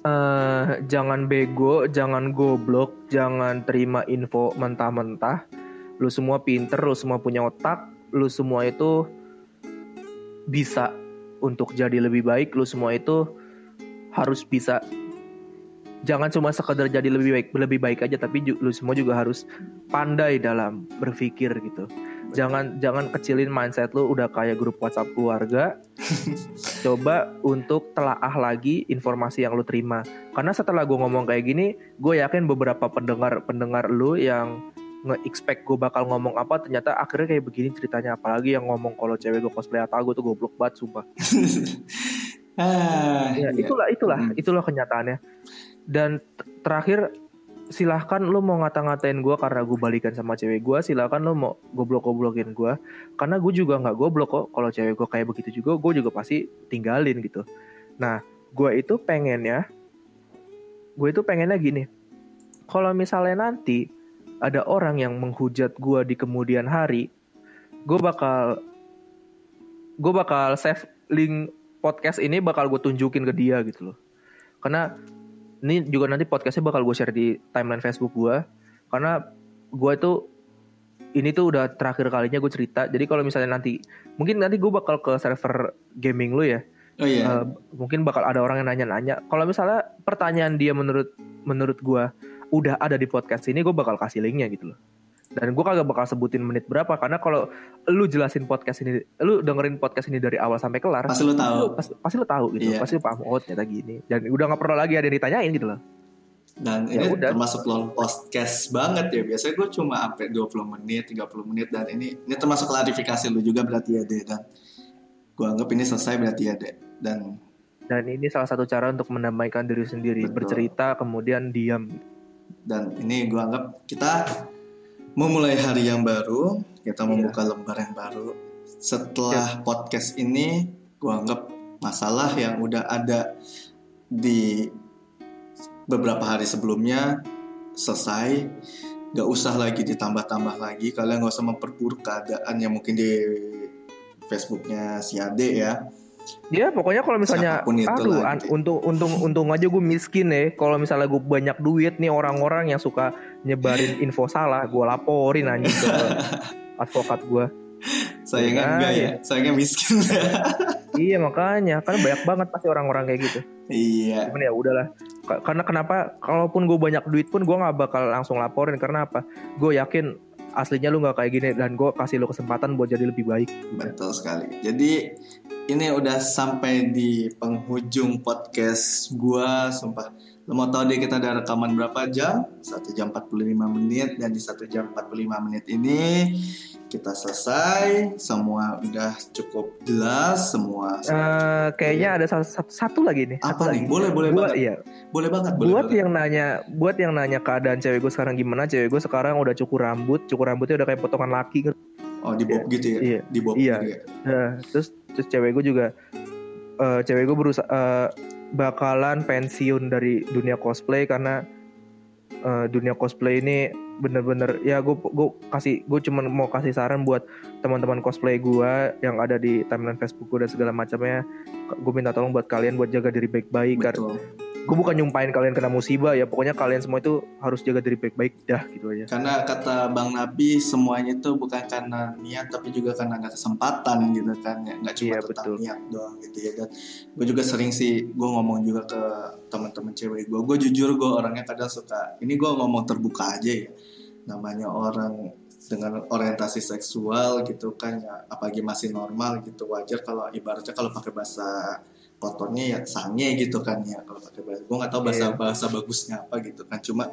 Uh, jangan bego jangan goblok jangan terima info mentah-mentah. Lu semua pinter lu semua punya otak lu semua itu bisa untuk jadi lebih baik lu semua itu harus bisa jangan cuma sekedar jadi lebih baik lebih baik aja tapi lu semua juga harus pandai dalam berpikir gitu. Jangan jangan kecilin mindset lu udah kayak grup WhatsApp keluarga. Coba untuk telaah lagi informasi yang lu terima. Karena setelah gue ngomong kayak gini gue yakin beberapa pendengar pendengar lu yang nge-expect gue bakal ngomong apa ternyata akhirnya kayak begini ceritanya. Apalagi yang ngomong kalau cewek gue cosplay atau gue tuh goblok banget sumpah. Ah, ya, iya. itulah itulah Hmm. itulah kenyataannya dan terakhir silahkan lu mau ngata-ngatain gue karena gue balikan sama cewek gue silahkan lu mau goblok-goblokin gue karena gue juga nggak goblok kok kalau cewek gue kayak begitu juga gue juga pasti tinggalin gitu. Nah gue itu pengennya gue itu pengennya gini. Kalau misalnya nanti ada orang yang menghujat gue di kemudian hari gue bakal gue bakal save link podcast ini bakal gue tunjukin ke dia gitu loh. Karena ini juga nanti podcastnya bakal gue share di timeline Facebook gue karena gue itu ini tuh udah terakhir kalinya gue cerita. Jadi kalau misalnya nanti mungkin nanti gue bakal ke server gaming lu ya. Oh iya. Eh, mungkin bakal ada orang yang nanya-nanya. Kalau misalnya pertanyaan dia menurut menurut gue udah ada di podcast ini gue bakal kasih linknya gitu loh dan gue kagak bakal sebutin menit berapa karena kalau lu jelasin podcast ini lu dengerin podcast ini dari awal sampai kelar pasti lo tahu. lu- pasti, pasti lu tahu gitu. Iya. pasti lu paham oh ternyata gini. Dan udah nggak perlu lagi ada yang ditanyain gitu loh. Dan Ya ini udah. termasuk long podcast banget ya. Biasanya gue cuma sampai 20 menit 30 menit dan ini ini termasuk klarifikasi lu juga berarti ya deh dan gue anggap ini selesai berarti ya deh dan dan ini salah satu cara untuk mendamaikan diri sendiri Betul. bercerita kemudian diam. Dan ini gue anggap kita memulai hari yang baru kita Iya. membuka lembar yang baru setelah podcast ini gue anggap masalah yang udah ada di beberapa hari sebelumnya selesai gak usah lagi ditambah-tambah lagi kalian gak usah memperburuk keadaan yang mungkin di Facebooknya si Ade ya Ya pokoknya kalau misalnya aduh an- gitu. untung untung untung aja gue miskin ya. Kalau misalnya gue banyak duit nih orang-orang yang suka nyebarin info salah, gue laporin anjing ke advokat gue. sayangnya Iya, enggak ya iya. sayangnya miskin iya makanya kan banyak banget pasti orang-orang kayak gitu. iya Cuman ya udahlah. Ka- Karena kenapa? Kalaupun gue banyak duit pun gue nggak bakal langsung laporin karena apa? Gue yakin aslinya lu nggak kayak gini dan gue kasih lu kesempatan buat jadi lebih baik. Betul sekali. Jadi ini udah sampai di penghujung podcast gua, sumpah. Lo mau tahu deh kita ada rekaman berapa jam? 1 jam 45 menit dan di 1 jam 45 menit ini kita selesai, semua udah cukup jelas, semua. Eh, kayaknya ada satu, satu, satu lagi nih. apa satu nih? lagi. Boleh, boleh Gua- banget. iya, Boleh banget, boleh buat banget. yang nanya buat yang nanya keadaan cewek gue sekarang gimana cewek gue sekarang udah cukur rambut cukur rambutnya udah kayak potongan laki gitu. Oh, di bob gitu ya? Iya. Di bob Iya. gitu ya? Nah, terus terus cewek gue juga eh, cewek gue berusaha eh, bakalan pensiun dari dunia cosplay karena eh, dunia cosplay ini bener-bener ya gue gue kasih gue cuman mau kasih saran buat teman-teman cosplay gue yang ada di timeline Facebook gue dan segala macamnya. Gue minta tolong buat kalian buat jaga diri baik-baik karena gue bukan nyumpain kalian kena musibah ya pokoknya kalian semua itu harus jaga diri baik-baik dah gitu aja. Karena kata Bang Nabi semuanya itu bukan karena niat tapi juga karena ada kesempatan gitu kan ya. Nggak cuma Iya, tentang betul. niat doang gitu ya. Dan gue juga sering sih gue ngomong juga ke teman-teman cewek gue gue jujur gue orangnya kadang suka ini gue ngomong terbuka aja ya namanya orang dengan orientasi seksual gitu kan ya apalagi masih normal gitu wajar kalau ibaratnya kalau pakai bahasa kotornya ya sange gitu kan ya kalau pakai bahasa gue nggak tahu bahasa Iya. bahasa bagusnya apa gitu kan cuma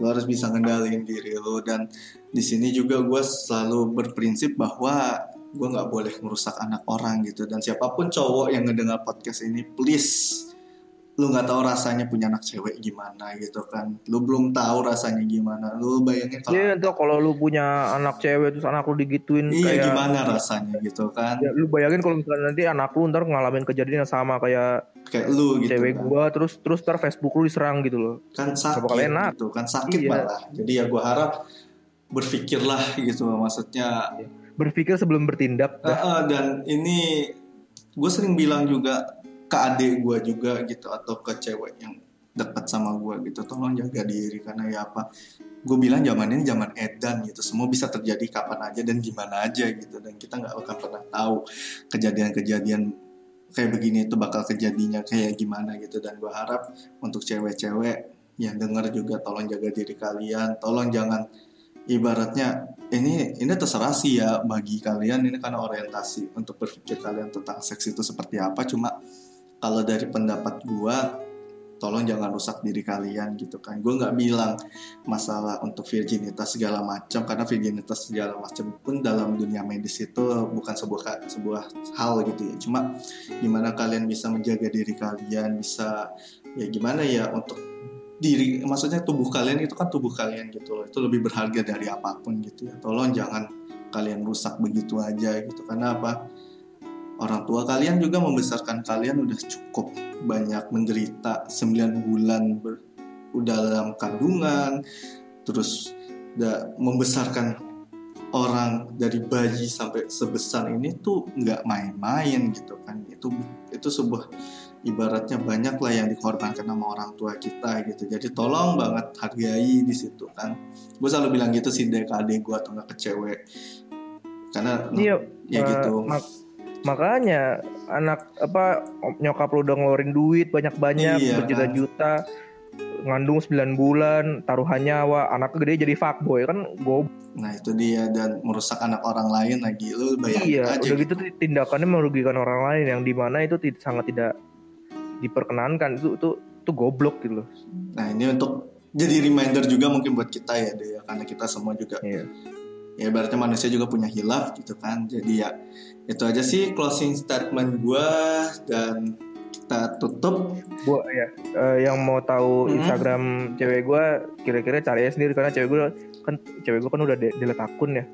lo harus bisa ngendalin diri lo dan di sini juga gue selalu berprinsip bahwa gue nggak boleh merusak anak orang gitu dan siapa pun cowok yang ngedengar podcast ini please lu nggak tahu rasanya punya anak cewek gimana gitu kan. Lu belum tahu rasanya gimana. Lu bayangin kalau Iya tuh kalau lu punya anak cewek terus anak lu digituin iya kayak gimana rasanya gitu kan. Ya, lu bayangin kalau misalnya nanti anak lu ntar ngalamin kejadian yang sama kayak kayak lu gitu cewek kan. gua terus terus ntar Facebook lu diserang gitu loh. Kan sakit enak. gitu kan sakit Iya. malah. Jadi ya gue harap berpikirlah gitu maksudnya berpikir sebelum bertindak. Eh, eh, dan ini gue sering bilang juga ke adik gue juga gitu atau ke cewek yang dekat sama gue gitu. Tolong jaga diri karena ya apa gue bilang zaman ini zaman edan gitu. Semua bisa terjadi kapan aja dan gimana aja gitu. Dan kita nggak akan pernah tahu kejadian-kejadian kayak begini itu bakal kejadiannya kayak gimana gitu. Dan gue harap untuk cewek-cewek yang dengar juga tolong jaga diri kalian. Tolong jangan ibaratnya ini ini terserah sih ya bagi kalian. Ini karena orientasi untuk berpikir kalian tentang seks itu seperti apa. Cuma kalau dari pendapat gua tolong jangan rusak diri kalian gitu kan. Gue nggak bilang masalah untuk virginitas segala macam karena virginitas segala macam pun dalam dunia medis itu bukan sebuah sebuah hal gitu ya. Cuma gimana kalian bisa menjaga diri kalian bisa ya gimana ya untuk diri maksudnya tubuh kalian itu kan tubuh kalian gitu loh. Itu lebih berharga dari apa pun gitu ya. Tolong jangan kalian rusak begitu aja gitu. Karena apa orang tua kalian juga membesarkan kalian udah cukup banyak menderita 9 bulan ber, udah dalam kandungan terus udah membesarkan orang dari bayi sampai sebesar ini tuh nggak main-main gitu kan. Itu itu sebuah ibaratnya banyak lah yang dikorbankan sama orang tua kita gitu. Jadi tolong banget hargai di situ kan. Gue selalu bilang gitu sih dek adik gue atau nggak ke cewek. Karena iya ya uh, gitu. mak makanya anak apa nyokap lu udah ngeluarin duit banyak-banyak Iya, berjuta-juta ngandung 9 bulan taruhan nyawa anak gede jadi fuckboy kan gue nah itu dia dan merusak anak orang lain lagi. Lu bayangin iya aja udah gitu. tindakannya merugikan orang lain yang di mana itu sangat tidak diperkenankan. Itu itu itu goblok gitu loh. Nah ini untuk jadi reminder juga mungkin buat kita ya deh karena kita semua juga iya. ya ibaratnya manusia juga punya hilaf gitu kan. Jadi ya itu aja sih closing statement gue dan kita tutup. Gua ya eh, yang mau tahu Hmm. Instagram cewek gue kira-kira cari sendiri. Karena cewek gue kan cewek gue kan udah de- delete akun ya.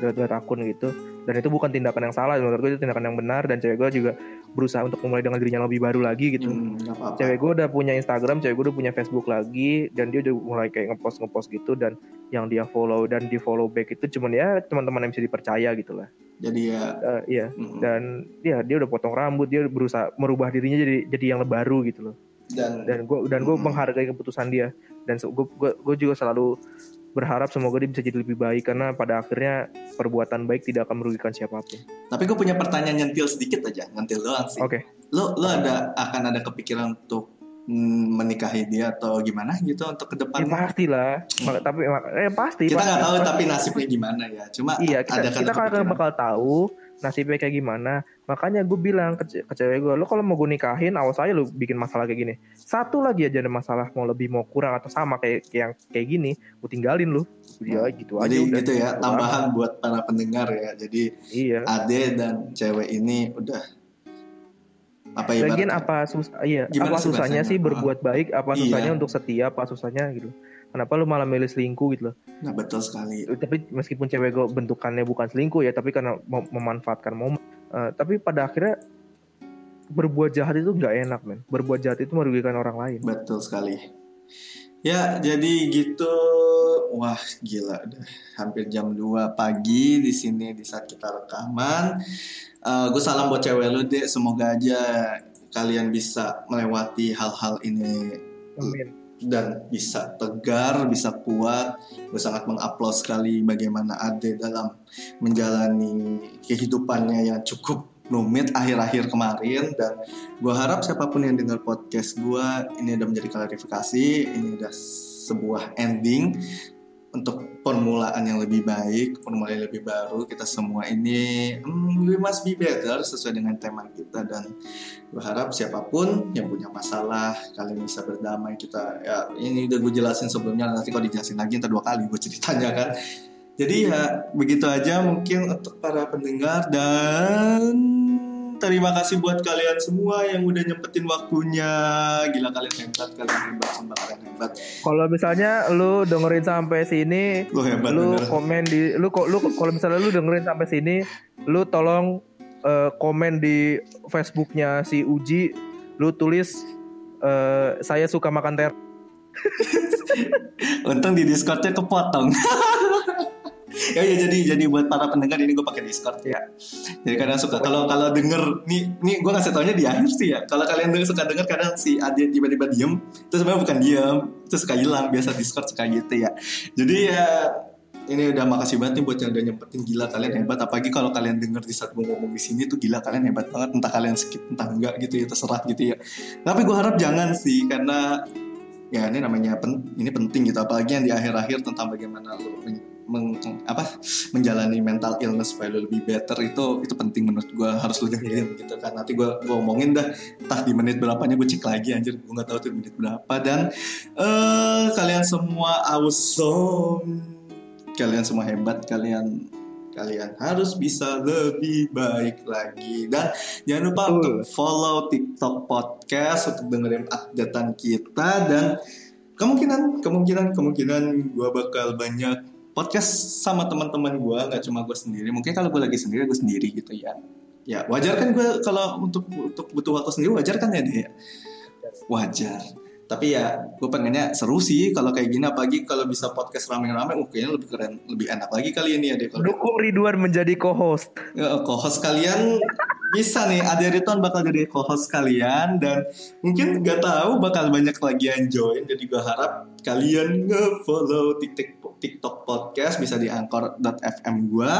Delete, delete akun gitu. Dan itu bukan tindakan yang salah. Menurut gue itu tindakan yang benar. Dan cewek gue juga berusaha untuk memulai dengan dirinya lebih baru lagi gitu hmm, nggak apa-apa cewek gue udah punya Instagram, cewek gue udah punya Facebook lagi, dan dia udah mulai kayak ngepost ngepost gitu dan yang dia follow dan di follow back itu cuman ya teman-teman yang bisa dipercaya gitu lah. jadi ya Eh, iya mm, dan ya dia udah potong rambut, dia berusaha merubah dirinya jadi jadi yang baru gitu loh. dan Dan gue dan gue Mm. menghargai keputusan dia dan gue gue juga selalu berharap semoga dia bisa jadi lebih baik karena pada akhirnya perbuatan baik tidak akan merugikan siapa pun. tapi gue punya pertanyaan nyentil sedikit aja nyentil doang sih Oke. lo lo ada akan ada kepikiran untuk mm, menikahi dia atau gimana gitu untuk ke Ya depan pasti lah, Mak- tapi eh pasti. kita nggak tahu pasti. tapi nasibnya gimana ya cuma Iya, kita, ada kan kita kan bakal tahu nasibnya kayak gimana. Makanya gue bilang ke, ke cewek gue, lo kalau mau gue nikahin, awas aja lo bikin masalah kayak gini. Satu lagi aja ada masalah, mau lebih mau kurang atau sama kayak yang kayak gini, gue tinggalin lo. Ya gitu aja jadi udah. gitu ya tambahan buat para pendengar ya jadi Iya. Ade dan cewek ini udah apa ya Lagian apa sus iya, Gimana apa susahnya sih berbuat baik, apa Iya. susahnya untuk setia, apa susahnya gitu. Kenapa lu malah milih selingkuh gitu loh. nah betul sekali Tapi meskipun cewek gue bentukannya bukan selingkuh ya, tapi karena mem- memanfaatkan momen. Eh, tapi pada akhirnya berbuat jahat itu nggak enak men. Berbuat jahat itu merugikan orang lain. betul sekali ya jadi gitu wah gila udah hampir jam 2 pagi di sini di saat kita rekaman gue salam buat cewek lu deh semoga aja kalian bisa melewati hal-hal ini Amin. Dan bisa tegar, bisa kuat. Gue sangat mengupload sekali bagaimana Ade dalam menjalani kehidupannya yang cukup rumit akhir-akhir kemarin dan gue harap siapa pun yang dengar podcast gue ini udah menjadi klarifikasi, ini udah sebuah ending untuk permulaan yang lebih baik, permulaan yang lebih baru. Kita semua ini hmm, we must be better sesuai dengan tema kita dan gue harap siapa pun yang punya masalah kalian bisa berdamai kita ya ini udah gue jelasin sebelumnya nanti kalau dijelasin lagi ntar dua kali gue ceritanya kan jadi ya begitu aja mungkin untuk para pendengar dan terima kasih buat kalian semua yang udah nyempetin waktunya gila kalian hebat kalian hebat sumpah kalian hebat Kalau misalnya lu dengerin sampai sini, lu hebat lu bener. komen di lu kok lu kalau misalnya lu dengerin sampai sini, lu tolong eh, komen di Facebooknya si Uji, lu tulis eh, saya suka makan ter. Untung di Discordnya kepotong. ya, ya jadi jadi buat para pendengar ini gue pakai Discord ya. Jadi kadang suka kalau kalau denger nih nih gue ngasih taunya di akhir sih ya. Kalau kalian denger, suka denger kadang si Adi tiba-tiba diem, itu sebenarnya bukan diem, itu suka hilang biasa Discord suka gitu ya. Jadi ya ini udah makasih banget nih buat yang udah nyempetin gila kalian hebat apalagi kalau kalian denger di saat gue ngomong di sini tuh gila kalian hebat banget entah kalian skip entah enggak gitu ya terserah gitu ya tapi gue harap jangan sih karena ya ini namanya pen- ini penting gitu apalagi yang di akhir-akhir tentang bagaimana lo meng, apa menjalani mental illness supaya lu lebih better itu itu penting menurut gue harus lu dengerin gitu kan. Nanti gue ngomongin dah entah di menit berapanya gue cek lagi anjir gue nggak tahu tuh menit berapa. Dan eh kalian semua awesome kalian semua hebat kalian kalian harus bisa lebih baik lagi. Dan jangan lupa Betul. untuk follow TikTok podcast untuk dengerin updatean kita. Dan kemungkinan kemungkinan kemungkinan gue bakal banyak podcast sama teman-teman gue nggak cuma gue sendiri. Mungkin kalau gue lagi sendiri gue sendiri gitu ya. Ya wajar kan gue kalau untuk untuk butuh waktu sendiri wajar kan ya dia wajar. Tapi ya gue pengennya seru sih kalau kayak gini. Apalagi kalau bisa podcast rame-rame kayaknya lebih keren lebih enak lagi kali ini ya deh kalau Dukung Ridwan menjadi co-host. Ya, co-host kalian bisa nih. Ada Ridwan bakal jadi co-host kalian dan mungkin nggak tahu bakal banyak lagi yang join. Jadi gue harap kalian nge-follow TikTok TikTok podcast bisa di anchor.fm gue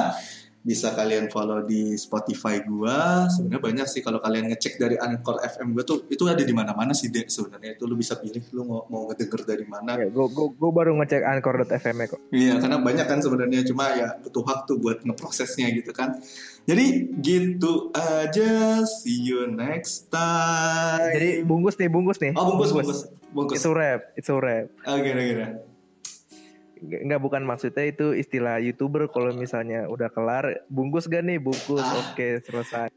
bisa kalian follow di Spotify gua sebenarnya banyak sih kalau kalian ngecek dari Anchor FM gua tuh itu ada di mana-mana sih dek sebenarnya itu lu bisa pilih lu mau mau ngedenger dari mana Ya, gue gue baru ngecek anchor.fm -nya kok. Iya, karena banyak kan sebenarnya cuma ya butuh waktu buat ngeprosesnya gitu kan. Jadi gitu aja. See you next time. Jadi bungkus nih, bungkus nih. oh bungkus bungkus bungkus. It's a rap, it's a rap. Oke oke oke. Enggak bukan maksudnya itu istilah youtuber kalau misalnya udah kelar bungkus gak nih bungkus Ah. oke selesai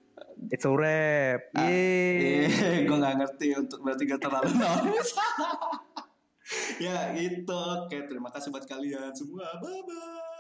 it's a rap Ah. Eh, gue nggak ngerti untuk berarti gak terlalu nonis. ya itu oke. Terima kasih buat kalian semua. Bye bye.